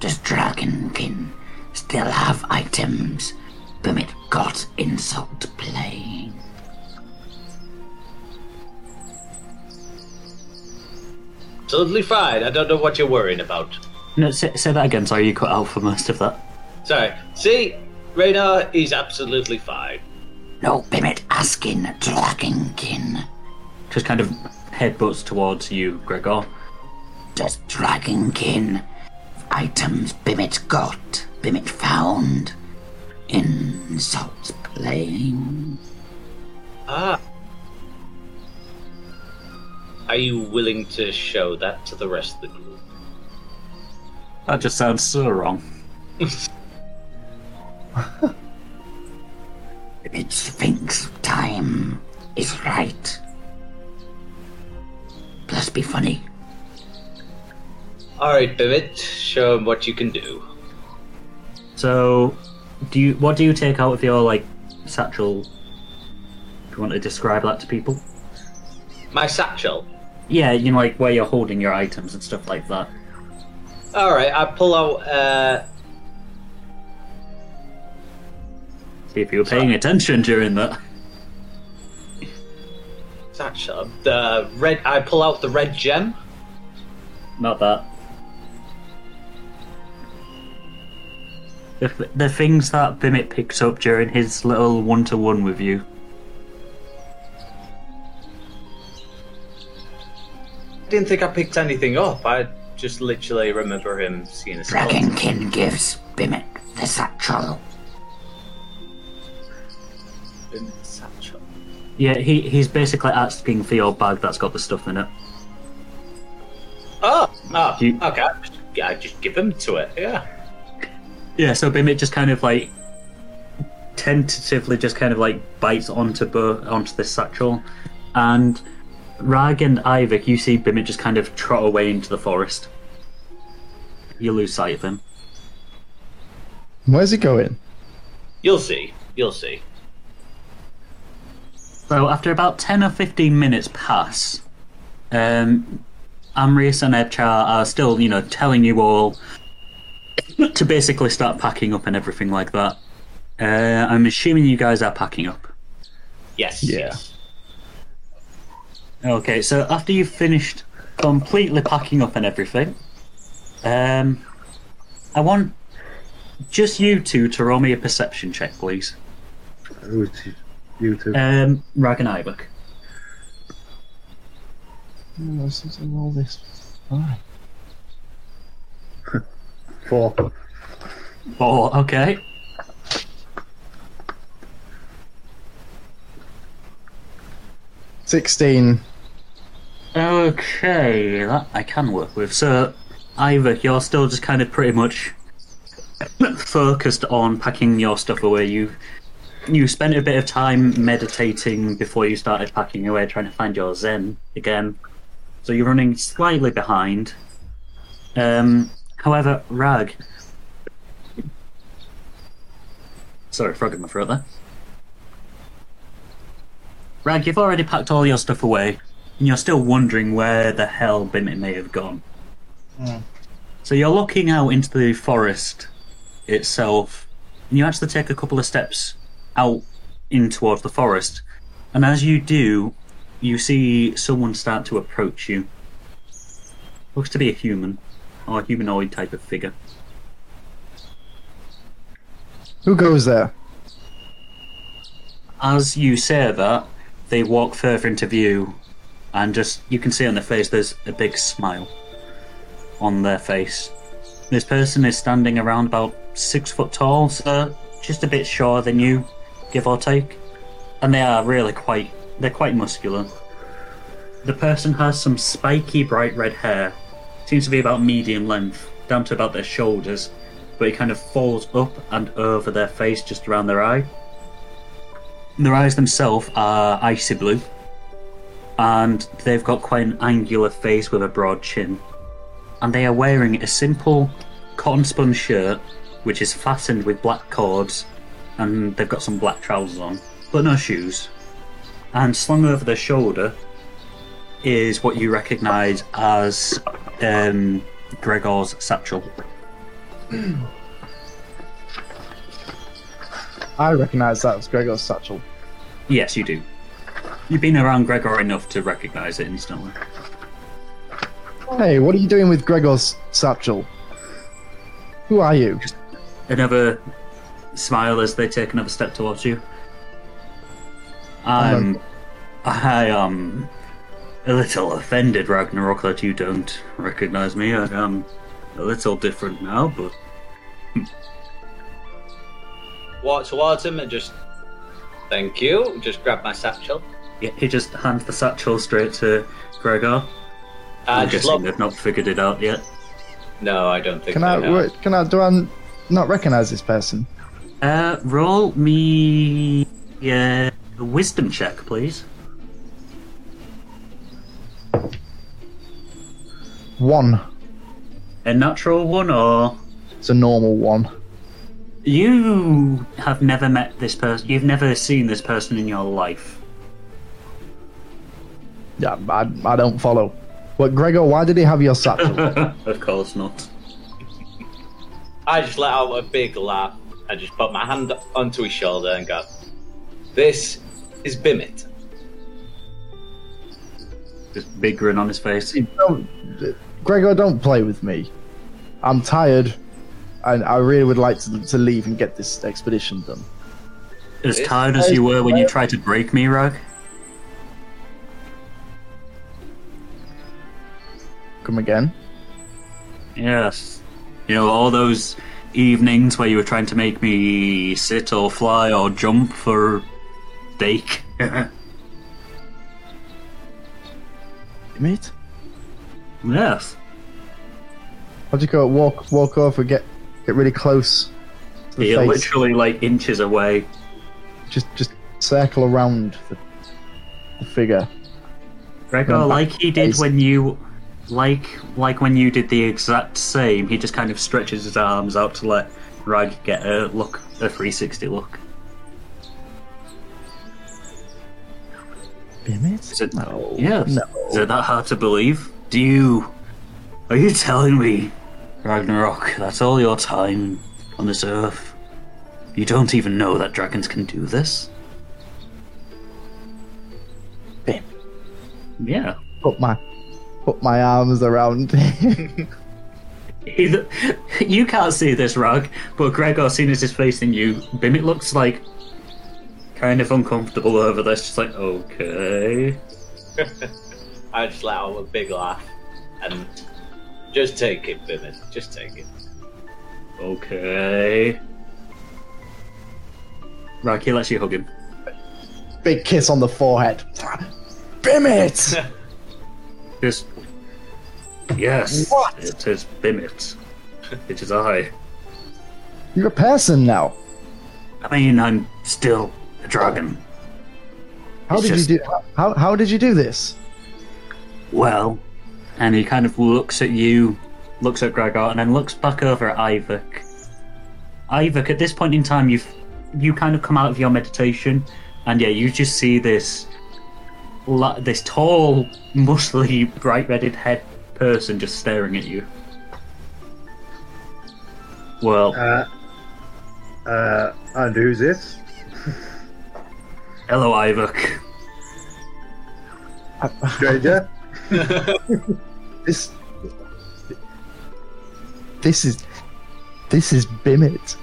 [SPEAKER 2] does Dragonkin still have items Bennett got insult playing?
[SPEAKER 6] Totally fine. I don't know what you're worrying about.
[SPEAKER 7] No, say, say that again. Sorry, you cut out for most of that.
[SPEAKER 6] Sorry. See, Raynor is absolutely fine.
[SPEAKER 2] No, Bennett asking Dragonkin.
[SPEAKER 7] Just kind of headbutts towards you, Gregor.
[SPEAKER 2] Does Dragonkin items Bennett got, Bennett found in Salt playing?
[SPEAKER 6] Ah. Are you willing to show that to the rest of the group?
[SPEAKER 2] That just sounds so wrong.
[SPEAKER 5] It thinks time is right. Plus, be funny.
[SPEAKER 6] All right, Bimit, show him what you can do.
[SPEAKER 2] So, do you what do you take out of your like satchel? Do you want to describe that to people?
[SPEAKER 6] My satchel.
[SPEAKER 2] Yeah, you know, like where you're holding your items and stuff like that.
[SPEAKER 6] All right, I pull out. Uh,
[SPEAKER 2] See if you were paying attention during that.
[SPEAKER 6] satchel. The red. I pull out the red gem.
[SPEAKER 2] Not that. The, the things that Bimit picks up during his little one to one with you.
[SPEAKER 6] Didn't think I picked anything up. I just literally remember him seeing a skeleton.
[SPEAKER 5] Dragonkin gives Bimit the satchel.
[SPEAKER 6] satchel.
[SPEAKER 2] Yeah, he, he's basically asking for your bag that's got the stuff in it.
[SPEAKER 6] Oh, oh,
[SPEAKER 2] You-
[SPEAKER 6] okay. Yeah, I just give him to it. Yeah.
[SPEAKER 2] Yeah, so Bimit just kind of like tentatively just kind of like bites onto Bo- onto this satchel, and Rag and Iyvak, you see Bimit just kind of trot away into the forest. You lose sight of him.
[SPEAKER 4] Where's he going?
[SPEAKER 6] You'll see. You'll see.
[SPEAKER 2] So after about ten or fifteen minutes pass, um, Amrius and Ebchar are still, you know, telling you all to basically start packing up and everything like that. Uh, I'm assuming you guys are packing up.
[SPEAKER 6] Yes.
[SPEAKER 4] Yeah.
[SPEAKER 6] Yes.
[SPEAKER 2] Okay, so after you've finished completely packing up and everything, um, I want just you two to roll me a perception check, please.
[SPEAKER 3] Who's you two?
[SPEAKER 2] Um, Rag and Iyvak.
[SPEAKER 4] all this. Fine.
[SPEAKER 3] Four.
[SPEAKER 2] Oh, okay.
[SPEAKER 4] Sixteen.
[SPEAKER 2] Okay, that I can work with. So, Ivor, you're still just kind of pretty much focused on packing your stuff away. You you spent a bit of time meditating before you started packing away, trying to find your zen again. So you're running slightly behind. Um, however, Rag. Sorry, frog in my throat there. Rag, you've already packed all your stuff away, and you're still wondering where the hell Bimit may have gone. Hmm. So you're looking out into the forest itself, and you actually take a couple of steps out in towards the forest, and as you do, you see someone start to approach you. Looks to be a human, or a humanoid type of figure.
[SPEAKER 4] Who goes there?
[SPEAKER 2] As you say that, they walk further into view, and just you can see on their face there's a big smile on their face. This person is standing around about six foot tall, so just a bit shorter than you, give or take. And they are really quite they're quite muscular. The person has some spiky bright red hair. Seems to be about medium length, down to about their shoulders, but it kind of falls up and over their face just around their eye. Their eyes themselves are icy blue, and they've got quite an angular face with a broad chin. And they are wearing a simple cotton spun shirt, which is fastened with black cords, and they've got some black trousers on, but no shoes. And slung over their shoulder is what you recognise as um, Gregor's satchel.
[SPEAKER 4] I recognise that as Gregor's satchel.
[SPEAKER 2] Yes, you do. You've been around Gregor enough to recognise it instantly.
[SPEAKER 4] Hey, what are you doing with Gregor's satchel? Who are you?
[SPEAKER 2] Another smile as they take another step towards you. I'm. I am a little offended, Ragnarok, that you don't recognise me. I am a little different now, but
[SPEAKER 6] Walk towards him and just. Thank you. Just grab my satchel.
[SPEAKER 2] Yeah, he just hands the satchel straight to Gregor.
[SPEAKER 6] I
[SPEAKER 2] I'm
[SPEAKER 6] just
[SPEAKER 2] guessing
[SPEAKER 6] love.
[SPEAKER 2] they've not figured it out yet.
[SPEAKER 6] No, I don't think
[SPEAKER 4] Can
[SPEAKER 6] they
[SPEAKER 4] I?
[SPEAKER 6] have.
[SPEAKER 4] wait, Can I? Do I not recognize this person?
[SPEAKER 2] Uh, roll me uh, a wisdom check, please.
[SPEAKER 4] One.
[SPEAKER 2] A natural one, or
[SPEAKER 4] It's a normal one.
[SPEAKER 2] you have never met this person. You've never seen this person in your life.
[SPEAKER 4] Yeah, I, I don't follow. But Gregor, why did he have your satchel?
[SPEAKER 2] of course not.
[SPEAKER 6] I just let out a big laugh I just put my hand onto his shoulder and go, This is Bimit.
[SPEAKER 2] Just big grin on his face.
[SPEAKER 4] don't, Gregor, don't play with me. I'm tired, and I really would like to, to leave and get this expedition done.
[SPEAKER 2] As tired as you were when you tried to break me, Rag.
[SPEAKER 4] Come again?
[SPEAKER 2] Yes. You know, all those evenings where you were trying to make me sit or fly or jump for steak.
[SPEAKER 4] Mate?
[SPEAKER 2] yes.
[SPEAKER 4] How'd you go? Walk, walk over, get, get really close to the
[SPEAKER 2] He
[SPEAKER 4] face.
[SPEAKER 2] literally like inches away.
[SPEAKER 4] Just, just circle around the, the figure.
[SPEAKER 2] Gregor, like he did when you, like like when you did the exact same, he just kind of stretches his arms out to let Rag get a look, a 360 look.
[SPEAKER 4] Bimit?
[SPEAKER 2] Is it?
[SPEAKER 4] No.
[SPEAKER 2] Yes.
[SPEAKER 4] No.
[SPEAKER 2] Is it that hard to believe? Do you? Are you telling me, Ragnarok, that's all your time on this earth? You don't even know that dragons can do this?
[SPEAKER 4] Bim.
[SPEAKER 2] Yeah.
[SPEAKER 4] Put my, put my arms around him.
[SPEAKER 2] Either, you can't see this, Rag, but Gregor, seeing as his facing you, Bimit looks like kind of uncomfortable over this. Just like, okay.
[SPEAKER 6] I just let out a big laugh and just take it, Bimit. Just take it.
[SPEAKER 2] Okay. Rag, he lets you hug him.
[SPEAKER 4] Big kiss on the forehead. Bimit!
[SPEAKER 2] Just. Yes.
[SPEAKER 4] What?
[SPEAKER 2] It is Bimit. It is I.
[SPEAKER 4] You're a person now.
[SPEAKER 2] I mean, I'm still a dragon.
[SPEAKER 4] How
[SPEAKER 2] It's
[SPEAKER 4] did
[SPEAKER 2] just-
[SPEAKER 4] you do? How how did you do this?
[SPEAKER 2] Well, and he kind of looks at you, looks at Gregor, and then looks back over at Iyvak. Iyvak, at this point in time, you've you kind of come out of your meditation, and yeah, you just see this this tall, muscly, bright-redded head person just staring at you. Well,
[SPEAKER 3] Uh, uh, and who's this?
[SPEAKER 2] hello, Iyvak.
[SPEAKER 3] Stranger?
[SPEAKER 4] This this is this is Bimit.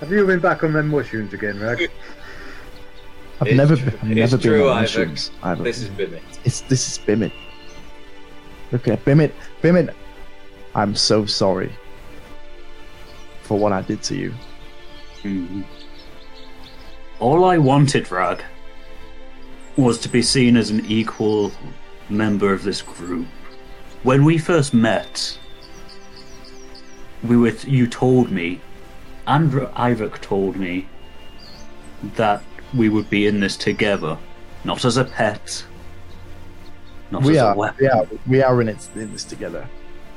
[SPEAKER 3] Have you been back on them mushrooms again, Rag?
[SPEAKER 4] I've
[SPEAKER 6] It's
[SPEAKER 4] never
[SPEAKER 6] tr-
[SPEAKER 4] been, I've
[SPEAKER 6] it's
[SPEAKER 4] never
[SPEAKER 6] true,
[SPEAKER 4] been on
[SPEAKER 6] Ivor.
[SPEAKER 4] mushrooms. Ivor.
[SPEAKER 6] This is Bimit.
[SPEAKER 4] It's this is Bimit. Okay, Bimit, Bimit. I'm so sorry for what I did to you.
[SPEAKER 2] Mhm. All I wanted, Rag, was to be seen as an equal member of this group. When we first met, we were. You told me, and Iyvak told me, that we would be in this together, not as a pet, not
[SPEAKER 4] We
[SPEAKER 2] as
[SPEAKER 4] are,
[SPEAKER 2] a weapon.
[SPEAKER 4] we are, we are in it in this together.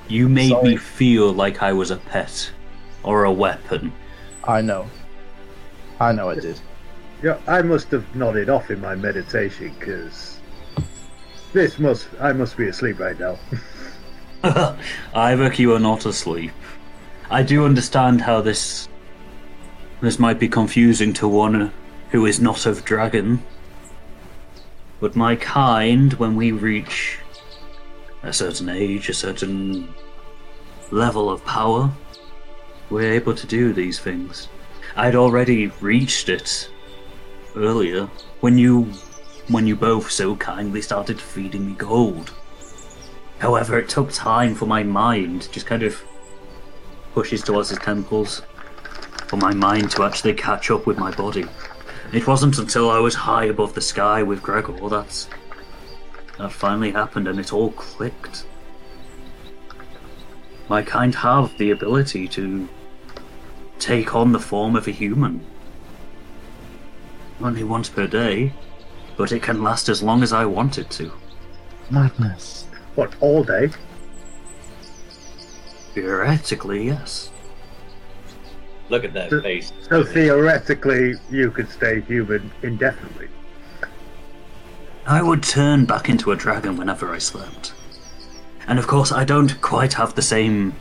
[SPEAKER 2] You made
[SPEAKER 4] Sorry.
[SPEAKER 2] me feel like I was a pet or a weapon.
[SPEAKER 4] I know. I know I did.
[SPEAKER 3] Yeah, I must have nodded off in my meditation because this must. I must be asleep right now.
[SPEAKER 2] Iyvak, you are not asleep. I do understand how this this might be confusing to one who is not of dragon. But my kind, when we reach a certain age, a certain level of power, we're able to do these things. I'd already reached it earlier when you when you both so kindly started feeding me gold. However, it took time for my mind just kind of pushes towards his temples, for my mind to actually catch up with my body. It wasn't until I was high above the sky with Gregor that that finally happened and it all clicked. My kind have the ability to take on the form of a human. Only once per day, but it can last as long as I want it to.
[SPEAKER 4] Madness.
[SPEAKER 3] What, all day?
[SPEAKER 2] Theoretically, yes.
[SPEAKER 6] Look at that
[SPEAKER 3] So-
[SPEAKER 6] face.
[SPEAKER 3] So theoretically, you could stay human indefinitely.
[SPEAKER 2] I would turn back into a dragon whenever I slept. And of course, I don't quite have the same.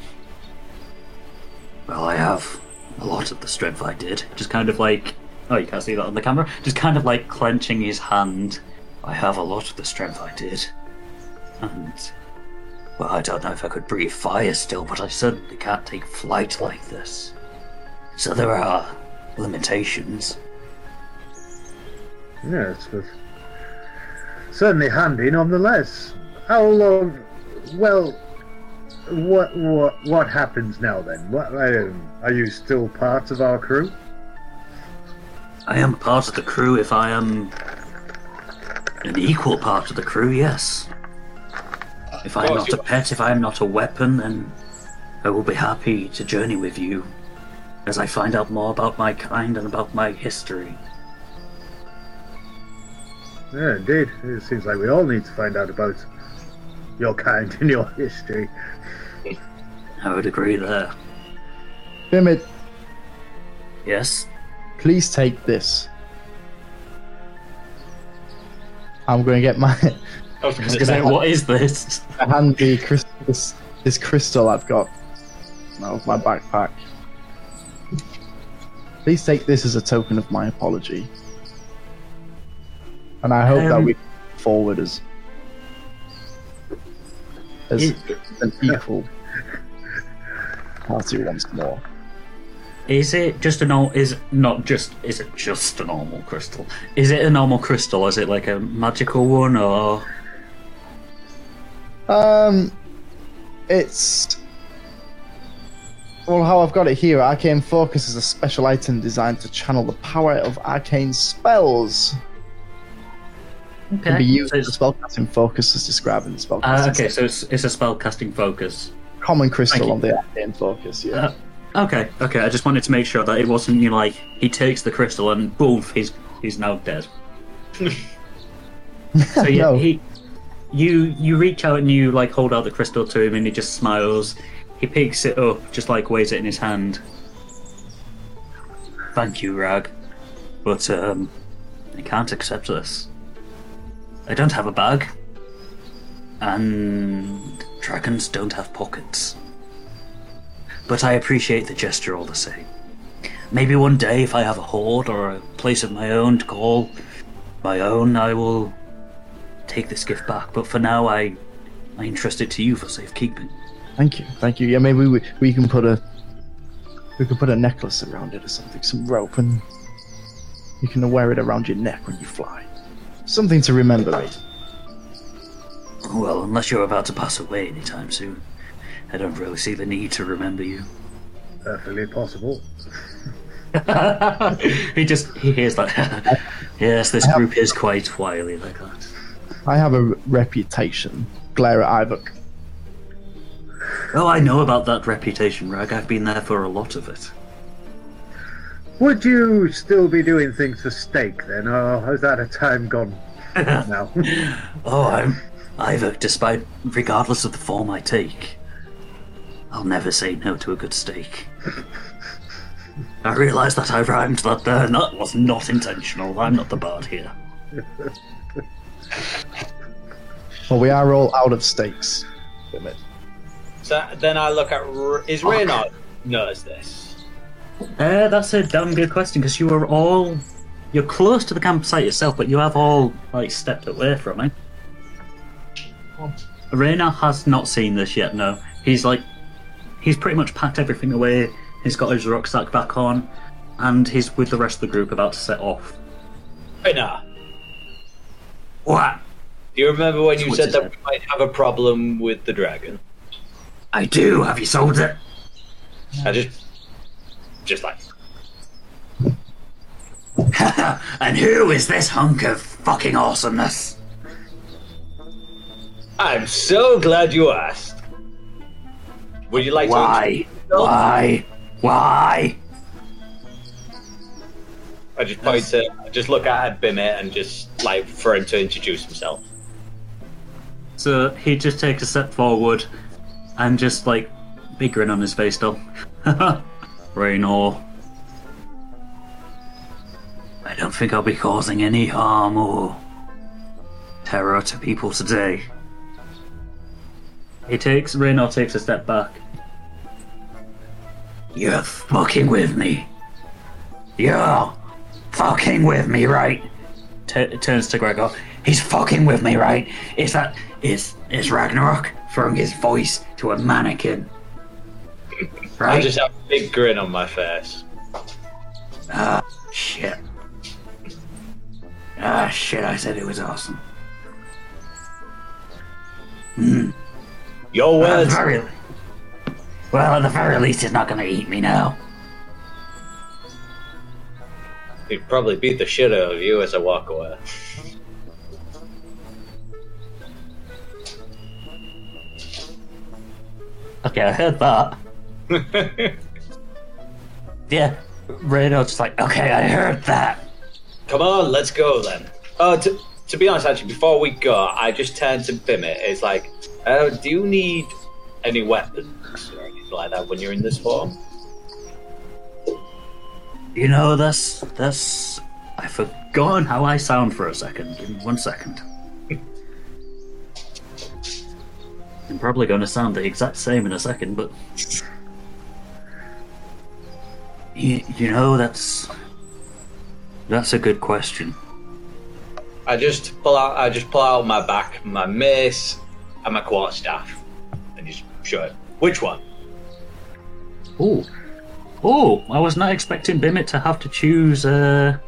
[SPEAKER 2] Well, I have a lot of the strength I did. Just kind of like. Oh, you can't see that on the camera? Just kind of like clenching his hand. I have a lot of the strength I did. And. Well, I don't know if I could breathe fire still, but I certainly can't take flight like this. So there are limitations.
[SPEAKER 3] Yes, but certainly handy nonetheless. How long? Well, what what what happens now then? What um, are you still part of our crew?
[SPEAKER 2] I am part of the crew if I am an equal part of the crew, yes. If I am not a pet, if I am not a weapon, then I will be happy to journey with you as I find out more about my kind and about my history.
[SPEAKER 3] Yeah, indeed. It seems like we all need to find out about your kind and your history.
[SPEAKER 2] I would agree there.
[SPEAKER 4] Bimit,
[SPEAKER 2] Yes?
[SPEAKER 4] please take this. I'm going to get my
[SPEAKER 6] I was gonna say,
[SPEAKER 2] what is this?
[SPEAKER 4] hand the crystal, this, this crystal I've got out of my backpack. Please take this as a token of my apology. And I hope that
[SPEAKER 2] Um,
[SPEAKER 4] we forward as as
[SPEAKER 2] Is,
[SPEAKER 4] an equal party once more.
[SPEAKER 2] is it just a normal? Is not just? Is it just a normal crystal? Is it a normal crystal? Is it like a magical one, or
[SPEAKER 4] Um, it's well, how I've got it here. Arcane Focus is a special item designed to channel the power of arcane spells. Can be used
[SPEAKER 2] So
[SPEAKER 4] as
[SPEAKER 2] it's-
[SPEAKER 4] spellcasting focus as described in the spellcasting.
[SPEAKER 2] Ah, okay, so it's, it's a spell casting focus.
[SPEAKER 4] common crystal on the arcane focus. Yeah.
[SPEAKER 2] Uh, okay, okay. I just wanted to make sure that it wasn't you know, like he takes the crystal and boom, he's he's now dead. So yeah,
[SPEAKER 4] no,
[SPEAKER 2] he, you you reach out and you like hold out the crystal to him, and he just smiles. He picks it up, just like weighs it in his hand. Thank you, Rag, but um, I can't accept this. I don't have a bag, and dragons don't have pockets. But I appreciate the gesture all the same. Maybe one day, if I have a hoard or a place of my own to call my own, I will take this gift back. But for now, I I entrust it to you for safekeeping.
[SPEAKER 4] Thank you, thank you. Yeah, maybe we, we can put a we could put a necklace around it or something, some rope, and you can wear it around your neck when you fly. Something to remember it.
[SPEAKER 2] Well, unless you're about to pass away anytime soon, I don't really see the need to remember you.
[SPEAKER 3] Perfectly possible.
[SPEAKER 2] he just he hears that. yes, this group is quite wily like that.
[SPEAKER 4] I have a reputation. Glare at Iyvak.
[SPEAKER 2] Oh, I know about that reputation, Rag. I've been there for a lot of it.
[SPEAKER 3] Would you still be doing things for steak then, or has that a time gone now?
[SPEAKER 2] Oh, I'm Ivor, uh, despite regardless of the form I take. I'll never say no to a good steak. I realise that I rhymed that there, and that was not intentional. I'm not the bard here.
[SPEAKER 4] Well, we are all out of stakes. Bimit.
[SPEAKER 6] So then I look at. R- Is Reynard knows this?
[SPEAKER 2] Uh, that's a damn good question because you are all you're close to the campsite yourself, but you have all like stepped away from it. Reyna has not seen this yet. No, he's like he's pretty much packed everything away. He's got his rucksack back on, and he's with the rest of the group about to set off.
[SPEAKER 6] Reynard,
[SPEAKER 2] What?
[SPEAKER 6] do you remember when you
[SPEAKER 2] What
[SPEAKER 6] said that
[SPEAKER 2] it?
[SPEAKER 6] we might have a problem with the dragon?
[SPEAKER 2] I do. Have you sold it?
[SPEAKER 6] I just, just like
[SPEAKER 5] and who is this hunk of fucking awesomeness?
[SPEAKER 6] I'm so glad you asked. Would you like to?
[SPEAKER 5] Why? Why? Why?
[SPEAKER 6] I just point to, I just look at Bimit and just like for him to introduce himself.
[SPEAKER 2] So he just takes a step forward and just like big grin on his face still. Raynor. I don't think I'll be causing any harm or terror to people today. He takes Raynor takes a step back. You're fucking with me. You're fucking with me, right? T- turns to Gregor. He's fucking with me, right? Is that is is Ragnarok throwing his voice to a mannequin?
[SPEAKER 6] I just have a big grin on my face.
[SPEAKER 2] Ah, shit. Ah, shit, I said it was awesome.
[SPEAKER 6] Your
[SPEAKER 2] Well, at
[SPEAKER 6] words.
[SPEAKER 2] the very, well, at the very least, he's not gonna eat me now.
[SPEAKER 6] He'd probably beat the shit out of you as I walk away.
[SPEAKER 2] Okay, I heard that. Yeah, Raynor's just like, okay, I heard that.
[SPEAKER 6] Come on, let's go then. Oh, to, to be honest, actually, before we go, I just turned to Bimit. It's like, uh, do you need any weapons or anything like that when you're in this form?
[SPEAKER 2] You know, that's that's. I've forgotten how I sound for a second. Give me one second. I'm probably going to sound the exact same in a second, but you, you know that's that's a good question.
[SPEAKER 6] I just pull out. I just pull out my back, my mace, and my quarterstaff, and just show it. Which one?
[SPEAKER 2] Oh, oh! I was not expecting Bimit to have to choose. Uh,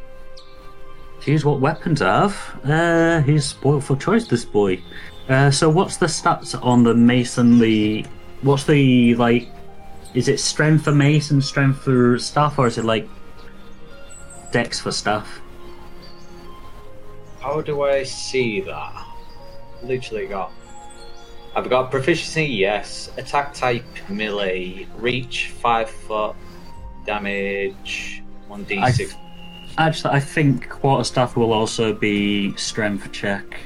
[SPEAKER 2] choose what weapon to have. Uh, he's spoiled for choice. This boy. Uh, so what's the stats on the masonry? What's the like? Is it strength for mason, strength for staff, or is it like dex for staff?
[SPEAKER 6] How do I see that? Literally got. I've got proficiency, yes. Attack type, melee, reach, five foot, damage, one d six.
[SPEAKER 2] Actually, I think quarterstaff will also be strength check.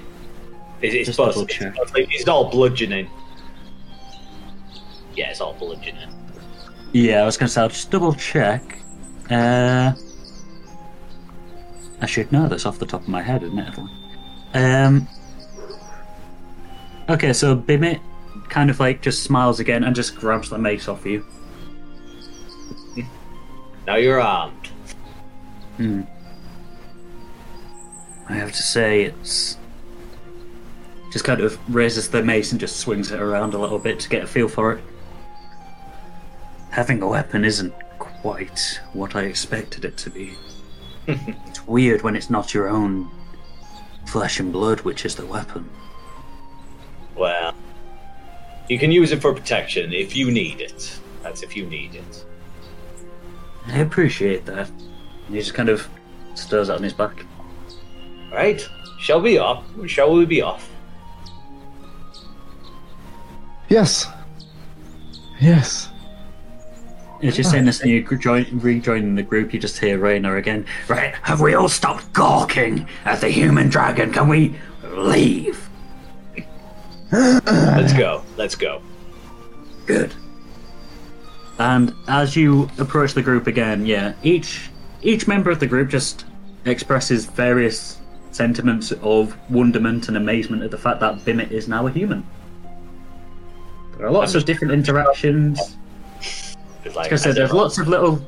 [SPEAKER 6] It's, it's both. It's, both- it's all bludgeoning. Yeah, it's all bludgeoning.
[SPEAKER 2] Yeah, I was gonna say I'll just double check. Uh, I should know this off the top of my head, admittedly. Um. Okay, so Bimit kind of like just smiles again and just grabs the mace off you.
[SPEAKER 6] Now you're armed. Hmm.
[SPEAKER 2] I have to say, it's just kind of raises the mace and just swings it around a little bit to get a feel for it. Having a weapon isn't quite what I expected it to be. it's weird when it's not your own flesh and blood which is the weapon.
[SPEAKER 6] Well, you can use it for protection if you need it. That's if you need it.
[SPEAKER 2] I appreciate that. And he just kind of stirs out on his back.
[SPEAKER 6] Right? Shall we off? Shall we be off?
[SPEAKER 4] Yes. Yes.
[SPEAKER 2] It's just saying this and you join, rejoining the group, you just hear Raynor again. Right, have we all stopped gawking at the human dragon? Can we leave?
[SPEAKER 6] Let's go. Let's go.
[SPEAKER 2] Good. And as you approach the group again, yeah, each each member of the group just expresses various sentiments of wonderment and amazement at the fact that Bimit is now a human. There are lots of different interactions.
[SPEAKER 6] Like,
[SPEAKER 2] Like I said, there's lots of little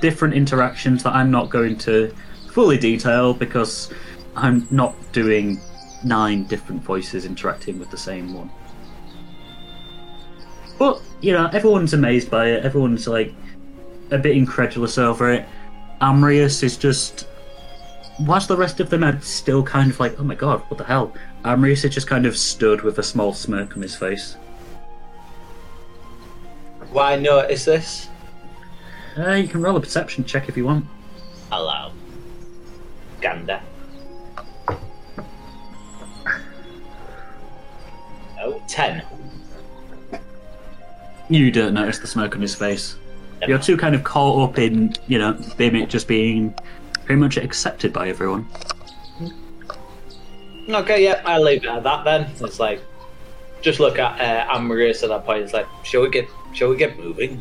[SPEAKER 2] different interactions that I'm not going to fully detail because I'm not doing nine different voices interacting with the same one. But, you know, everyone's amazed by it, everyone's like a bit incredulous over it. Amrius is just. Whilst the rest of them are still kind of like, oh my god, what the hell? Amrius is just kind of stood with a small smirk on his face.
[SPEAKER 6] Why notice this?
[SPEAKER 2] Uh, you can roll a perception check if you want.
[SPEAKER 6] Allow. gander. Oh, 10.
[SPEAKER 2] You don't notice the smoke on his face. You're too kind of caught up in, you know, Bimit just being pretty much accepted by everyone.
[SPEAKER 6] Okay, yeah, I'll leave it at that then. It's like, just look at uh, Amarius at that point. It's like, shall we get, shall we get moving?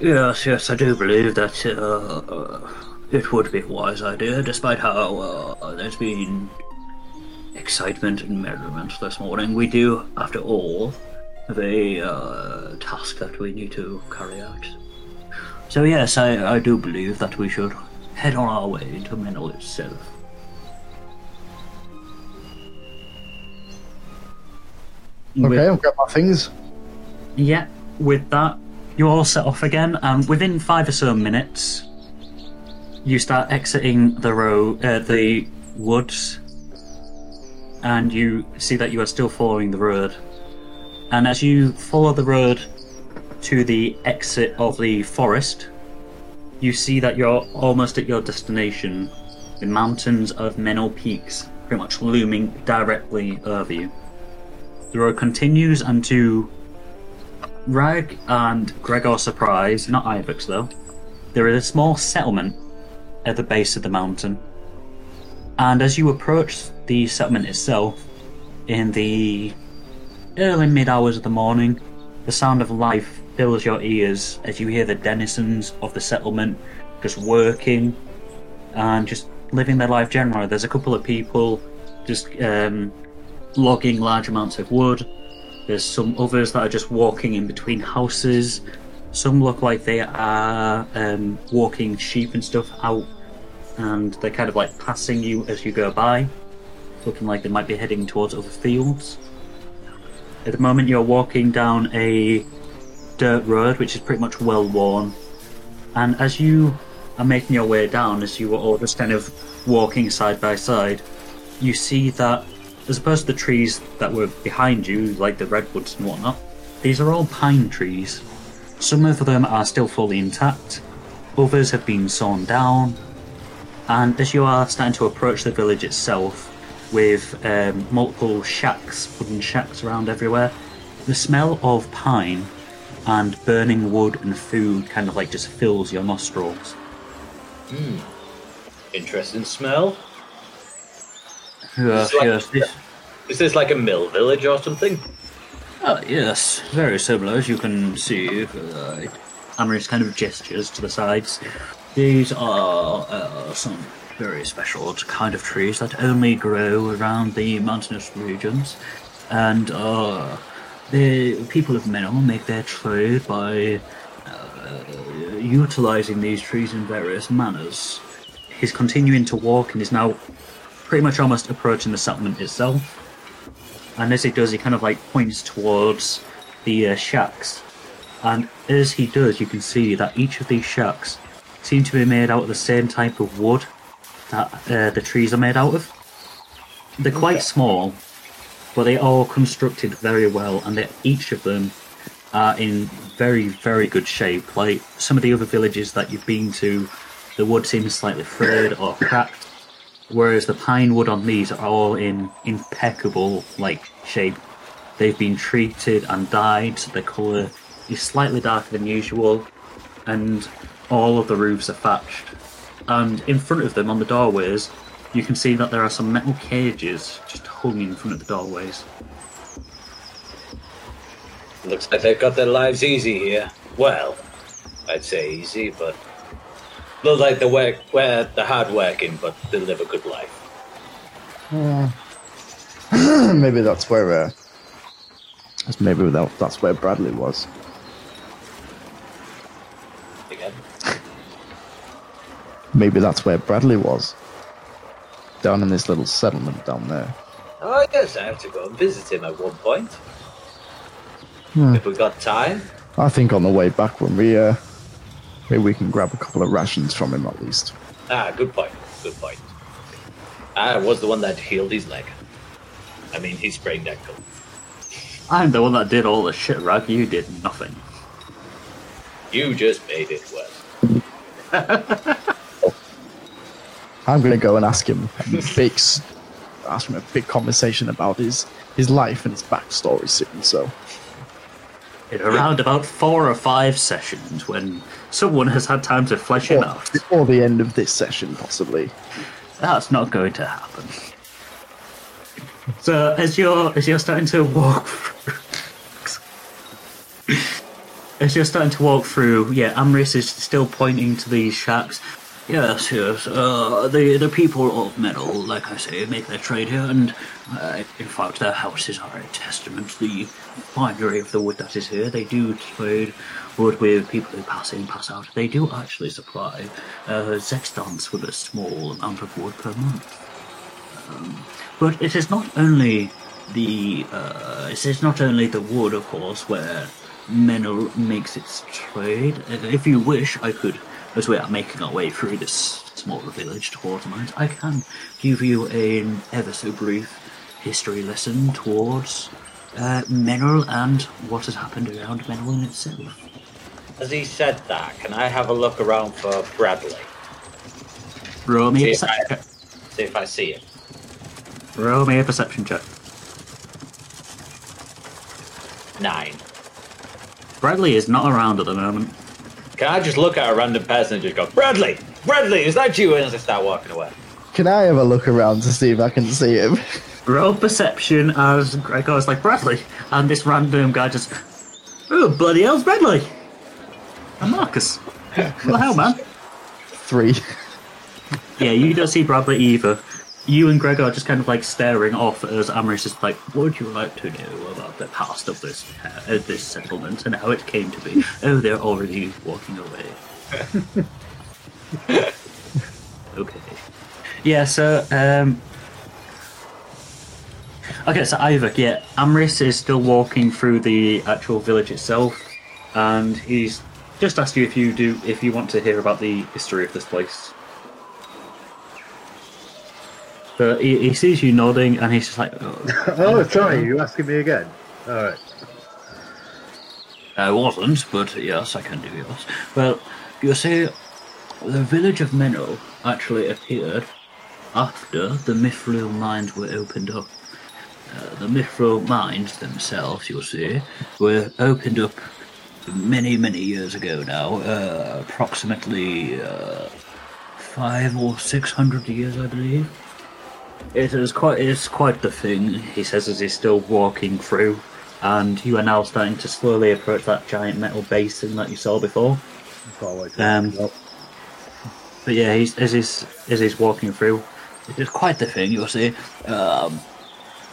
[SPEAKER 5] Yes, yes, I do believe that uh, uh, it would be a wise idea, despite how uh, there's been excitement and merriment this morning. We do, after all, have a uh, task that we need to carry out. So yes, I, I do believe that we should head on our way to Menel itself.
[SPEAKER 4] Okay, I've got my things.
[SPEAKER 2] Yeah, with that, you all set off again, and within five or so minutes, you start exiting the road, uh, the woods, and you see that you are still following the road. And as you follow the road to the exit of the forest, you see that you're almost at your destination. The mountains of Menel Peaks, pretty much looming directly over you. The road continues, and to Rag and Gregor's surprise, not Iyvak though, there is a small settlement at the base of the mountain. And as you approach the settlement itself, in the early mid hours of the morning, the sound of life fills your ears as you hear the denizens of the settlement just working and just living their life generally. There's a couple of people just um, logging large amounts of wood. There's some others that are just walking in between houses. Some look like they are um, walking sheep and stuff out, and they're kind of like passing you as you go by, looking like they might be heading towards other fields. At the moment, you're walking down a dirt road, which is pretty much well worn, and as you are making your way down, as you are all just kind of walking side by side, you see that as opposed to the trees that were behind you, like the redwoods and whatnot, these are all pine trees. Some of them are still fully intact, others have been sawn down, and as you are starting to approach the village itself, with um, multiple shacks, wooden shacks around everywhere, the smell of pine and burning wood and food kind of like just fills your nostrils. Hmm.
[SPEAKER 6] Interesting smell.
[SPEAKER 5] Yes,
[SPEAKER 6] like-
[SPEAKER 5] yes, this,
[SPEAKER 6] Is this like a mill village or something?
[SPEAKER 5] ah, yes, very similar, as you can see.
[SPEAKER 2] Uh, Amaris kind of gestures to the sides.
[SPEAKER 5] These are uh, some very special kind of trees that only grow around the mountainous regions, and uh, the people of Menel make their trade by uh, utilizing these trees in various manners.
[SPEAKER 2] He's continuing to walk and is now pretty much almost approaching the settlement itself. And as he does, he kind of like points towards the uh, shacks. And as he does, you can see that each of these shacks seem to be made out of the same type of wood that uh, the trees are made out of. They're quite small, but they are constructed very well, and each of them are in very, very good shape. Like some of the other villages that you've been to, the wood seems slightly frayed or cracked, whereas the pine wood on these are all in impeccable like shape. They've been treated and dyed, so the colour is slightly darker than usual, and all of the roofs are thatched. And in front of them, on the doorways, you can see that there are some metal cages just hung in front of the doorways.
[SPEAKER 6] Looks like they've got their lives easy here. Well, I'd say easy, but look like they work, where they're hard working, but they live a good life.
[SPEAKER 4] maybe that's where. Uh, that's maybe that, that's where Bradley was.
[SPEAKER 6] Again,
[SPEAKER 4] Maybe that's where Bradley was. Down in this little settlement down there.
[SPEAKER 6] oh yes, I have to go and visit him at one point.
[SPEAKER 4] Hmm.
[SPEAKER 6] If we got time.
[SPEAKER 4] I think on the way back when we uh, maybe we can grab a couple of rations from him at least.
[SPEAKER 6] Ah, good point. Good point. I was the one that healed his leg. I mean, he sprained ankle.
[SPEAKER 2] I'm the one that did all the shit, Rag. You did nothing.
[SPEAKER 6] You just made it worse.
[SPEAKER 4] I'm going to go and ask him a big, ask him a big conversation about his his life and his backstory soon. So
[SPEAKER 8] In around about four or five sessions, when someone has had time to flesh it out,
[SPEAKER 4] before the end of this session, possibly.
[SPEAKER 8] that's not going to happen. So as you're as you're starting to walk, as you're starting to walk through, yeah, Amris is still pointing to these shacks.
[SPEAKER 2] Yes, yes. Uh, the the people of Menel, like I say, make their trade here, and uh, in fact, their houses are a testament to the finery of the wood that is here. They do trade wood with people who pass in, pass out. They do actually supply uh, Zextants with a small amount of wood per month. Um, but it is not only the uh, it is not only the wood, of course, where Menel makes its trade. If you wish, I could, as we are making our way through this smaller village towards mines, I can give you an ever so brief history lesson towards uh, Menel and what has happened around Menel in itself.
[SPEAKER 6] As he said that, can I have a look around for Bradley?
[SPEAKER 8] Roll me a
[SPEAKER 6] See if
[SPEAKER 8] perception
[SPEAKER 6] I,
[SPEAKER 8] check.
[SPEAKER 6] see if I see him.
[SPEAKER 8] Roll me a perception check.
[SPEAKER 6] Nine.
[SPEAKER 8] Bradley is not around at the moment.
[SPEAKER 6] Can I just look at a random person and just go, Bradley, Bradley, is that you? And as I start walking away.
[SPEAKER 4] Can I have a look around to see if I can see him?
[SPEAKER 8] Roll perception as Gregor's like Bradley, and this random guy just, oh bloody hell's Bradley, and Marcus. What the hell, man?
[SPEAKER 4] Three.
[SPEAKER 8] Yeah, you don't see Bradley either. You and Gregor are just kind of like staring off as Amaris is like, "What would you like to know about the past of this uh, this settlement and how it came to be?" Oh, they're already walking away. okay. Yeah. So, um, okay. So Ivor, yeah, Amris is still walking through the actual village itself, and he's just ask you if you do if you want to hear about the history of this place. So he, he sees you nodding, and he's just like, oh,
[SPEAKER 3] Oh, sorry, you asking me again? All right.
[SPEAKER 2] I wasn't, but yes, I can do yours. Well, you see, the village of Menel actually appeared after the Mithril mines were opened up. Uh, the Mithril mines themselves, you'll see, were opened up many, many years ago now, uh, approximately uh, five or six hundred years, I believe.
[SPEAKER 8] It is quite it's quite the thing, he says as he's still walking through, and you are now starting to slowly approach that giant metal basin that you saw before.
[SPEAKER 3] Can't wait to
[SPEAKER 8] Um, But yeah, he's as he's as he's walking through.
[SPEAKER 2] It is quite the thing, you'll see. Um,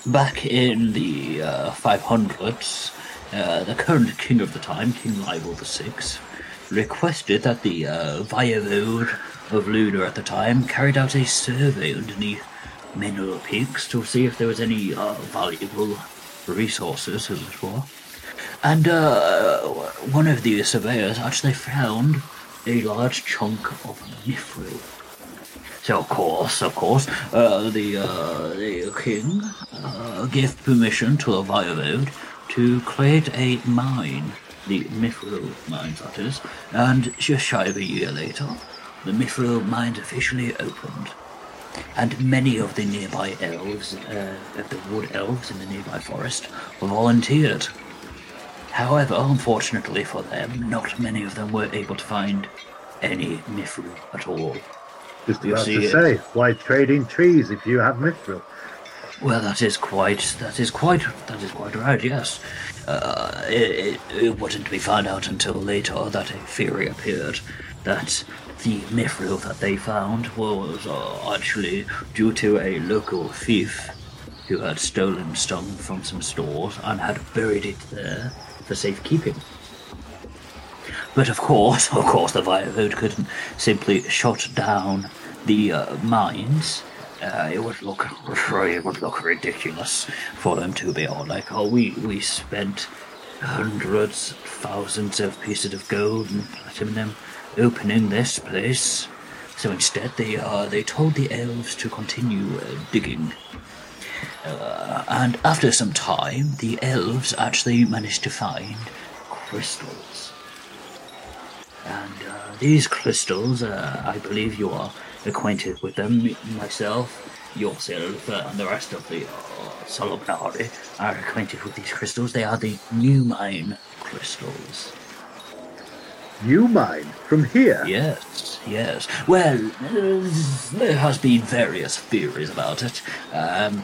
[SPEAKER 2] back in the uh, 500s, uh, the current king of the time, King Lionel VI, requested that the uh, of Luna at the time carried out a survey underneath Menel peaks to see if there was any uh, valuable resources, as it were. And uh, one of the surveyors actually found a large chunk of mithril. So of course, of course, uh, the uh, the king uh, gave permission to the voivode to create a mine, the mithril mines that is, and just shy of a year later, the mithril mine officially opened, and many of the nearby elves, uh, of the wood elves in the nearby forest, volunteered. However, unfortunately for them, not many of them were able to find any mithril at all.
[SPEAKER 3] Just about to say, why trade in trees if you have mithril?
[SPEAKER 2] Well, that is quite. That is quite. That is quite right. Yes, uh, it, it, it wasn't to be found out until later that a theory appeared that the mithril that they found was uh, actually due to a local thief who had stolen some from some stores and had buried it there for safekeeping. But of course, of course, the Voivode couldn't simply shut down the uh, mines. Uh, it would look, it would look ridiculous for them to be all like, "Oh, we we spent hundreds, thousands of pieces of gold and platinum opening this place." So instead, they uh, they told the elves to continue uh, digging. Uh, and after some time, the elves actually managed to find crystals. And uh, these crystals, uh, I believe you are acquainted with them. Myself, yourself, uh, and the rest of the uh, Solomnari are acquainted with these crystals. They are the new mine crystals.
[SPEAKER 3] New mine from here?
[SPEAKER 2] Yes, yes. Well, uh, there has been various theories about it. Um,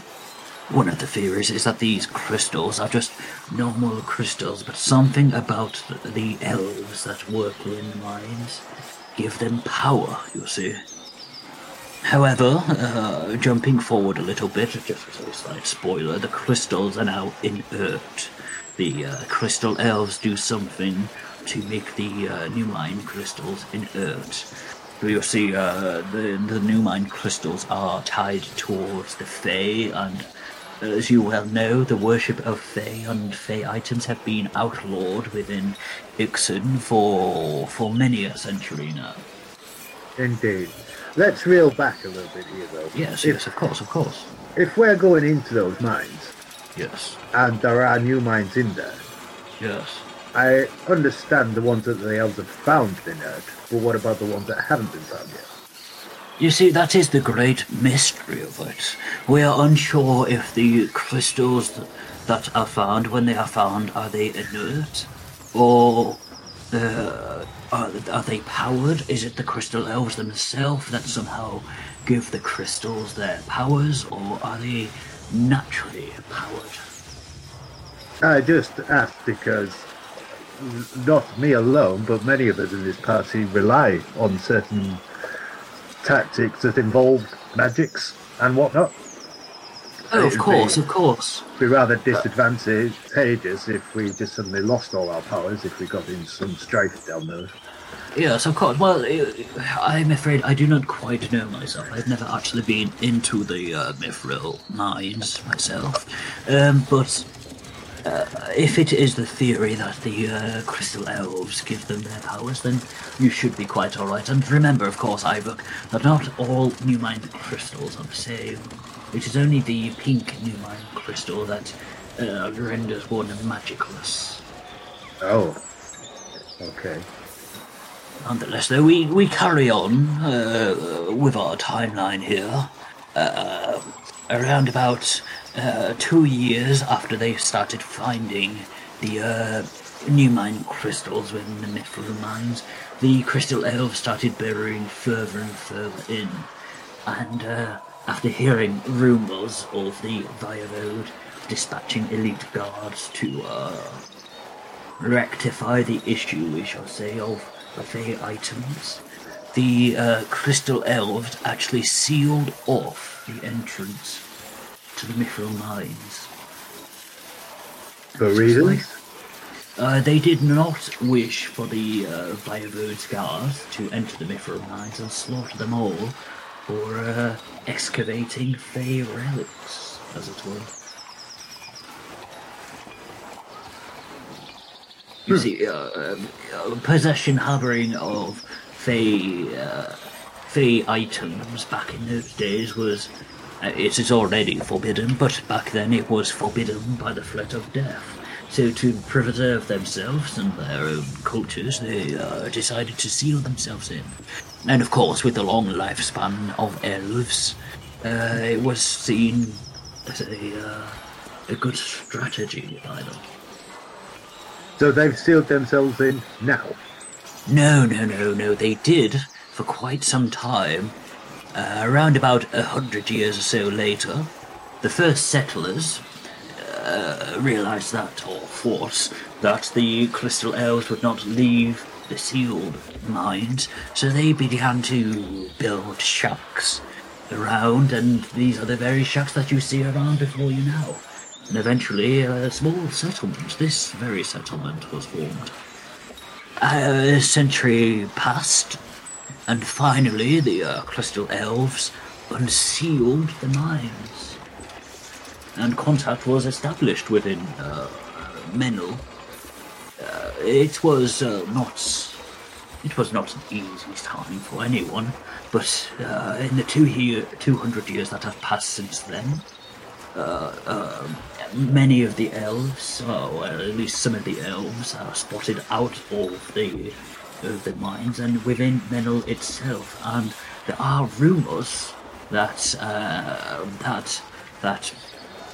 [SPEAKER 2] one of the theories is that these crystals are just normal crystals, but something about the, the elves that work in the mines give them power, you see. However, uh, jumping forward a little bit, just as a slight spoiler, the crystals are now inert. The uh, crystal elves do something to make the uh, new mine crystals inert. You'll see, uh, the, the new mine crystals are tied towards the Fae, and as you well know, the worship of Fae and Fae items have been outlawed within Ixon for for many a century now.
[SPEAKER 3] Indeed. Let's reel back a little bit here, though.
[SPEAKER 2] Yes,
[SPEAKER 3] If-
[SPEAKER 2] yes, of course, of course.
[SPEAKER 3] If we're going into those mines,
[SPEAKER 2] Yes,
[SPEAKER 3] and there are new mines in there,
[SPEAKER 2] yes.
[SPEAKER 3] I understand the ones that the elves have found inert, but what about the ones that haven't been found yet?
[SPEAKER 2] You see, that is the great mystery of it. We are unsure if the crystals th- that are found, when they are found, are they inert? Or uh, are, are they powered? Is it the crystal elves themselves that somehow give the crystals their powers? Or are they naturally powered?
[SPEAKER 3] I just asked because not me alone, but many of us in this party rely on certain tactics that involve magics and whatnot.
[SPEAKER 2] Oh, of course,
[SPEAKER 3] be-
[SPEAKER 2] of course.
[SPEAKER 3] Be rather disadvantageous if we just suddenly lost all our powers if we got in some strife down there.
[SPEAKER 2] Yes, of course. Well, uh, I'm afraid I do not quite know myself. I've never actually been into the uh, Mithril mines myself. Um, but uh, if it is the theory that the uh, Crystal Elves give them their powers, then you should be quite alright. And remember, of course, Iyvak, that not all new mine crystals are the same. It is only the pink new mine crystal that uh, renders one magicless.
[SPEAKER 3] Oh. Okay.
[SPEAKER 2] Nonetheless, though, we, we carry on uh, with our timeline here. Uh, around about uh, two years after they started finding the uh, new mine crystals within the Mithril mines, the crystal elves started burrowing further and further in. And uh, after hearing rumours of the Voivode dispatching elite guards to uh, rectify the issue, we shall say, of Fey items, the uh, Crystal Elves actually sealed off the entrance to the Mithril Mines.
[SPEAKER 3] For reasons?
[SPEAKER 2] Uh, they did not wish for the uh, guards to enter the Mithril Mines and slaughter them all for uh, excavating Fey relics, as it were. You see, uh, uh, possession, harboring of Fey, uh, items back in those days was. Uh, it is already forbidden, but back then it was forbidden by the threat of death. So, to preserve themselves and their own cultures, they uh, decided to seal themselves in. And of course, with the long lifespan of elves, uh, it was seen as a, uh, a good strategy by them.
[SPEAKER 3] So they've sealed themselves in now.
[SPEAKER 2] No, no, no, no. They did for quite some time. Uh, around about a hundred years or so later, the first settlers uh, realized that, or thought, that the crystal elves would not leave the sealed mines, so they began to build shacks around, and these are the very shacks that you see around before you now. And eventually, a small settlement, this very settlement, was formed. A century passed, and finally the uh, Crystal Elves unsealed the mines. And contact was established within uh, Menel. Uh, it was uh, not. It was not an easy time for anyone, but uh, in the two year, 200 years that have passed since then, uh, um, many of the elves, or well, at least some of the elves, are spotted out of the of the mines and within Menel itself, and
[SPEAKER 5] there are rumors that uh, that that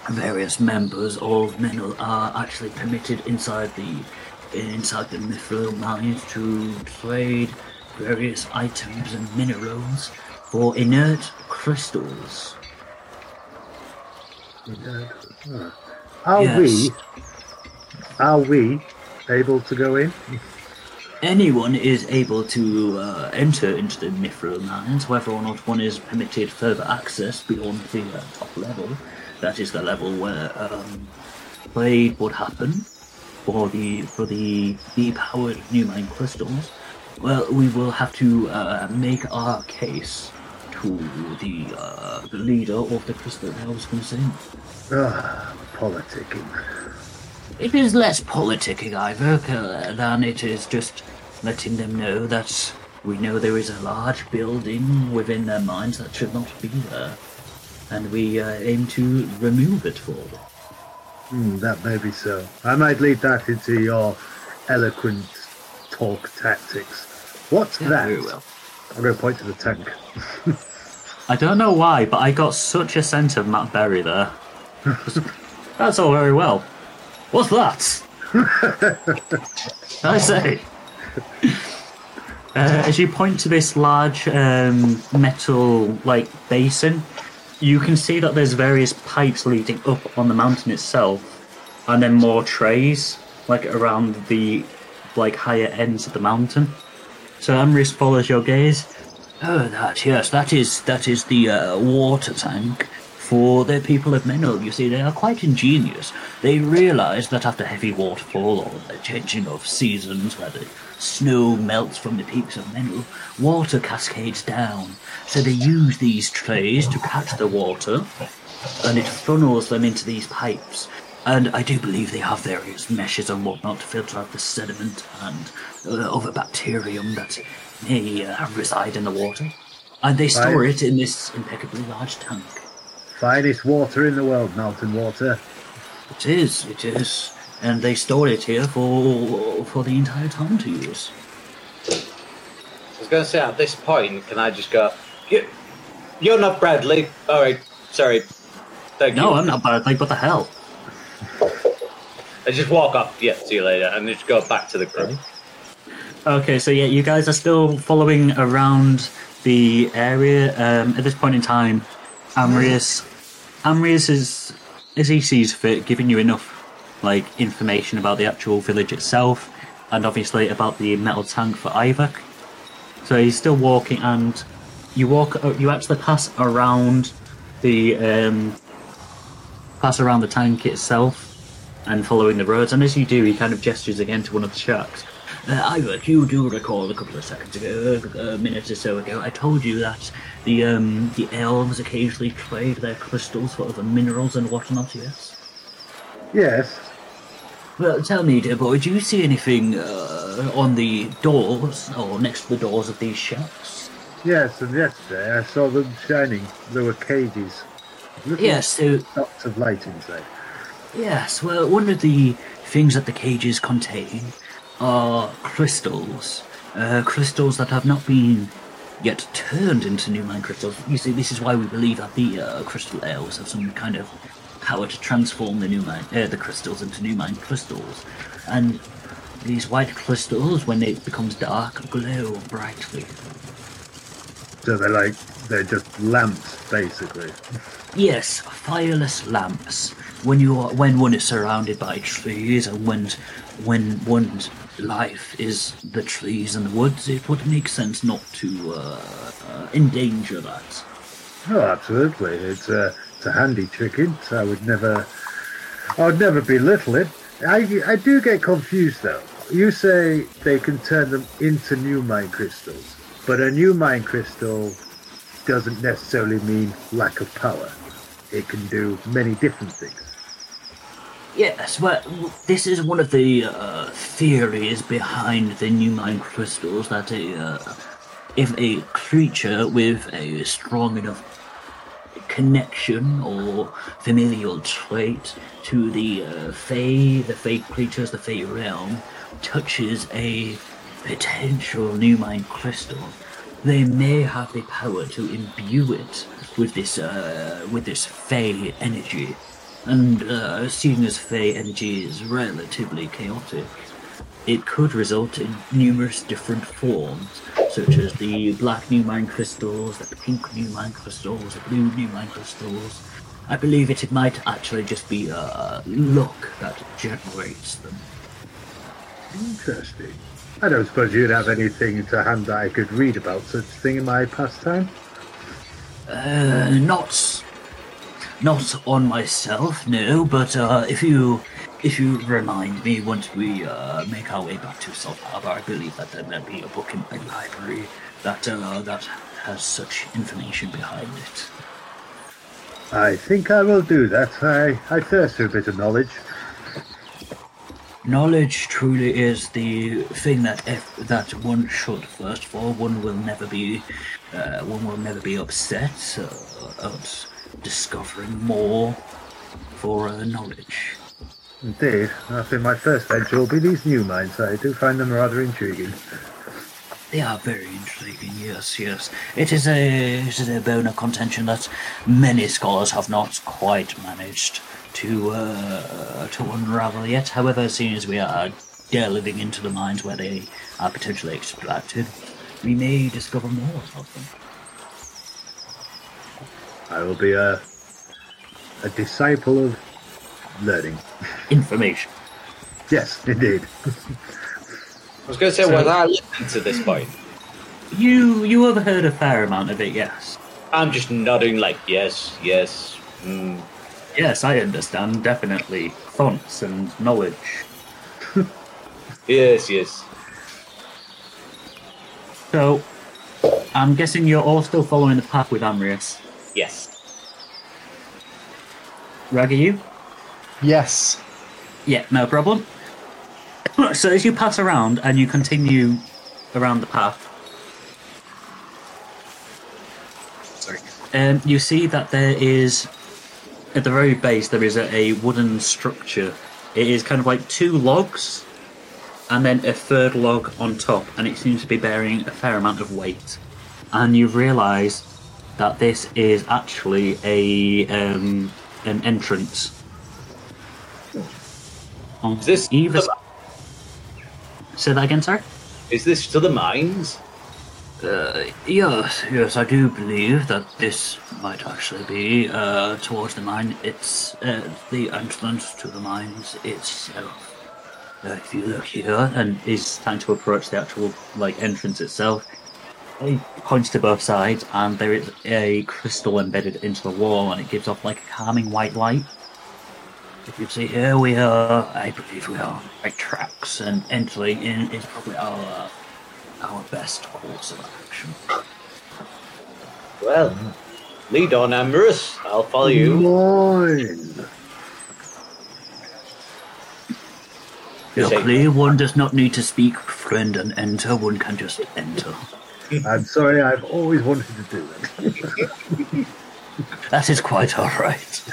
[SPEAKER 5] various members of Menel are actually permitted inside the inside the Mithril mines to trade various items and minerals for inert crystals.
[SPEAKER 3] Are
[SPEAKER 5] Yes.
[SPEAKER 3] we? Are we able to go in?
[SPEAKER 5] Anyone is able to uh, enter into the Mithril mines, whether or not one is permitted further access beyond the uh, top level. That is the level where um, trade would happen for the for the depowered new mine crystals. Well, we will have to uh, make our case to the, uh, the leader of the Crystal Elves concerned.
[SPEAKER 3] Ah, politicking.
[SPEAKER 5] It is less politicking, Ivor, uh, than it is just letting them know that we know there is a large building within their minds that should not be there, and we uh, aim to remove it for them.
[SPEAKER 3] Hmm, that may be so. I might lead that into your eloquent talk tactics. What's
[SPEAKER 5] Yeah,
[SPEAKER 3] that?
[SPEAKER 5] very well.
[SPEAKER 3] I'm going to point to the tank.
[SPEAKER 2] I don't know why, but I got such a sense of Matt Berry there. That's all very well. What's that? I say. Uh, as you point to this large um, metal like basin, you can see that there's various pipes leading up on the mountain itself, and then more trays like around the like higher ends of the mountain. So Amris follows your gaze. Oh, that yes, that is that is the uh, water tank for the people of Menel. You see, they are quite ingenious. They realise that after heavy waterfall or the changing of seasons, where the snow melts from the peaks of Menel, water cascades down. So they use these trays to catch the water, and it funnels them into these pipes. And I do believe they have various meshes and whatnot to filter out the sediment and uh, other bacterium that may uh, reside in the water. And they store
[SPEAKER 3] Right.
[SPEAKER 2] it in this impeccably large tank.
[SPEAKER 3] Finest water in the world, mountain water.
[SPEAKER 2] It is, it is. And they store it here for for the entire town to use.
[SPEAKER 6] I was going to say, at this point, can I just go, you, you're not Bradley. All right, sorry. Thank
[SPEAKER 2] No,
[SPEAKER 6] you.
[SPEAKER 2] I'm not Bradley, Like, what the hell?
[SPEAKER 6] I just walk up, Yeah, see you later, and just go back to the group.
[SPEAKER 2] Okay, so yeah, you guys are still following around the area. Um, at this point in time, Amrius, Amrius is, as he sees fit, giving you enough like information about the actual village itself, and obviously about the metal tank for Ivor. So he's still walking, and you walk. uh, You actually pass around the um, pass around the tank itself, and following the roads. And as you do, he kind of gestures again to one of the shacks. Uh, Ivor, you do recall a couple of seconds ago, a minute or so ago, I told you that the um, the elves occasionally trade their crystals for other minerals and whatnot. Yes.
[SPEAKER 3] Yes.
[SPEAKER 2] Well, tell me, dear boy, do you see anything uh, on the doors or next to the doors of these shacks?
[SPEAKER 3] Yes, and yesterday I saw them shining. There were cages. Little
[SPEAKER 2] Yes. So
[SPEAKER 3] dots of light inside.
[SPEAKER 2] Yes, well, one of the things that the cages contain are crystals. Uh, crystals that have not been yet turned into new mine crystals. You see, this is why we believe that the uh, crystal elves have some kind of power to transform the new mine, uh, the crystals into new mine crystals. And these white crystals, when it becomes dark, glow brightly.
[SPEAKER 3] So they're like they're just lamps, basically.
[SPEAKER 2] Yes, fireless lamps. When you are, when one is surrounded by trees, and when when one's life is the trees and the woods, it would make sense not to uh, uh, endanger that.
[SPEAKER 3] Oh, absolutely. It's a it's a handy chicken. I would never, I would never belittle it. I I do get confused though. You say they can turn them into new mine crystals, but a new mine crystal doesn't necessarily mean lack of power. It can do many different things.
[SPEAKER 2] Yes, well, this is one of the uh, theories behind the new mine crystals that a, uh, if a creature with a strong enough connection or familial trait to the uh, Fae, the Fae creatures, the Fae realm, touches a potential new mine crystal, they may have the power to imbue it with this uh, with this Fey energy. And uh, seeing as Fey energy is relatively chaotic, it could result in numerous different forms, such as the black new mine crystals, the pink new mine crystals, the blue new mine crystals. I believe it, it might actually just be uh, luck that generates them.
[SPEAKER 3] Interesting. I don't suppose you'd have anything to hand that I could read about such a thing in my pastime?
[SPEAKER 2] Uh, not, not on myself, no. But uh, if you, if you remind me once we uh, make our way back to Salt Harbor, I believe that there may be a book in my library that uh, that has such information behind it.
[SPEAKER 3] I think I will do that. I, I thirst for a bit of knowledge.
[SPEAKER 2] Knowledge truly is the thing that ev- that one should thirst for. One will never be, uh, one will never be upset uh, discovering more for uh, knowledge.
[SPEAKER 3] Indeed, I think my first venture will be these new mines. I do find them rather intriguing.
[SPEAKER 2] They are very intriguing, yes, yes. It is a it is a bone of contention that many scholars have not quite managed to uh, to unravel yet. However, as soon as we are delving into the mines where they are potentially extracted, we may discover more of them.
[SPEAKER 3] I will be a a disciple of learning.
[SPEAKER 2] Information.
[SPEAKER 3] Yes, indeed.
[SPEAKER 6] I was going to say,
[SPEAKER 2] So-
[SPEAKER 6] was I listening to this point?
[SPEAKER 2] You you have heard a fair amount of it, yes.
[SPEAKER 6] I'm just nodding like, yes, yes. Mm.
[SPEAKER 2] Yes, I understand, definitely. Fonts and knowledge.
[SPEAKER 6] Yes, yes.
[SPEAKER 2] So, I'm guessing you're all still following the path with Amrius.
[SPEAKER 6] Yes.
[SPEAKER 2] Rag, are you?
[SPEAKER 4] Yes.
[SPEAKER 2] Yeah, no problem. So as you pass around and you continue around the path, sorry, um, you see that there is at the very base there is a, a wooden structure. It is kind of like two logs, and then a third log on top, and it seems to be bearing a fair amount of weight. And you realise that this is actually a um, an entrance.
[SPEAKER 6] Is this the-
[SPEAKER 2] Say that again, sir.
[SPEAKER 6] Is this to the mines?
[SPEAKER 2] Uh, yes, yes, I do believe that this might actually be uh, towards the mine. It's uh, the entrance to the mines itself. Uh, if you look here, and he's trying to approach the actual like entrance itself, he points to both sides, and there is a crystal embedded into the wall, and it gives off like a calming white light. If you see here, we are, I believe we are right tracks, and entering in is probably our uh, our best course of action.
[SPEAKER 6] Well, lead on, Ambrose. I'll follow you.
[SPEAKER 3] Mine.
[SPEAKER 2] Luckily, one does not need to speak friend and enter, one can just enter.
[SPEAKER 3] I'm sorry, I've always wanted to do that.
[SPEAKER 2] That is quite alright.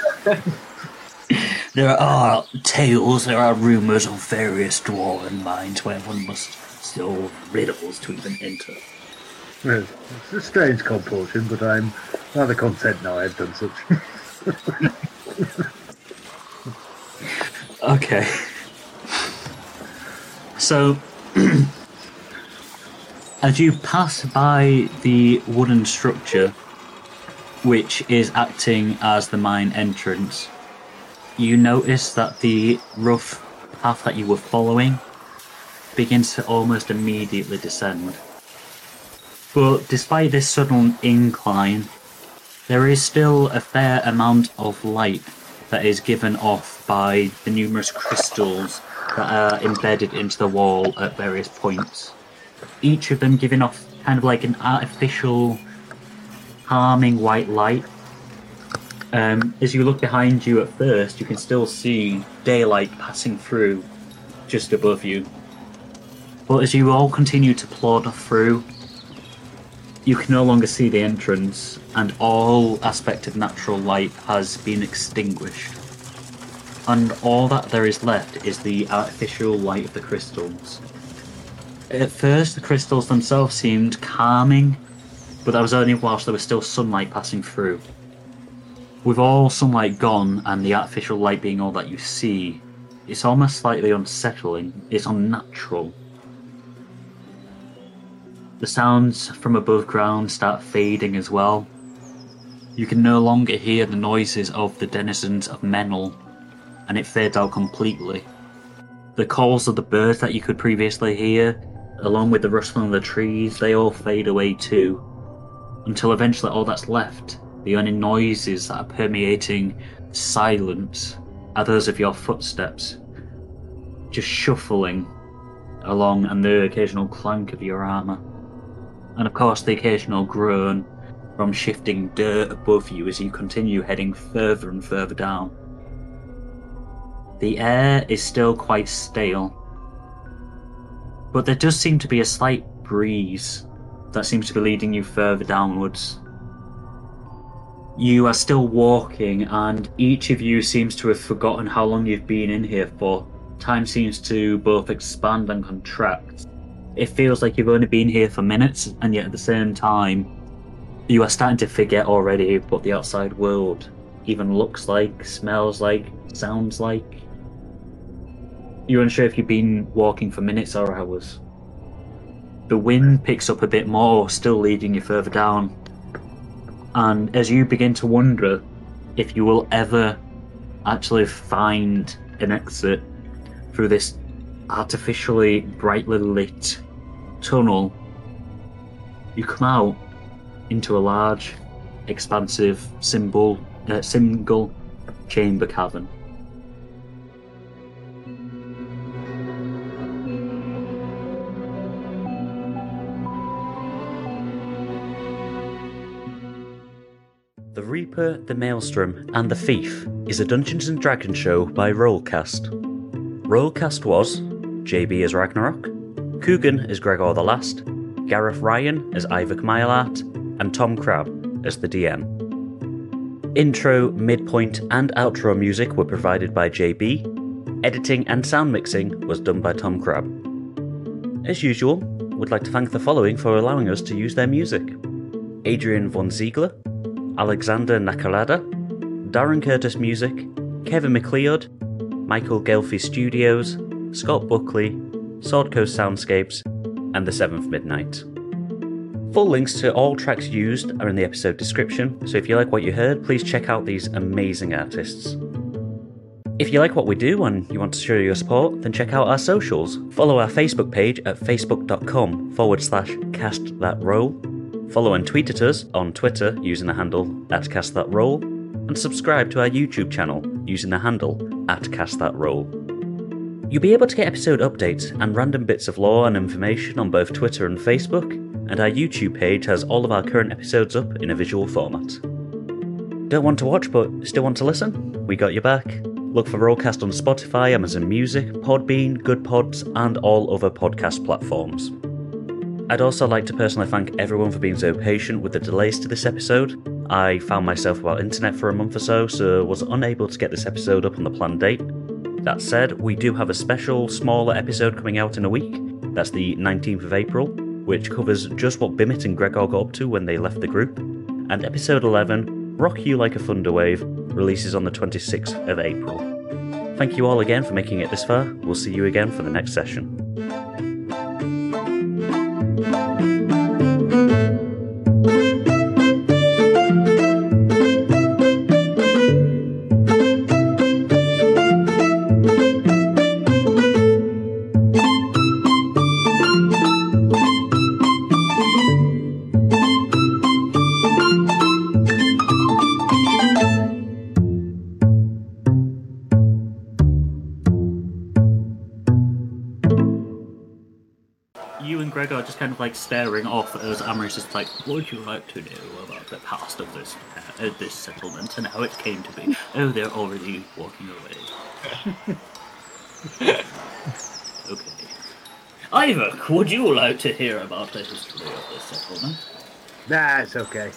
[SPEAKER 2] there are tales, there are rumours of various dwarven mines where one must solve riddles to even enter.
[SPEAKER 3] Well, It's a strange compulsion, but I'm rather content now I've done such.
[SPEAKER 2] Okay. So, as you pass by the wooden structure, which is acting as the mine entrance, you notice that the rough path that you were following begins to almost immediately descend. But despite this sudden incline, there is still a fair amount of light that is given off by the numerous crystals that are embedded into the wall at various points. Each of them giving off kind of like an artificial, harming white light. Um, as you look behind you at first, you can still see daylight passing through just above you. But as you all continue to plod through, you can no longer see the entrance, and all aspect of natural light has been extinguished. And all that there is left is the artificial light of the crystals. At first, the crystals themselves seemed calming but that was only whilst there was still sunlight passing through. With all sunlight gone and the artificial light being all that you see, it's almost slightly unsettling. It's unnatural. The sounds from above ground start fading as well. You can no longer hear the noises of the denizens of Menel, and it fades out completely. The calls of the birds that you could previously hear, along with the rustling of the trees, they all fade away too. Until eventually all that's left, the only noises that are permeating silence, are those of your footsteps, just shuffling along, and the occasional clank of your armour. And of course, the occasional groan from shifting dirt above you as you continue heading further and further down. The air is still quite stale, but there does seem to be a slight breeze that seems to be leading you further downwards. You are still walking, and each of you seems to have forgotten how long you've been in here for. Time seems to both expand and contract. It feels like you've only been here for minutes, and yet at the same time, you are starting to forget already what the outside world even looks like, smells like, sounds like. You're unsure if you've been walking for minutes or hours. The wind picks up a bit more, still leading you further down. And as you begin to wonder if you will ever actually find an exit through this artificially brightly lit tunnel, you come out into a large, expansive, symbol, uh, single chamber cavern. The Maelstrom, and the Thief is a Dungeons and Dragons show by Rollcast. Rollcast was JB as Ragnarok, Coogan as Gregor the Last, Gareth Ryan as Iyvak Mileart, and Tom Crabbe as the DM. Intro, midpoint, and outro music were provided by JB. Editing and sound mixing was done by Tom Crabbe. As usual, would like to thank the following for allowing us to use their music Adrian von Ziegler, Alexander Nakarada, Darren Curtis Music, Kevin MacLeod, Michael Ghelfi Studios, Scott Buckley, Sword Coast Soundscapes, and The Seventh Midnight. Full links to all tracks used are in the episode description, so if you like what you heard, please check out these amazing artists. If you like what we do and you want to show your support, then check out our socials. Follow our Facebook page at facebook.com forward slash cast that roll. Follow and tweet at us on Twitter using the handle at cast that roll, and subscribe to our YouTube channel using the handle at cast that roll. You'll be able to get episode updates and random bits of lore and information on both Twitter and Facebook, and our YouTube page has all of our current episodes up in a visual format. Don't want to watch but still want to listen? We got your back. Look for Rollcast on Spotify, Amazon Music, Podbean, Good Pods, and all other podcast platforms. I'd also like to personally thank everyone for being so patient with the delays to this episode. I found myself without internet for a month or so, so was unable to get this episode up on the planned date. That said, we do have a special, smaller episode coming out in a week. That's the 19th of April, which covers just what Bimit and Gregor got up to when they left the group. And episode 11, Rock You Like a Thunder Wave, releases on the 26th of April. Thank you all again for making it this far. We'll see you again for the next session. You staring off as Amaris is like,
[SPEAKER 5] What would you like to know about the past of this uh, this settlement and how it came to be? Oh, they're already walking away. okay. Iyvak, would you like to hear about the history of this settlement?
[SPEAKER 3] Nah, it's okay.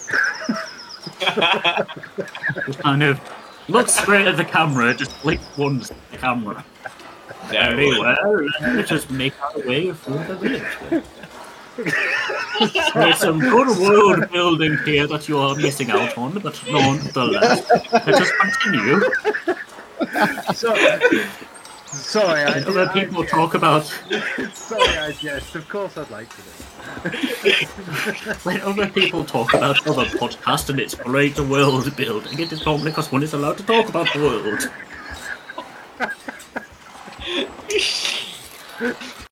[SPEAKER 2] kind of looks straight at the camera, just flick once at the camera. Very well, let us just make our way through the village. There's some good world building here that you are missing out on, but nonetheless, let us continue.
[SPEAKER 3] So, sorry, I,
[SPEAKER 2] other
[SPEAKER 3] I,
[SPEAKER 2] people talk about
[SPEAKER 3] sorry, I jest. Of course, I'd like to.
[SPEAKER 2] when other people talk about other podcasts and it's great world building. It is normally because one is allowed to talk about the world.